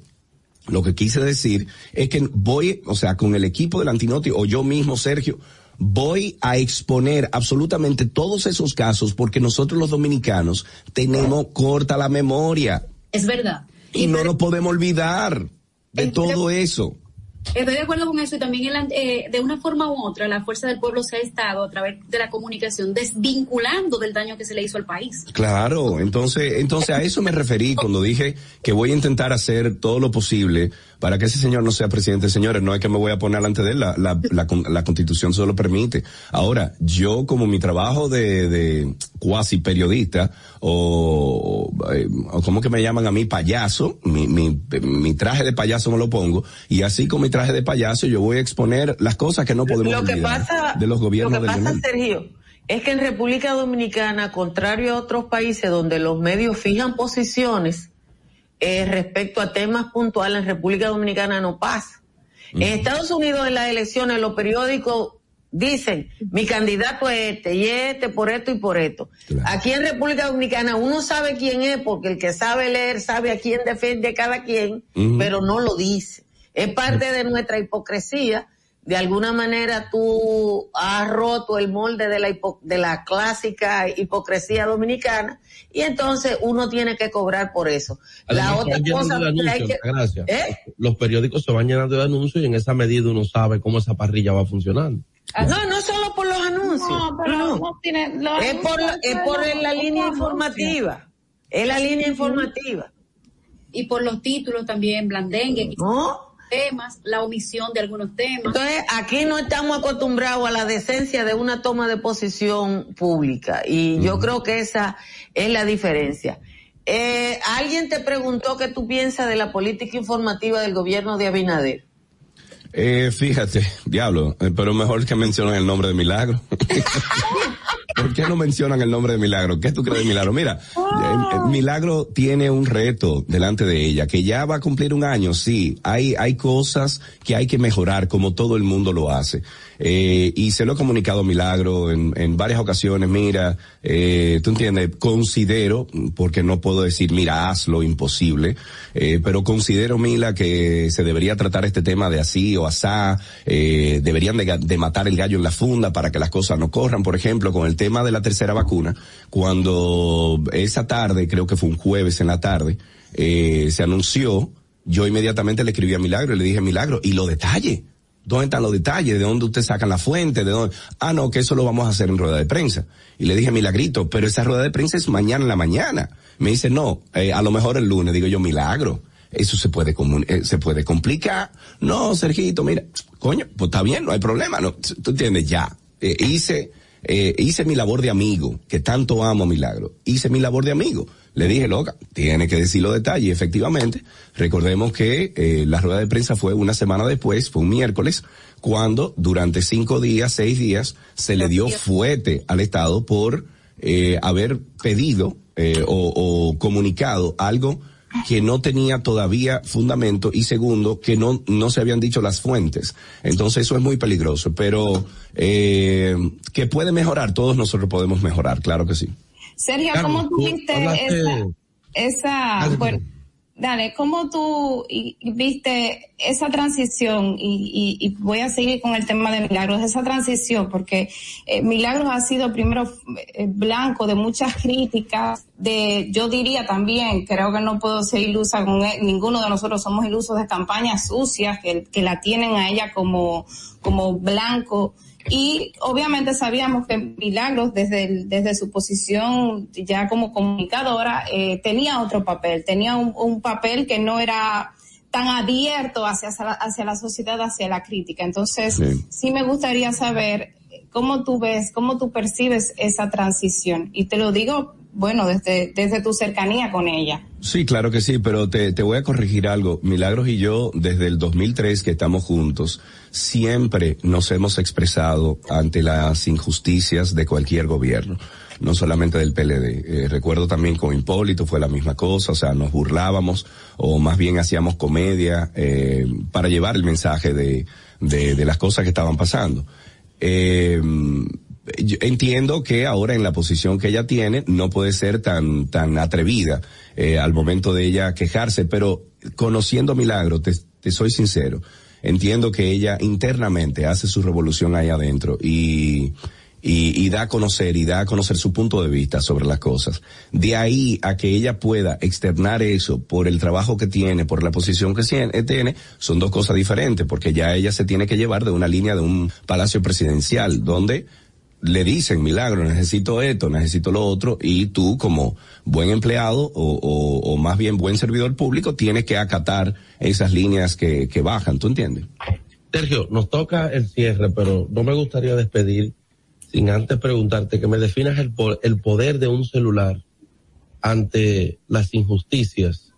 lo que quise decir es que voy, o sea, con el equipo del Antinoti o yo mismo, Sergio, voy a exponer absolutamente todos esos casos porque nosotros los dominicanos tenemos corta la memoria Es verdad. y no nos podemos olvidar de todo eso. Estoy de acuerdo con eso y también eh, de una forma u otra la fuerza del pueblo se ha estado a través de la comunicación desvinculando del daño que se le hizo al país. Claro, entonces, entonces a eso me referí cuando dije que voy a intentar hacer todo lo posible para que ese señor no sea presidente. Señores, no es que me voy a poner delante de él, la, la, la, la constitución solo permite. Ahora, yo como mi trabajo de, de cuasi periodista o, o como que me llaman a mí payaso, mi, mi, mi traje de payaso me lo pongo y así con mi traje de payaso yo voy a exponer las cosas que no podemos Lo que olvidar pasa, de los gobiernos lo que pasa. Sergio, es que en República Dominicana, contrario a otros países donde los medios fijan posiciones eh, respecto a temas puntuales, en República Dominicana no pasa. En Estados Unidos en las elecciones los periódicos dicen, mi candidato es este y este por esto y por esto. Aquí en República Dominicana uno sabe quién es porque el que sabe leer sabe a quién defiende cada quien, pero no lo dice. Es parte de nuestra hipocresía. De alguna manera tú has roto el molde de la, hipo- de la clásica hipocresía dominicana y entonces uno tiene que cobrar por eso. La otra cosa de que hay anuncios, que... Gracias. ¿Eh? Los periódicos se van llenando de anuncios y en esa medida uno sabe cómo esa parrilla va funcionando. No, no solo por los anuncios. No, pero no, tiene- los es por, la- anuncios es por la línea informativa. Es la línea informativa. Y por los títulos también, blandengue, temas, la omisión de algunos temas. Entonces, aquí no estamos acostumbrados a la decencia de una toma de posición pública y yo creo que esa es la diferencia. Eh, alguien te preguntó qué tú piensas de la política informativa del gobierno de Abinader. Eh, fíjate, diablo, eh, pero mejor que mencionen el nombre de Milagro. [LAUGHS] ¿Por qué no mencionan el nombre de Milagro? ¿Qué tú crees de Milagro? Mira, eh, eh, Milagro tiene un reto delante de ella, que ya va a cumplir un año, sí, hay, hay cosas que hay que mejorar, como todo el mundo lo hace. Eh, y se lo he comunicado a Milagro en, en varias ocasiones, mira, eh, tú entiendes, considero, porque no puedo decir, mira, hazlo imposible, eh, pero considero, Mila, que se debería tratar este tema de así o asá, eh, deberían de, de matar el gallo en la funda para que las cosas no corran, por ejemplo, con el tema de la tercera vacuna, cuando esa tarde, creo que fue un jueves en la tarde, eh, se anunció, yo inmediatamente le escribí a Milagro y le dije, Milagro, y los detalles. ¿Dónde están los detalles? ¿De dónde usted saca la fuente? ¿De dónde? Ah, no, que eso lo vamos a hacer en rueda de prensa. Y le dije, Milagrito, pero esa rueda de prensa es mañana en la mañana. Me dice, no, eh, a lo mejor el lunes. Digo yo, Milagro. Eso se puede eh, se puede complicar. No, Sergito, mira, coño, pues está bien, no hay problema, no, tú entiendes, ya. Hice, eh, hice mi labor de amigo, que tanto amo a Milagro. Hice mi labor de amigo. Le dije, loca, tiene que decir los detalles. Efectivamente, recordemos que eh, la rueda de prensa fue una semana después, fue un miércoles, cuando durante cinco días, seis días, se le dio fuete al Estado por eh, haber pedido eh, o, o comunicado algo que no tenía todavía fundamento y segundo que no no se habían dicho las fuentes. Entonces eso es muy peligroso pero eh, que puede mejorar todos nosotros podemos mejorar claro que sí. Sergio, ¿cómo tú tú viste hablaste- esa, esa, bueno, dale, cómo tú viste esa transición y, y, y voy a seguir con el tema de Milagros, esa transición, porque eh, Milagros ha sido primero eh, blanco de muchas críticas, de, yo diría también, creo que no puedo ser ilusa con él, ninguno de nosotros somos ilusos de campañas sucias que, que la tienen a ella como, como blanco Y obviamente sabíamos que Milagros, desde, desde su posición ya como comunicadora, eh, tenía otro papel, tenía un, papel que no era tan abierto hacia, hacia la sociedad, hacia la crítica. Entonces, sí. me gustaría saber cómo tú ves, cómo tú percibes esa transición. Y te lo digo, bueno, desde, desde tu cercanía con ella. Sí, claro que sí, pero te, te voy a corregir algo. Milagros y yo, desde el 2003 que estamos juntos, siempre nos hemos expresado ante las injusticias de cualquier gobierno no solamente del PLD. Eh, recuerdo también con Hipólito fue la misma cosa, o sea, nos burlábamos o más bien hacíamos comedia eh, para llevar el mensaje de, de, de, las cosas que estaban pasando. Eh, entiendo que ahora en la posición que ella tiene no puede ser tan tan atrevida eh, al momento de ella quejarse, pero conociendo Milagro, te, te soy sincero, entiendo que ella internamente hace su revolución ahí adentro y y, y, da a conocer y da a conocer su punto de vista sobre las cosas. De ahí a que ella pueda externar eso por el trabajo que tiene, por la posición que tiene, son dos cosas diferentes, porque ya ella se tiene que llevar de una línea de un palacio presidencial, donde le dicen, milagro, necesito esto, necesito lo otro, y tú como buen empleado o, o, o más bien buen servidor público tienes que acatar esas líneas que, que bajan, ¿tú entiendes? Sergio, nos toca el cierre, pero no me gustaría despedir sin antes preguntarte que me definas el, el poder de un celular ante las injusticias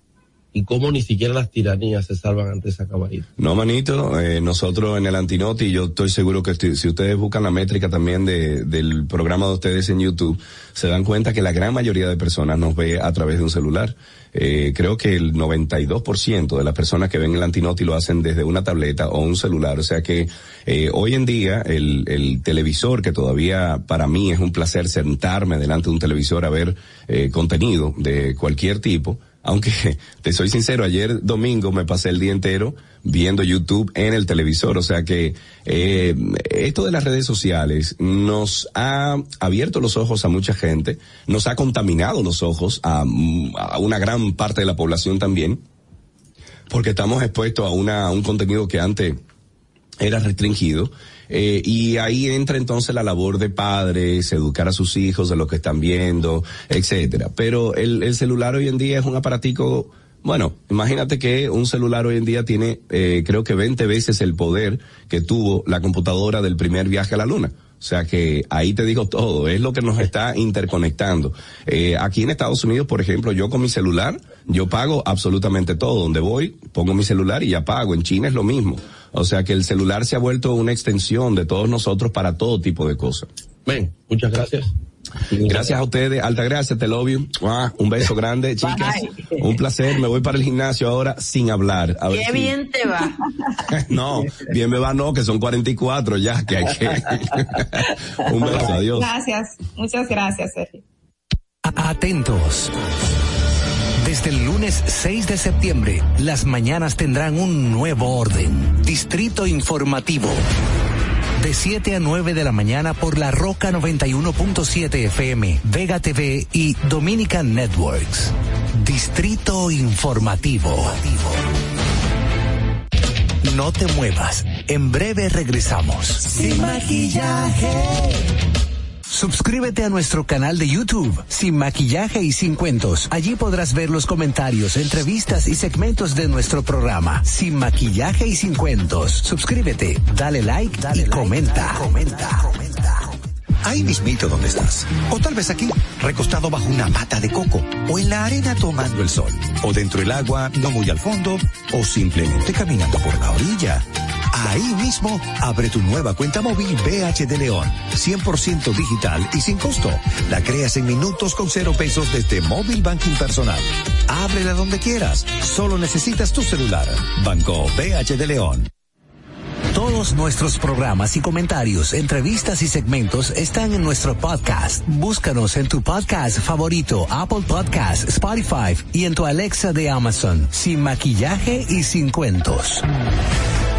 y cómo ni siquiera las tiranías se salvan ante esa caballería. No, manito, eh, nosotros en el Antinoti, yo estoy seguro que si ustedes buscan la métrica también de, del programa de ustedes en YouTube, se dan cuenta que la gran mayoría de personas nos ve a través de un celular. Eh, creo que el 92% de las personas que ven el Antinoti lo hacen desde una tableta o un celular. O sea que eh, hoy en día el, el televisor, que todavía para mí es un placer sentarme delante de un televisor a ver eh, contenido de cualquier tipo, aunque te soy sincero, ayer domingo me pasé el día entero viendo YouTube en el televisor, o sea que eh, esto de las redes sociales nos ha abierto los ojos a mucha gente, nos ha contaminado los ojos a, una gran parte de la población también, porque estamos expuestos a, una, a un contenido que antes era restringido eh, y ahí entra entonces la labor de padres, educar a sus hijos de lo que están viendo, etcétera. Pero el, el celular hoy en día es un aparatico bueno, imagínate que un celular hoy en día tiene, eh, creo que 20 veces el poder que tuvo la computadora del primer viaje a la luna. O sea que ahí te digo todo, es lo que nos está interconectando. Eh, aquí en Estados Unidos, por ejemplo, yo con mi celular, yo pago absolutamente todo. Donde voy, pongo mi celular y ya pago. En China es lo mismo. O sea que el celular se ha vuelto una extensión de todos nosotros para todo tipo de cosas. Ven, muchas gracias. Gracias a ustedes, alta gracias, te love you. un beso grande, chicas. Un placer, me voy para el gimnasio ahora sin hablar. A Qué bien te va. [LAUGHS] no, bien me va no, que son 44 ya, que hay que. [LAUGHS] un beso, adiós. Gracias, muchas gracias, Sergio. Atentos. Desde el lunes 6 de septiembre, las mañanas tendrán un nuevo orden. Distrito Informativo de 7 a 9 de la mañana por la Roca 91.7 FM, Vega TV y Dominican Networks. Distrito Informativo. No te muevas. En breve regresamos. Sin maquillaje. Suscríbete a nuestro canal de YouTube, Sin Maquillaje y Sin Cuentos. Allí podrás ver los comentarios, entrevistas y segmentos de nuestro programa, Sin Maquillaje y Sin Cuentos. Suscríbete, dale like dale y comenta. comenta. comenta. Ahí mismito donde estás. O tal vez aquí, recostado bajo una mata de coco. O en la arena tomando el sol. O dentro del agua, no muy al fondo. O simplemente caminando por la orilla. Ahí mismo, abre tu nueva cuenta móvil BH de León, 100% digital y sin costo. La creas en minutos con cero pesos desde Móvil Banking Personal. Ábrela donde quieras, solo necesitas tu celular. Banco BH de León. Todos nuestros programas y comentarios, entrevistas y segmentos están en nuestro podcast. Búscanos en tu podcast favorito, Apple Podcast, Spotify y en tu Alexa de Amazon, sin maquillaje y sin cuentos.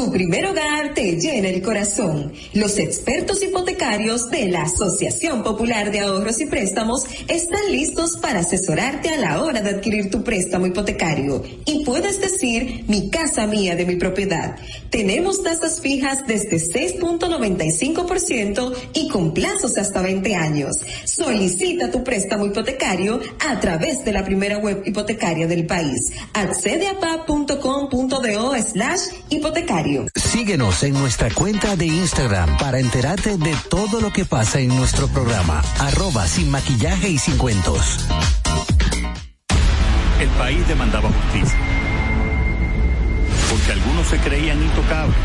Tu primer hogar te llena el corazón. Los expertos hipotecarios de la Asociación Popular de Ahorros y Préstamos están listos para asesorarte a la hora de adquirir tu préstamo hipotecario. Y puedes decir, mi casa mía de mi propiedad. Tenemos tasas fijas desde 6.95% y con plazos hasta 20 años. Solicita tu préstamo hipotecario a través de la primera web hipotecaria del país. Accede a pa.com.do slash hipotecario. Síguenos en nuestra cuenta de Instagram para enterarte de todo lo que pasa en nuestro programa. Arroba sin maquillaje y sin cuentos. El país demandaba justicia. Porque algunos se creían intocables.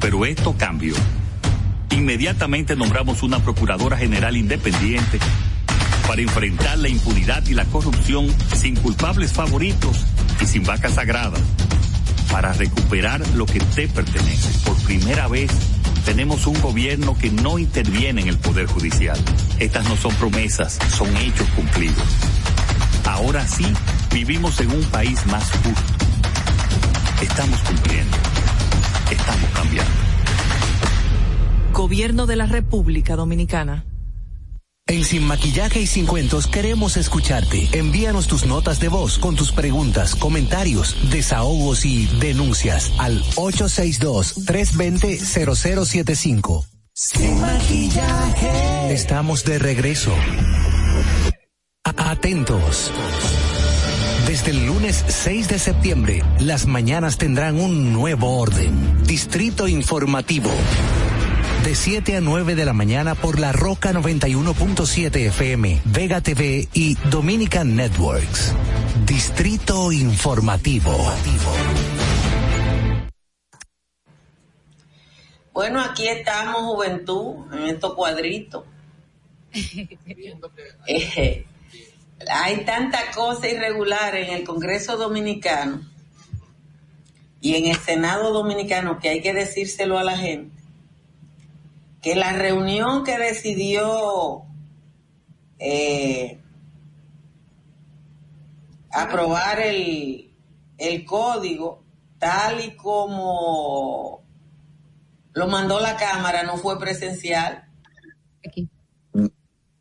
Pero esto cambió. Inmediatamente nombramos una Procuradora General independiente para enfrentar la impunidad y la corrupción sin culpables favoritos y sin vacas sagradas, para recuperar lo que te pertenece. Por primera vez tenemos un gobierno que no interviene en el Poder Judicial. Estas no son promesas, son hechos cumplidos. Ahora sí, vivimos en un país más justo. Estamos cumpliendo. Estamos cambiando. Gobierno de la República Dominicana. En Sin Maquillaje y Sin Cuentos queremos escucharte. Envíanos tus notas de voz con tus preguntas, comentarios, desahogos y denuncias al 862-320-0075. Sin Maquillaje. Estamos de regreso. A- Atentos. Desde el lunes 6 de septiembre, las mañanas tendrán un nuevo orden. Distrito Informativo. De 7 a 9 de la mañana por la Roca 91.7 FM, Vega TV y Dominican Networks. Distrito Informativo. Bueno, aquí estamos, juventud, en estos cuadritos. [LAUGHS] Eh, hay tanta cosa irregular en el Congreso Dominicano y en el Senado Dominicano que hay que decírselo a la gente. Que la reunión que decidió eh, aprobar el, el código tal y como lo mandó la Cámara no fue presencial.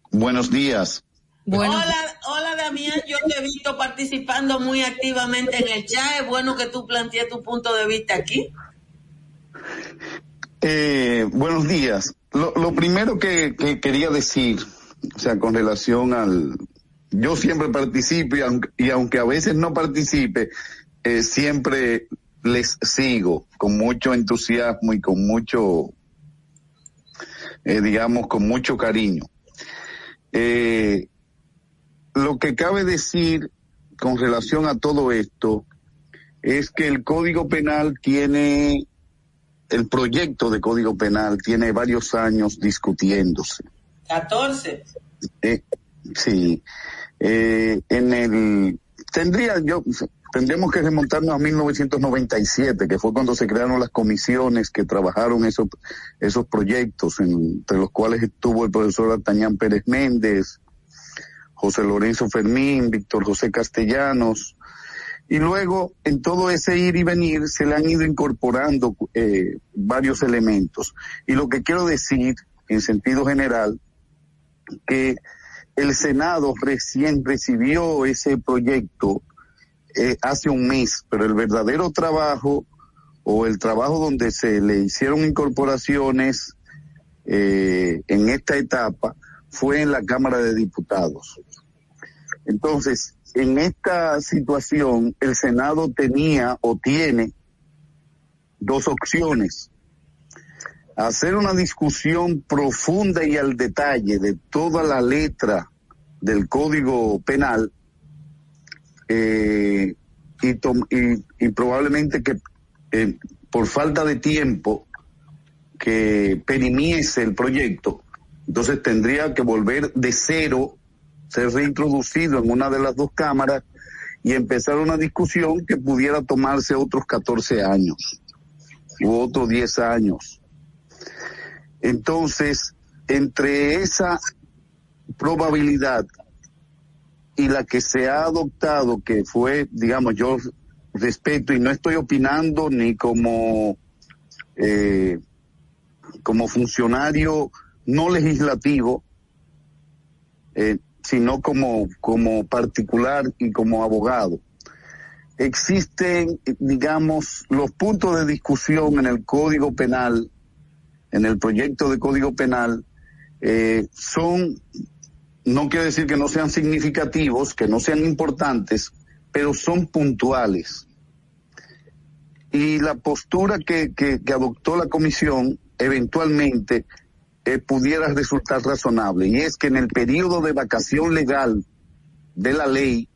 Buenos días. Hola, hola Damián, yo te he visto participando muy activamente en el chat. Es bueno que tú plantees tu punto de vista aquí. Eh, buenos días. Lo, primero que, que quería decir, o sea, con relación al, yo siempre participo y aunque, y aunque a veces no participe, eh, siempre les sigo con mucho entusiasmo y con mucho, eh, digamos, con mucho cariño. Eh, lo que cabe decir con relación a todo esto es que el Código Penal tiene, el proyecto de Código Penal tiene varios años discutiéndose. 14. Eh, sí, eh, en el, tendría yo, tendríamos que remontarnos a 1997, que fue cuando se crearon las comisiones que trabajaron esos, esos proyectos, entre los cuales estuvo el profesor Artañán Pérez Méndez, José Lorenzo Fermín, Víctor José Castellanos, y luego en todo ese ir y venir se le han ido incorporando eh, varios elementos. Y lo que quiero decir, en sentido general, que el Senado recién recibió ese proyecto eh, hace un mes, pero el verdadero trabajo o el trabajo donde se le hicieron incorporaciones eh, en esta etapa fue en la Cámara de Diputados. Entonces, en esta situación, el Senado tenía o tiene dos opciones. Hacer una discusión profunda y al detalle de toda la letra del Código Penal eh, y, y, y, probablemente que eh, por falta de tiempo que perimiese el proyecto, entonces tendría que volver de cero, ser reintroducido en una de las dos cámaras y empezar una discusión que pudiera tomarse otros 14 años u otros 10 años. Entonces, entre esa probabilidad y la que se ha adoptado, que fue, digamos, yo respeto y no estoy opinando ni como, eh, como funcionario no legislativo, eh, sino como, como particular y como abogado. Existen, digamos, los puntos de discusión en el Código Penal, en el proyecto de Código Penal, eh, son no quiere decir que no sean significativos, que no sean importantes, pero son puntuales. Y la postura que, que, adoptó la comisión eventualmente eh, pudiera resultar razonable, y es que en el periodo de vacación legal de la ley,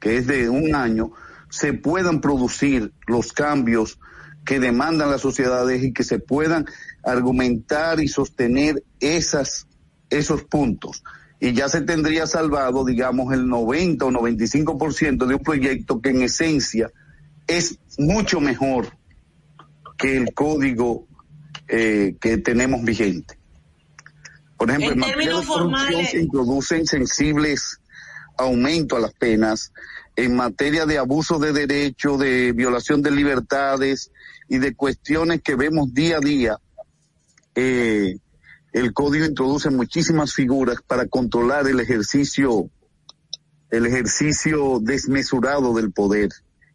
que es de un año, se puedan producir los cambios que demandan las sociedades y que se puedan argumentar y sostener esas, esos puntos y ya se tendría salvado, digamos, el 90 o 95% de un proyecto que en esencia es mucho mejor que el código eh, que tenemos vigente. Por ejemplo, en, materia de corrupción se introducen sensibles aumentos a las penas en materia de abuso de derecho, de violación de libertades y de cuestiones que vemos día a día. Eh, el código introduce muchísimas figuras para controlar el ejercicio, el ejercicio desmesurado del poder,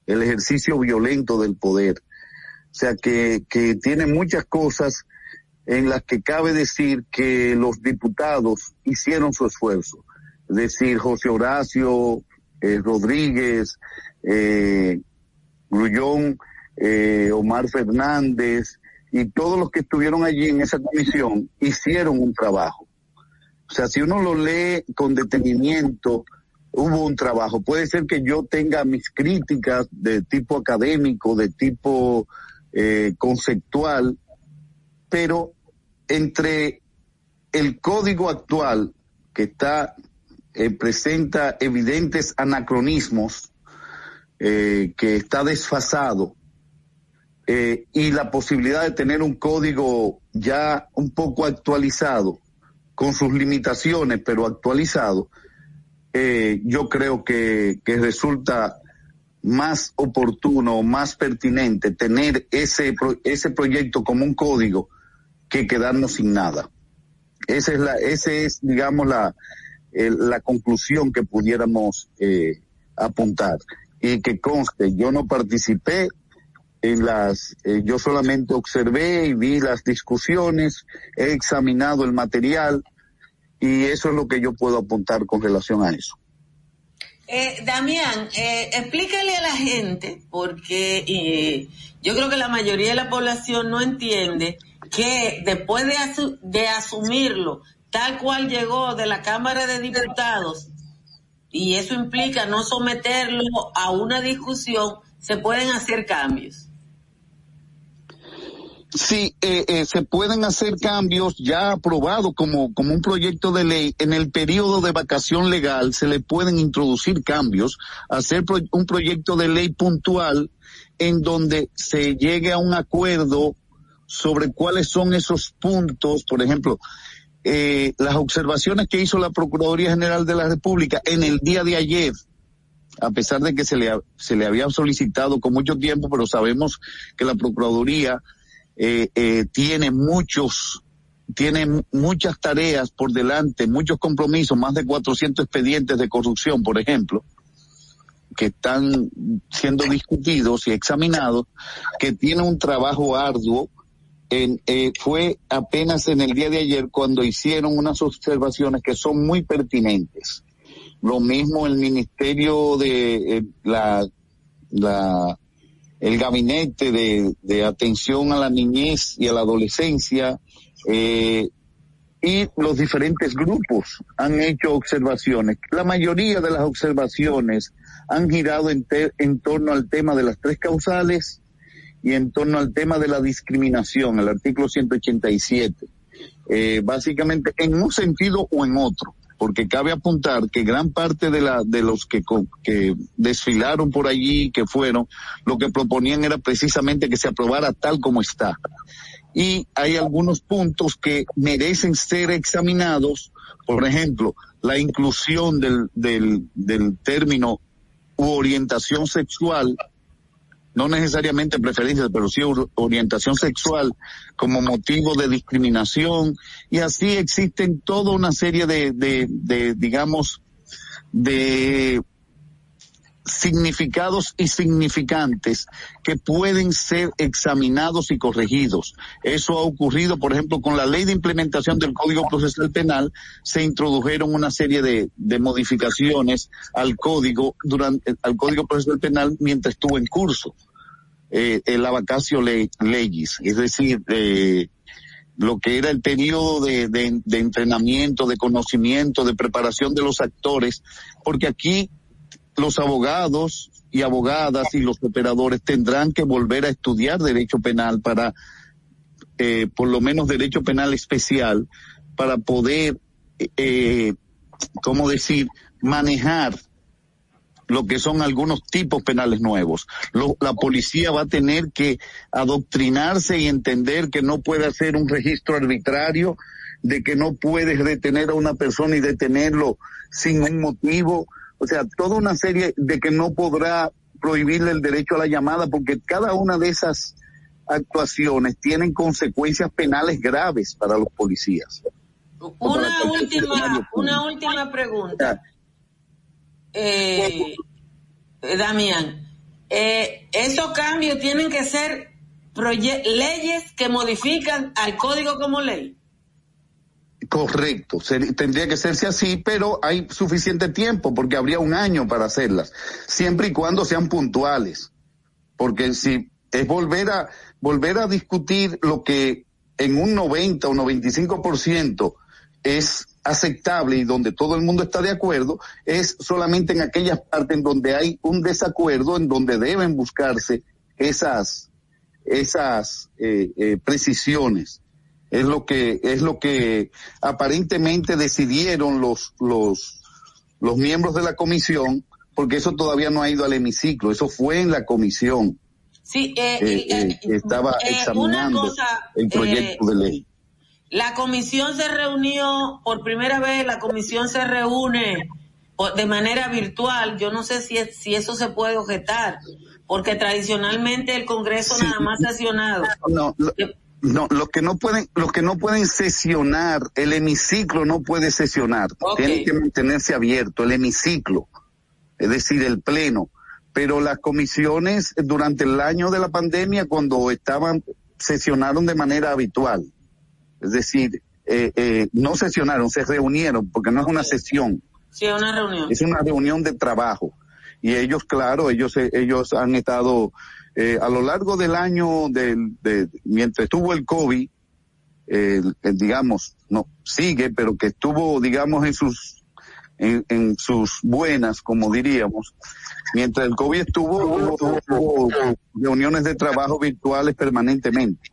el ejercicio violento del poder. O sea que, que tiene muchas cosas en las que cabe decir que los diputados hicieron su esfuerzo. Es decir, José Horacio eh, Rodríguez, eh, Grullón, eh, Omar Fernández, y todos los que estuvieron allí en esa comisión hicieron un trabajo. O sea, si uno lo lee con detenimiento, hubo un trabajo. Puede ser que yo tenga mis críticas de tipo académico, de tipo eh, conceptual, pero entre el código actual que está eh, presenta evidentes anacronismos, eh, que está desfasado, eh, y la posibilidad de tener un código ya un poco actualizado, con sus limitaciones, pero actualizado, yo creo que, que resulta más oportuno, más pertinente tener ese, ese proyecto como un código que quedarnos sin nada. Esa es la, ese es, digamos, la, la conclusión que pudiéramos eh, apuntar. Y que conste, yo no participé en las, eh, yo solamente observé y vi las discusiones, he examinado el material y eso es lo que yo puedo apuntar con relación a eso. Eh, Damián, eh, explícale a la gente, porque eh, yo creo que la mayoría de la población no entiende que después de, de asumirlo, tal cual llegó de la Cámara de Diputados, y eso implica no someterlo a una discusión, se pueden hacer cambios. Sí, eh, eh, se pueden hacer cambios ya aprobados como, como un proyecto de ley. En el periodo de vacación legal se le pueden introducir cambios, hacer un proyecto de ley puntual en donde se llegue a un acuerdo sobre cuáles son esos puntos, por ejemplo, eh, las observaciones que hizo la Procuraduría General de la República en el día de ayer, a pesar de que se le, se le había solicitado con mucho tiempo, pero sabemos que la Procuraduría eh, eh, tiene muchos, tiene muchas tareas por delante, muchos compromisos, más de 400 expedientes de corrupción, por ejemplo, que están siendo discutidos y examinados, que tiene un trabajo arduo. En, eh, fue apenas en el día de ayer cuando hicieron unas observaciones que son muy pertinentes. Lo mismo el Ministerio de eh, la, la el gabinete de, atención a la niñez y a la adolescencia eh, y los diferentes grupos han hecho observaciones. La mayoría de las observaciones han girado en, en torno al tema de las tres causales y en torno al tema de la discriminación, el artículo 187. Eh, básicamente en un sentido o en otro porque cabe apuntar que gran parte de la de los que que desfilaron por allí que fueron lo que proponían era precisamente que se aprobara tal como está y hay algunos puntos que merecen ser examinados, por ejemplo, la inclusión del, del, del término u orientación sexual, no necesariamente preferencia, pero sí orientación sexual como motivo de discriminación, y así existen toda una serie de, de, de digamos, de significados y significantes que pueden ser examinados y corregidos. Eso ha ocurrido, por ejemplo, con la ley de implementación del Código Procesal Penal, se introdujeron una serie de, modificaciones al código durante al Código Procesal Penal mientras estuvo en curso eh, el abacacio leyes, es decir, eh, lo que era el periodo de entrenamiento, de conocimiento, de preparación de los actores, porque aquí los abogados y abogadas y los operadores tendrán que volver a estudiar derecho penal para, eh, por lo menos derecho penal especial, para poder, eh, ¿cómo decir?, manejar lo que son algunos tipos penales nuevos. la policía va a tener que adoctrinarse y entender que no puede hacer un registro arbitrario, de que no puedes detener a una persona y detenerlo sin un motivo, o sea, toda una serie de que no podrá prohibirle el derecho a la llamada porque cada una de esas actuaciones tienen consecuencias penales graves para los policías. Una última, una última pregunta. Eh, eh, Damián, eh, esos cambios tienen que ser leyes que modifican al código como ley. Correcto, tendría que hacerse así, pero hay suficiente tiempo porque habría un año para hacerlas, siempre y cuando sean puntuales. Porque si es volver a volver a discutir lo que en un 90 o 95% es aceptable y donde todo el mundo está de acuerdo, es solamente en aquellas partes en donde hay un desacuerdo, en donde deben buscarse esas esas eh, eh, precisiones es lo que es lo que aparentemente decidieron los los los miembros de la comisión porque eso todavía no ha ido al hemiciclo eso fue en la comisión. Sí eh, eh, eh, estaba examinando el proyecto de ley. la comisión se reunió por primera vez la comisión se reúne de manera virtual yo no sé si si eso se puede objetar porque tradicionalmente el Congreso nada más ha sesionado. No, no, los que no pueden, los que no pueden sesionar, el hemiciclo no puede sesionar. Tiene que mantenerse abierto, el hemiciclo, es decir, el pleno. Pero las comisiones durante el año de la pandemia, cuando estaban, sesionaron de manera habitual. Es decir, eh, eh, no sesionaron, se reunieron, porque no es una sesión. Sí, una reunión. Es una reunión de trabajo. Y ellos, claro, ellos, ellos han estado eh, a lo largo del año, del, de, mientras estuvo el COVID, eh, digamos, no, sigue, pero que estuvo, digamos, en sus, en, en sus buenas, como diríamos, mientras el COVID estuvo, hubo, reuniones de trabajo virtuales permanentemente.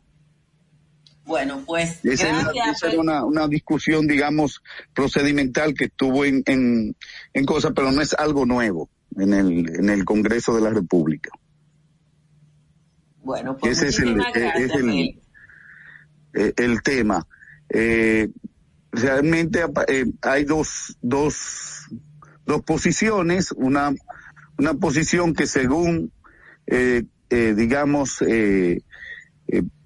Bueno, pues esa, era una, una, discusión, digamos, procedimental que estuvo en, en, en cosas, pero no es algo nuevo en el, en el Congreso de la República. Bueno, pues ese es el, es el, eh, el, tema. Eh, realmente eh, hay dos, dos, dos posiciones, una, una posición que según, eh, eh, digamos, eh,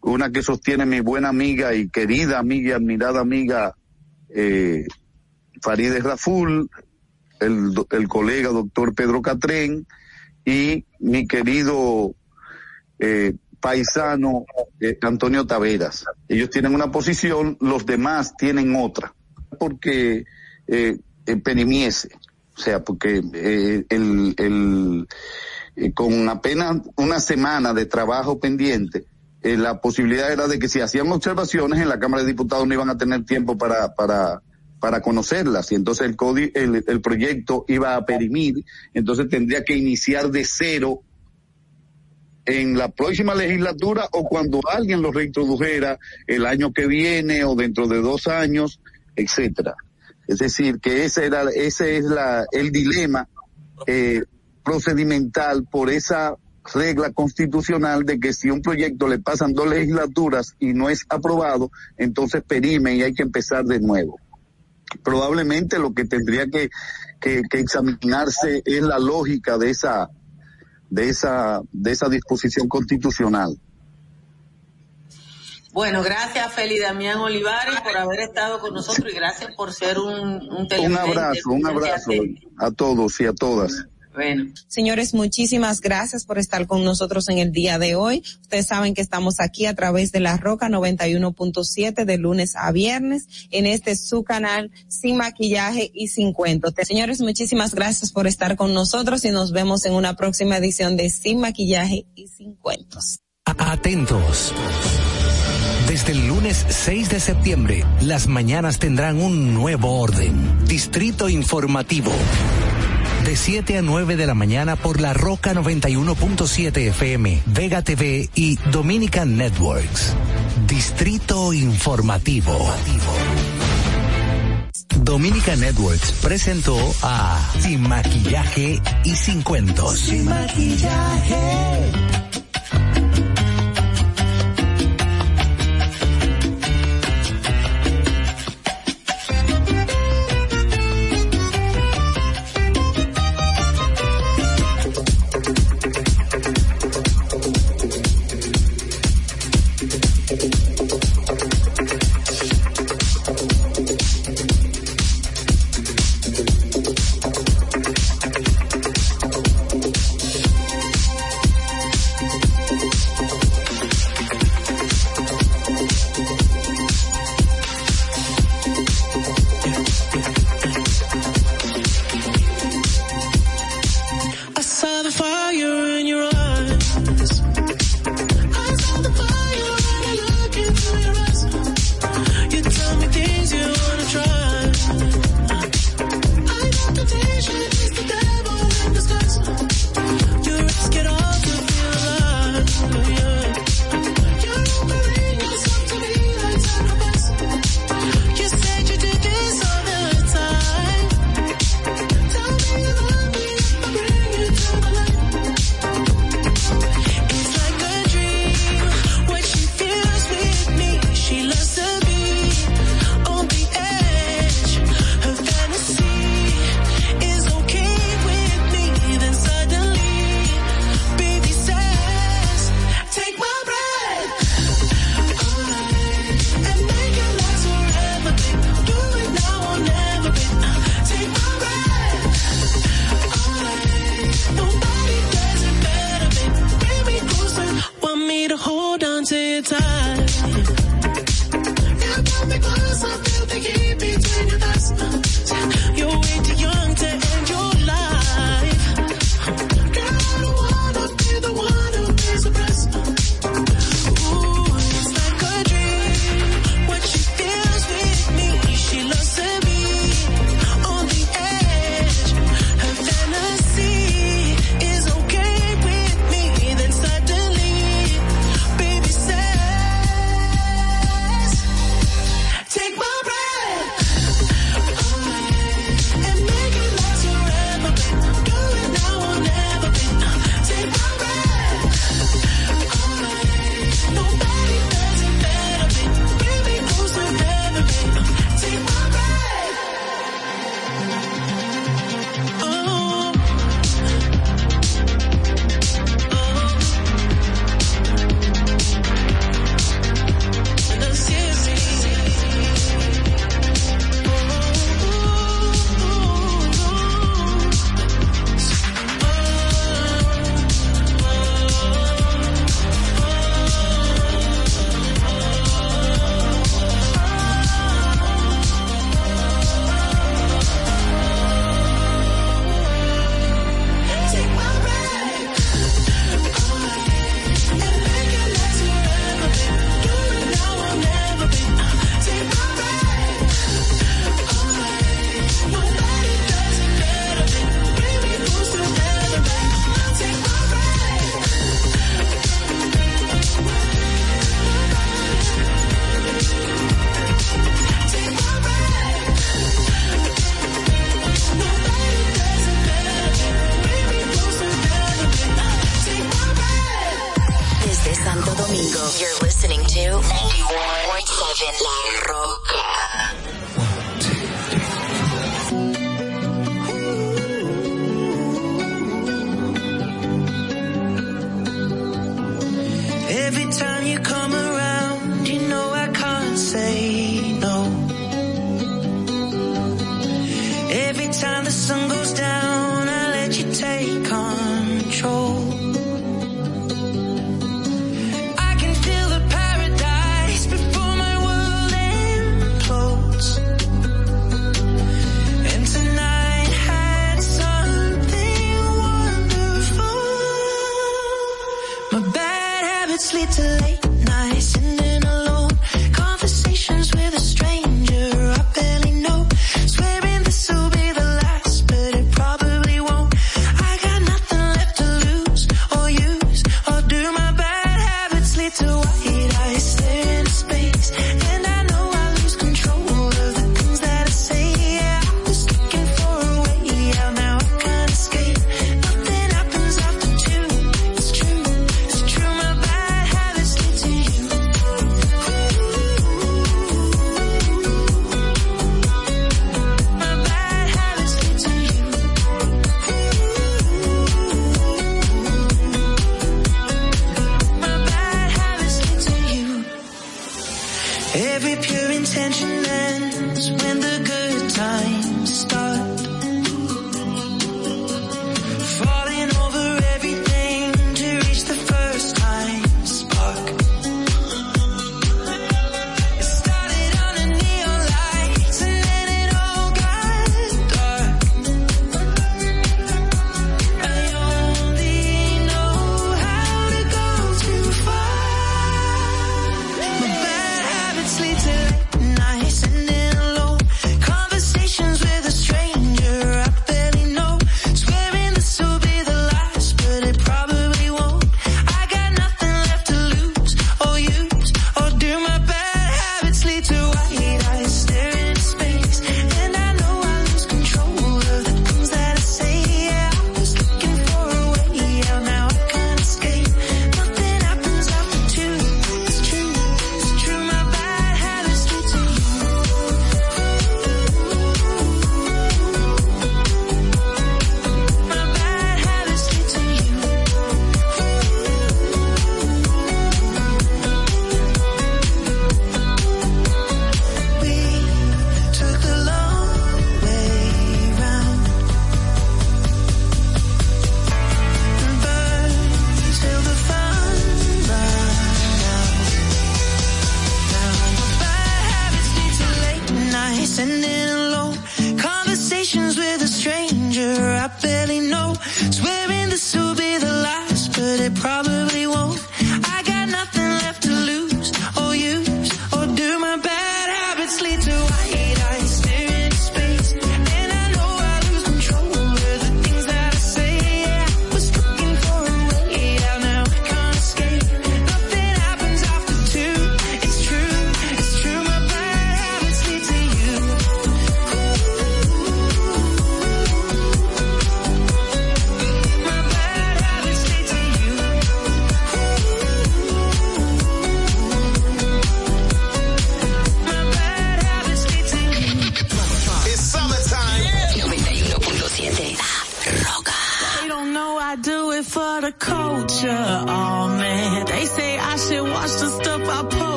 una que sostiene mi buena amiga y querida amiga y admirada amiga eh, Farideh Raful, el, el colega doctor Pedro Catrén y mi querido eh, paisano eh, Antonio Taveras. Ellos tienen una posición, los demás tienen otra, porque eh, Penimiese, o sea, porque eh, el, el, eh, con apenas una semana de trabajo pendiente, eh, la posibilidad era de que si hacían observaciones en la Cámara de Diputados no iban a tener tiempo para, para, para conocerlas y entonces el, el, el proyecto iba a perimir, entonces tendría que iniciar de cero en la próxima legislatura o cuando alguien lo reintrodujera el año que viene o dentro de dos años, etcétera. Es decir, que ese era, ese es la, el dilema eh, procedimental por esa regla constitucional de que si un proyecto le pasan dos legislaturas y no es aprobado, entonces perime y hay que empezar de nuevo. Probablemente lo que tendría que, que, que examinarse es la lógica de esa, de esa, de esa disposición constitucional. Bueno, gracias Feli Damián Olivares por haber estado con nosotros y gracias por ser un, un Un abrazo, un abrazo a todos y a todas. Bueno. Señores, muchísimas gracias por estar con nosotros en el día de hoy. Ustedes saben que estamos aquí a través de la Roca 91.7 de lunes a viernes en este su canal sin maquillaje y sin cuento. Señores, muchísimas gracias por estar con nosotros y nos vemos en una próxima edición de Sin maquillaje y sin cuentos. Atentos. Desde el lunes 6 de septiembre, las mañanas tendrán un nuevo orden. Distrito Informativo. De 7 a 9 de la mañana por la Roca 91.7 FM, Vega TV y Dominican Networks. Distrito Informativo. Dominica Networks presentó a Sin Maquillaje y Sin Cuentos. Sin maquillaje.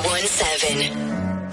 917.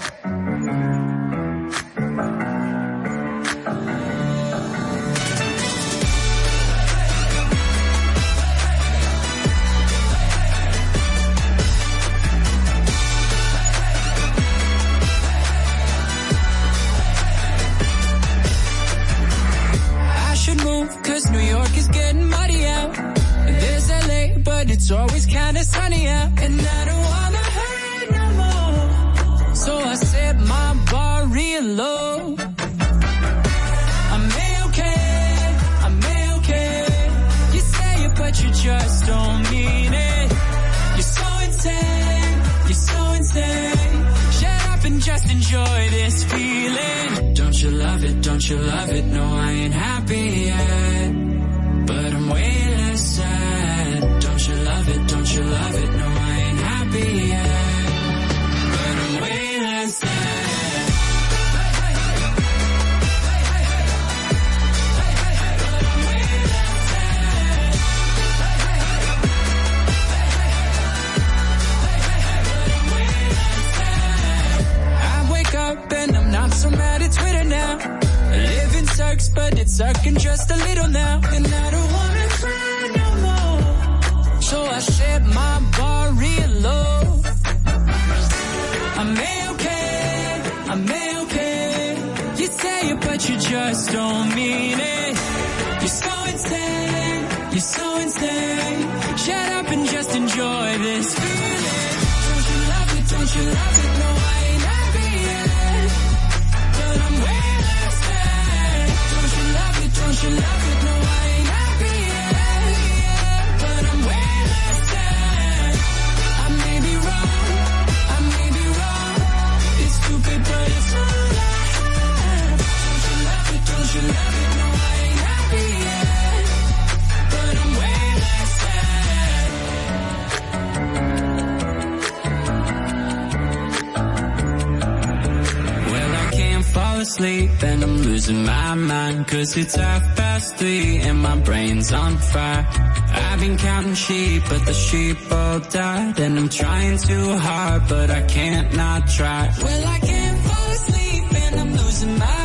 Don't you love it? No, I ain't happy yet. works, but it's irking just a little now. And I don't wanna cry no more. So I set my bar real low. I may okay, I may okay. You say it, but you just don't mean it. You're so insane, you're so insane. Shut up and just enjoy this feeling. Don't you love it, don't you love it, no I You're not asleep and I'm losing my mind Cause it's half past three and my brain's on fire. I've been counting sheep but the sheep all died And I'm trying too hard but I can't not try. Well I can't fall asleep and I'm losing my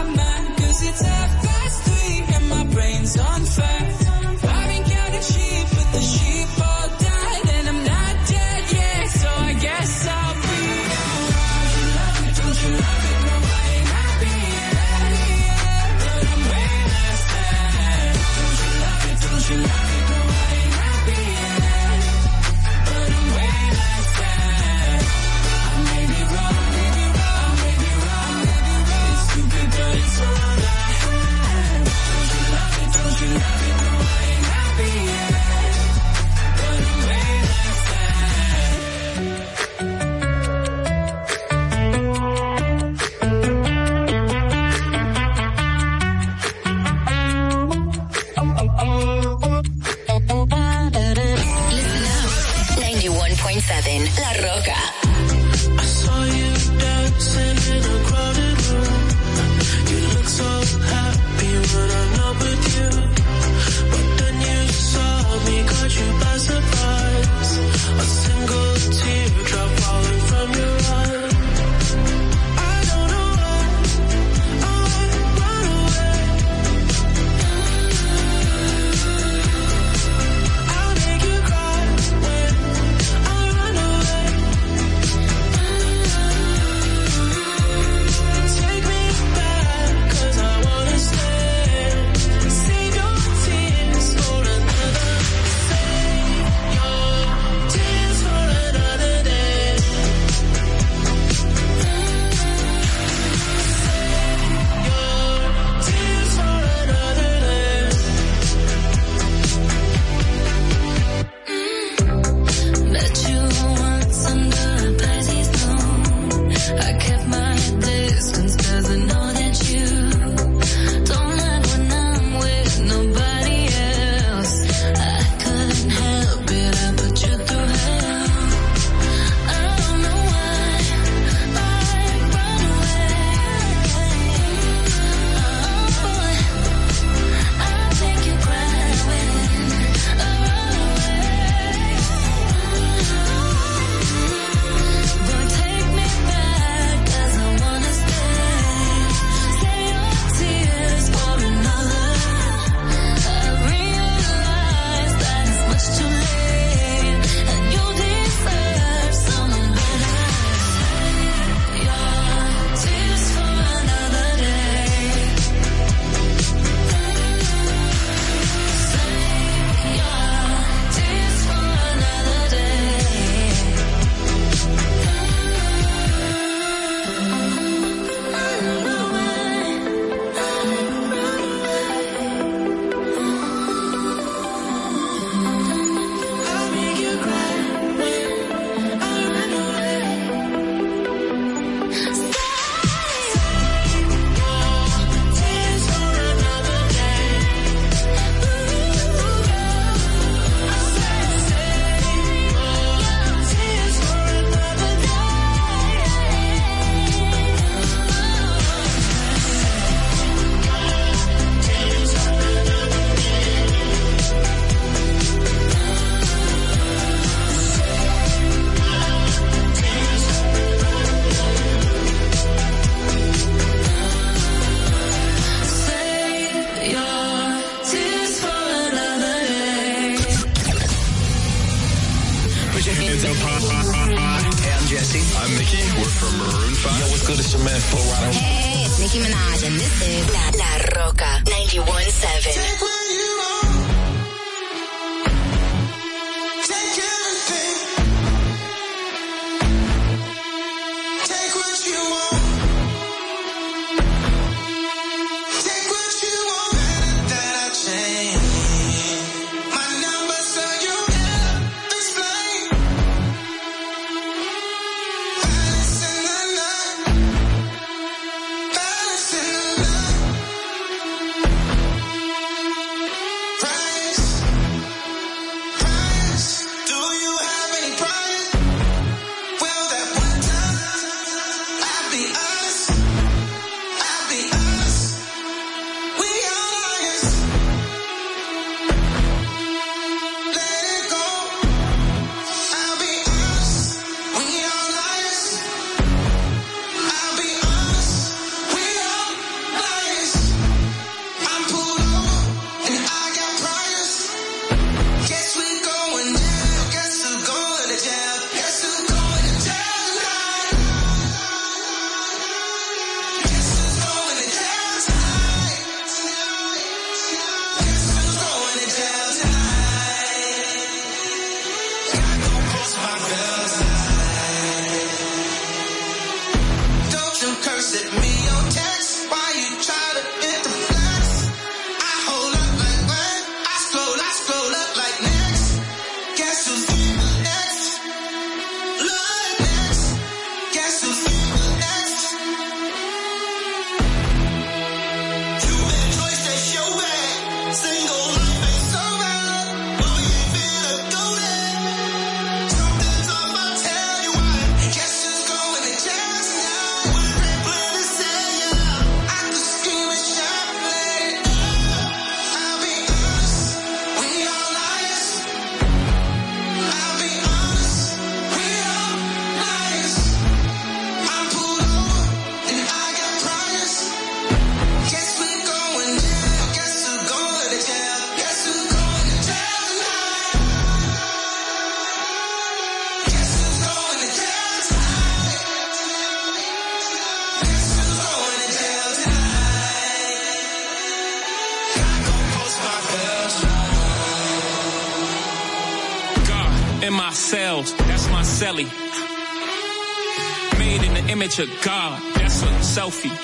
Of God. That's a selfie.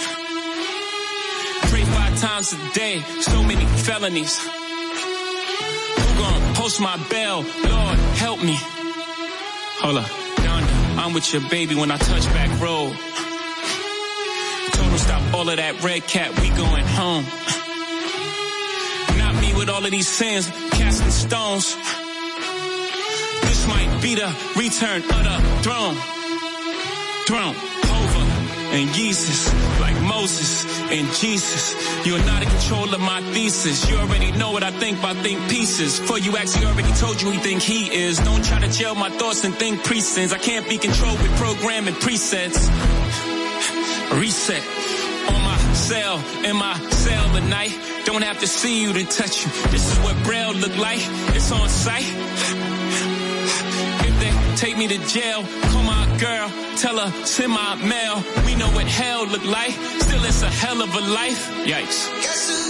Pray five times a day. So many felonies. Who gon' post my bell? Lord, help me. Hold up. I'm with your baby when I touch back road. Him stop all of that red cat. We going home. Not me with all of these sins. Casting stones. This might be the return of the throne. Throne and Jesus, like Moses and Jesus. You're not in control of my thesis. You already know what I think by think pieces. For you actually already told you who you think he is. Don't try to jail my thoughts and think precincts. I can't be controlled with programming presets. Reset on my cell, in my cell at night. Don't have to see you to touch you. This is what Braille look like. It's on sight. If they take me to jail, call my girl, tell her send my mail. We know what hell look like. Still, it's a hell of a life. Yikes.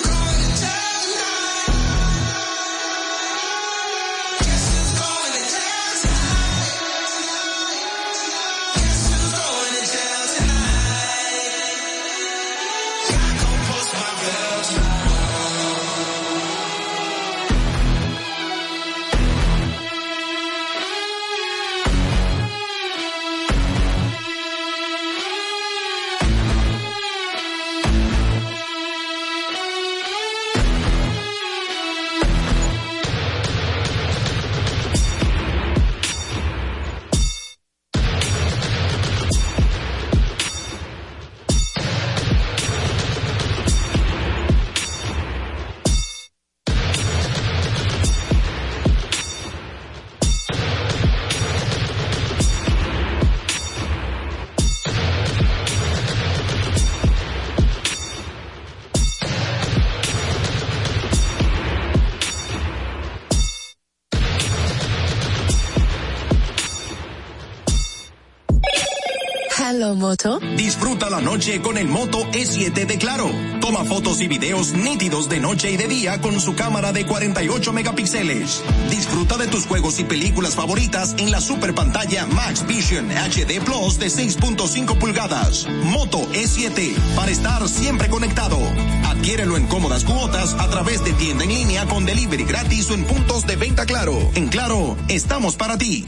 La noche con el Moto E7 de Claro. Toma fotos y videos nítidos de noche y de día con su cámara de 48 megapíxeles. Disfruta de tus juegos y películas favoritas en la super pantalla Max Vision HD Plus de 6.5 pulgadas. Moto E7 para estar siempre conectado. Adquiérelo en cómodas cuotas a través de tienda en línea con delivery gratis o en puntos de venta Claro. En Claro, estamos para ti.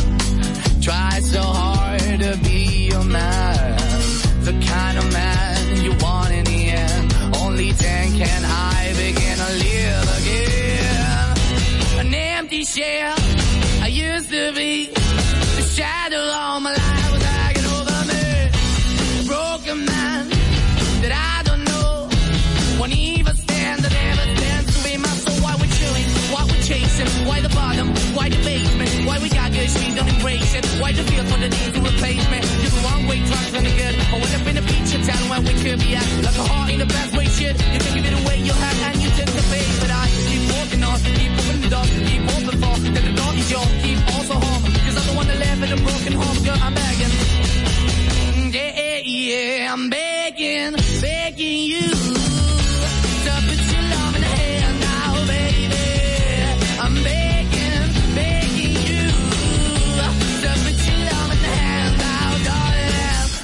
Try so hard Why the feel for the need to replace me? You're the wrong way, trying to the good. I went up in a feature town where we could be at. Like a heart in the best way, shit. You can give it away, you have, and you take the bait. But I keep walking on, keep moving the door, keep open for. That the door is yours, keep also home. Cause I'm the one that live in a broken home, girl, I'm begging. Yeah, yeah, yeah, I'm begging.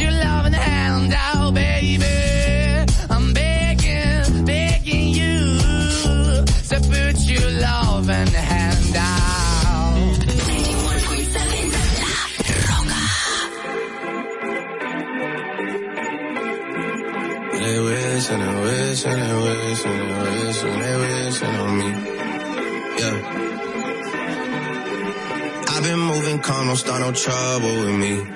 your loving hand out, baby. I'm begging, begging you, to put your loving hand out. They wish and they wish and they wish and they wish and they wishing on me. Yeah. I've been moving calm, don't start no trouble with me.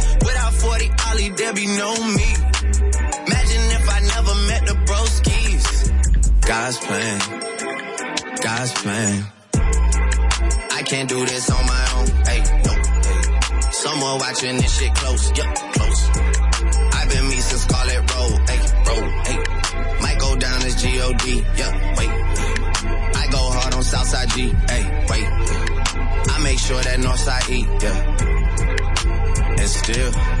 40 there be no me. Imagine if I never met the broskies. God's plan. God's plan. I can't do this on my own. Hey, no. Someone watching this shit close. Yup, close. I've been me since Scarlet Road. Hey, road. Hey. Might go down as G-O-D. Yup, wait. I go hard on Southside G. Hey, wait. I make sure that Northside E. Yeah. And still.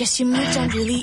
Guess you moved on really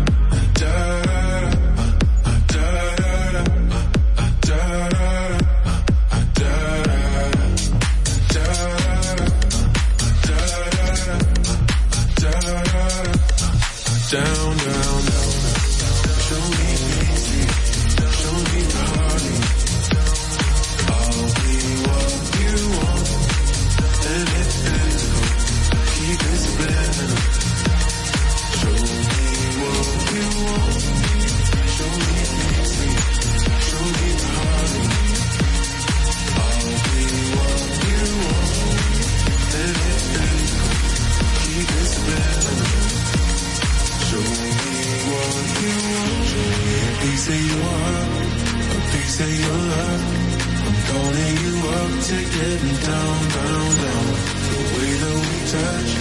are getting down, down, down. The way that we touch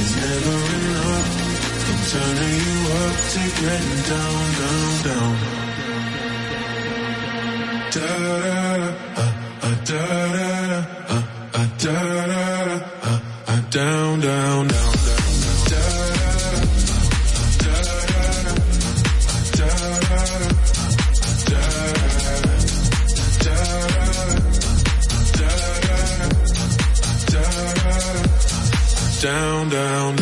is never enough. I'm turning you up to getting down, down, down. Da da uh, uh, da da uh, da da da da down, down, down. down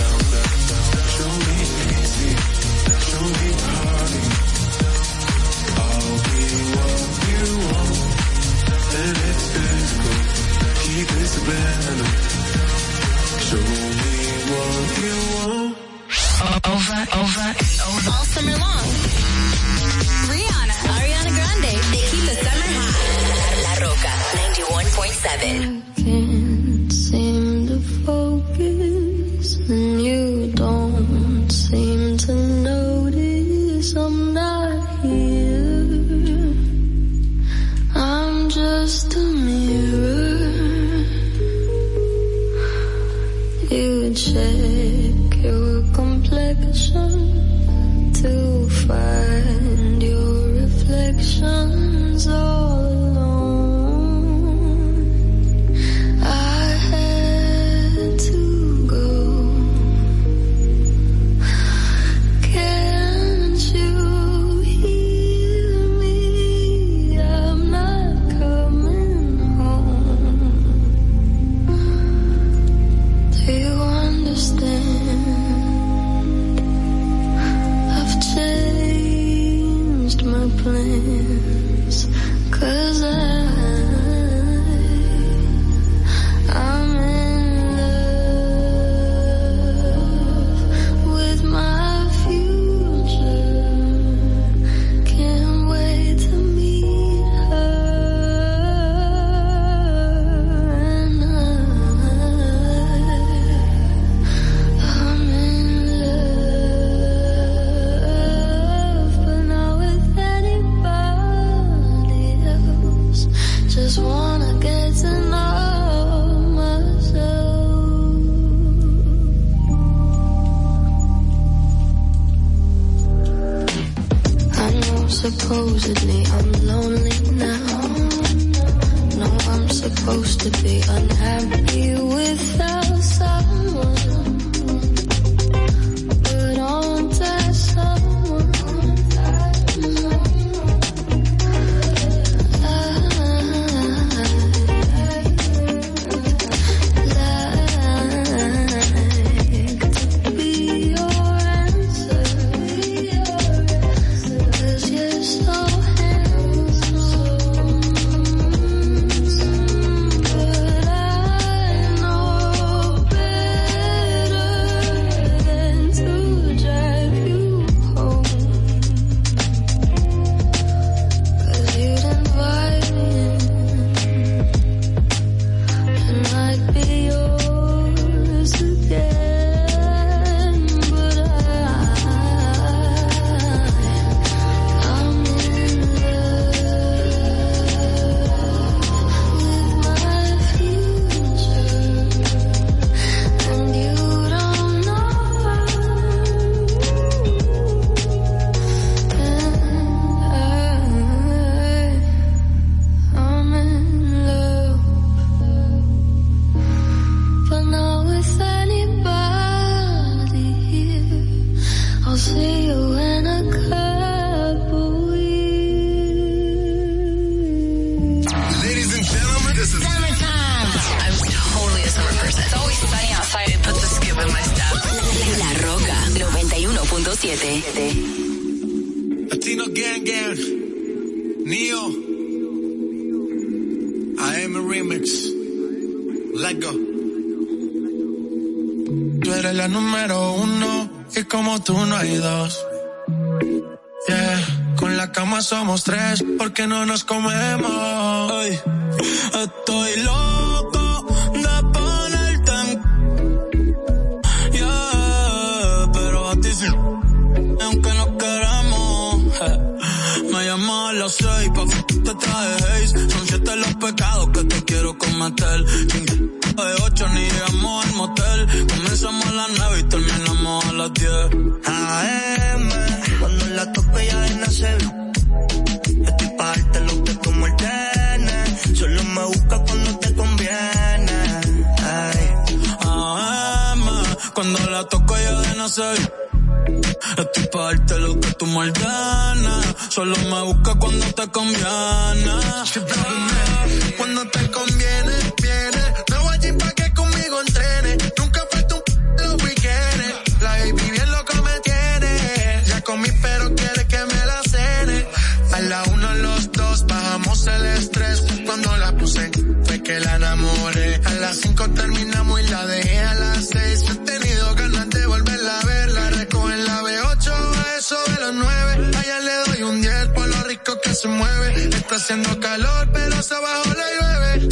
pero quiere que me la cene. A la una los dos bajamos el estrés. Cuando la puse, fue que la enamoré. A las cinco terminamos y la dejé a las seis. He tenido ganas de volverla a ver. La recojo en la B8, a eso de las nueve. Allá le doy un 10 por lo rico que se mueve. Está haciendo calor, pero se abajo la llueve.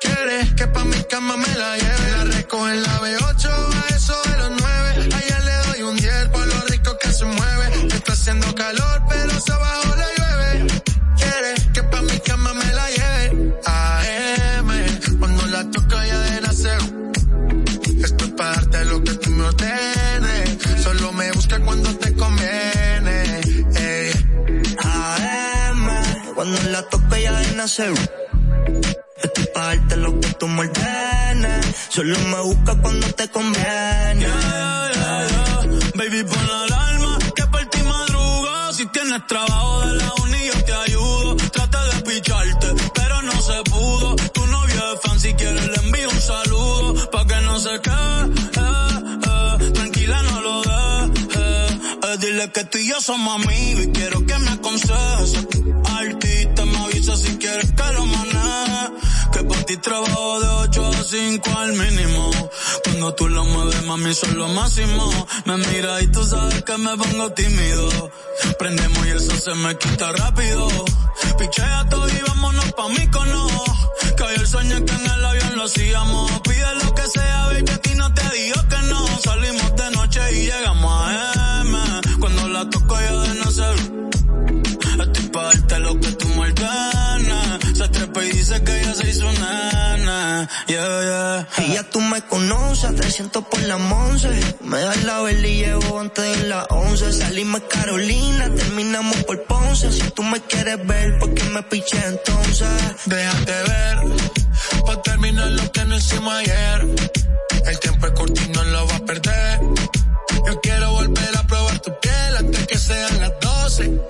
Quiere que pa' mi cama me la lleve? Nacer. Estoy pa' darte lo que tú me. Solo me busca cuando te conviene. Baby, pon la alarma, que por ti madruga. Si tienes trabajo de la uni, yo te ayudo. Trata de picharte, pero no se pudo. Tu novio es fan, si quieres le envío un saludo. Pa' que no se quede, eh, tranquila no lo dejes. Eh, dile que tú y yo somos amigos y quiero que me aconsejes. Artista, quieres que lo. Que por ti trabajo de 8 a 5 al mínimo. Cuando tú lo mueves, mami, son lo máximo. Me mira y tú sabes que me pongo tímido. Prendemos y eso se me quita rápido. Pichea todo y vámonos pa' mí cono. Que hoy el sueño que en el avión lo hacíamos. Pide lo que sea, baby, a ti no te digo que no. Salimos de noche y llegamos a M. dice que ella se hizo nana. Yeah, yeah. Y ya tú me conoces, 300 por la once. Me das la verde y llevo antes de las 11. Salimos Carolina, terminamos por Ponce. Si tú me quieres ver, ¿por qué me piché entonces? Déjate ver, pa' terminar lo que no hicimos ayer. El tiempo es corto y no lo va a perder. Yo quiero volver a probar tu piel antes que sean las 12.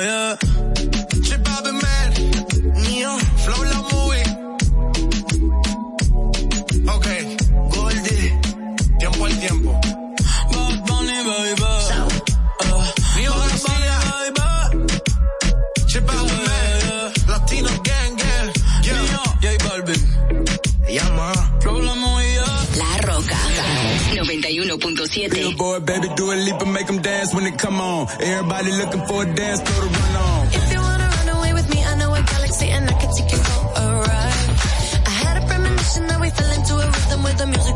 Yeah, 91.7. Billboard, baby, do a leap and make them dance when it come on. Everybody looking for a dance, throw the run on. If you wanna run away with me, I know a galaxy and I can take you for a ride. I had a premonition that we fell into a rhythm where the music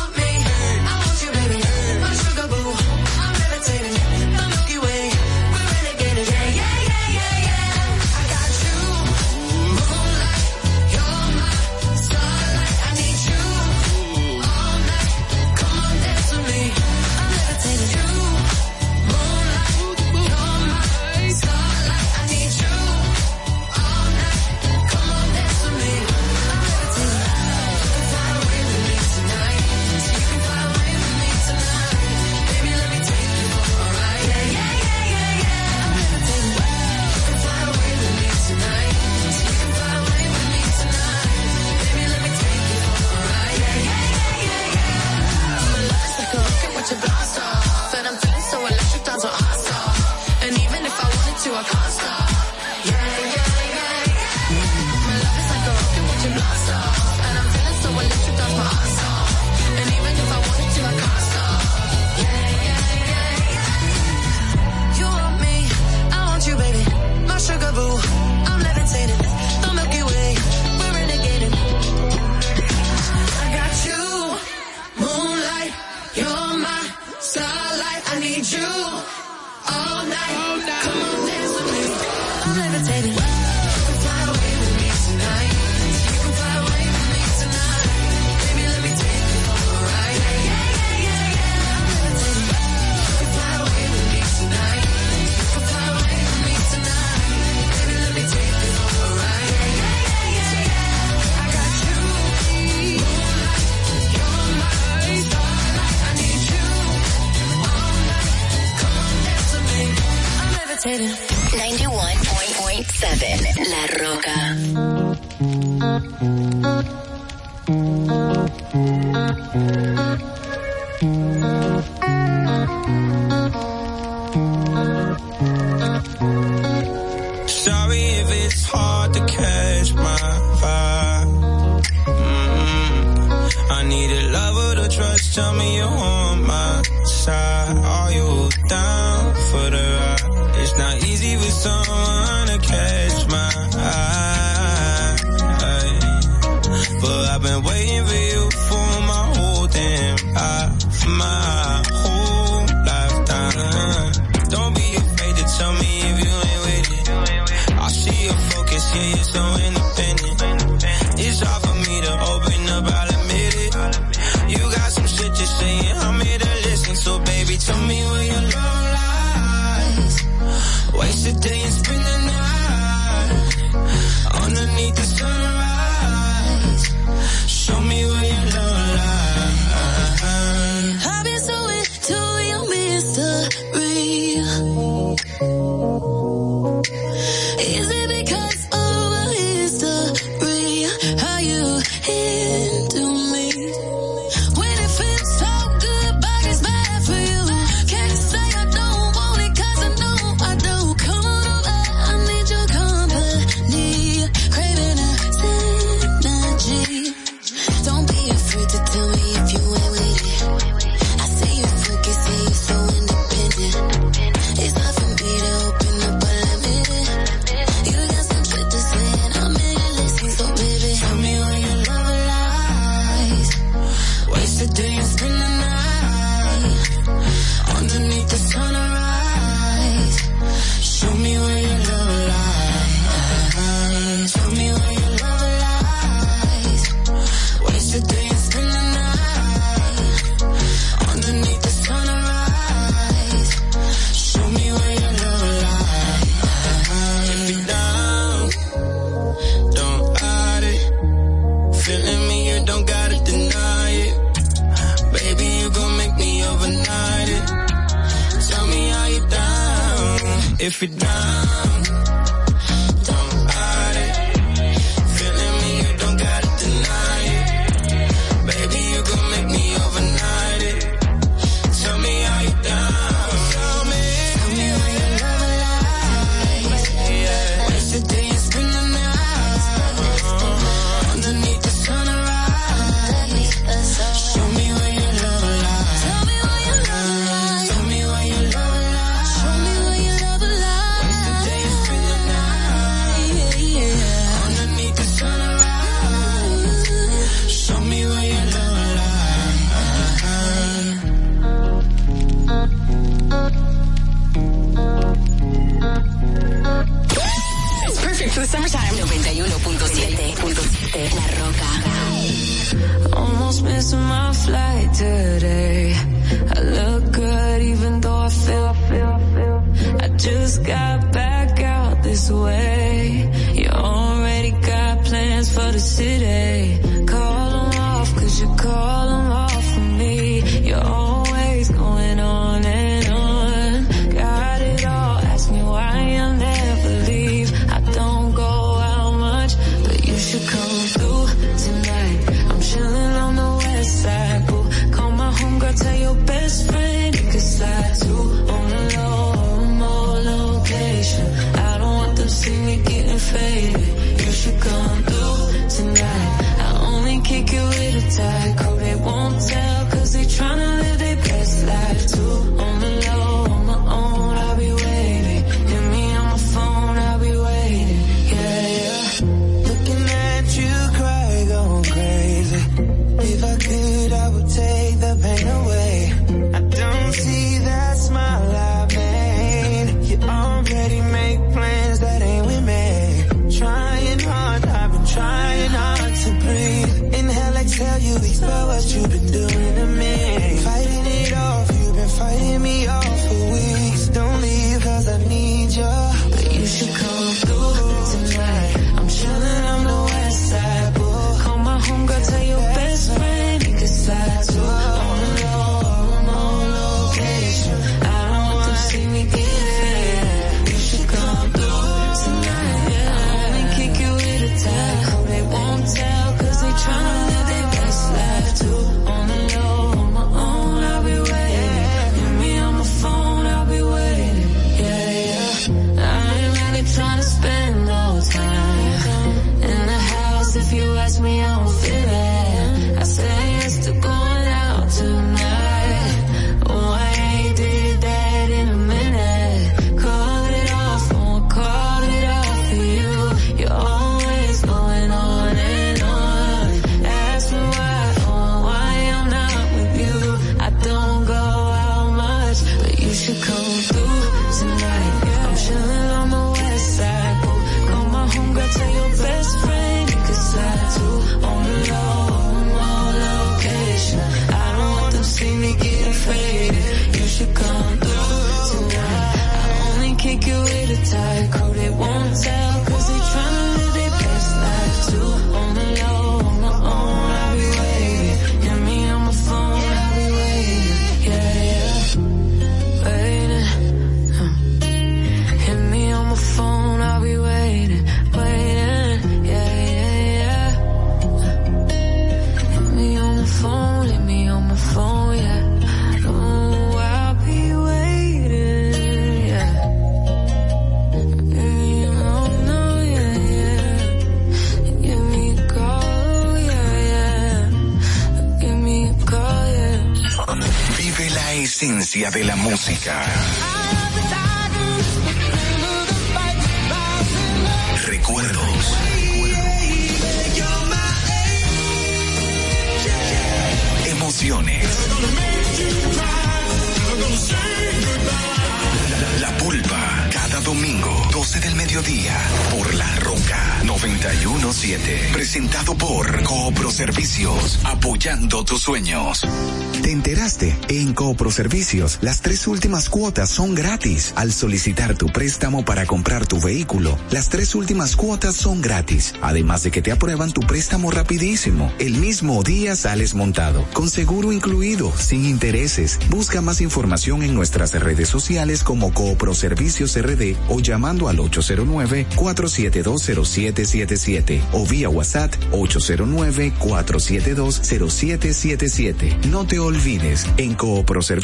Servicios, las tres últimas cuotas son gratis. Al solicitar tu préstamo para comprar tu vehículo, las tres últimas cuotas son gratis. Además de que te aprueban tu préstamo rapidísimo. El mismo día sales montado, con seguro incluido, sin intereses. Busca más información en nuestras redes sociales como Coopro Servicios RD o llamando al 809-4720777 o vía WhatsApp 809-4720777. No te olvides, en Coopro Servicios,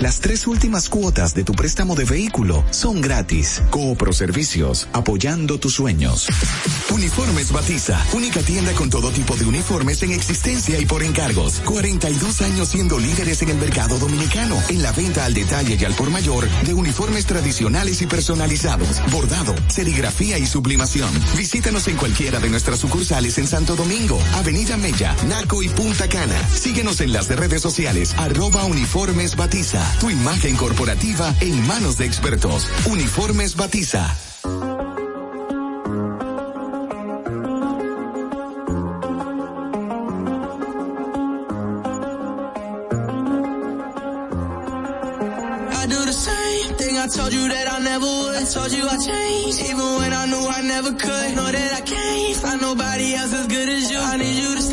las tres últimas cuotas de tu préstamo de vehículo son gratis. Coopro Servicios, apoyando tus sueños. Uniformes Batiza, única tienda con todo tipo de uniformes en existencia y por encargos. 42 años siendo líderes en el mercado dominicano, en la venta al detalle y al por mayor de uniformes tradicionales y personalizados, bordado, serigrafía y sublimación. Visítanos en cualquiera de nuestras sucursales en Santo Domingo, Avenida Mella, Naco y Punta Cana. Síguenos en las redes sociales, arroba uniformes Batiza. Tu imagen corporativa en manos de expertos. Uniformes Batiza. I told you that I never would. I told you I changed, even when I knew I never could. Know that I can't find nobody else as good as you. I need you to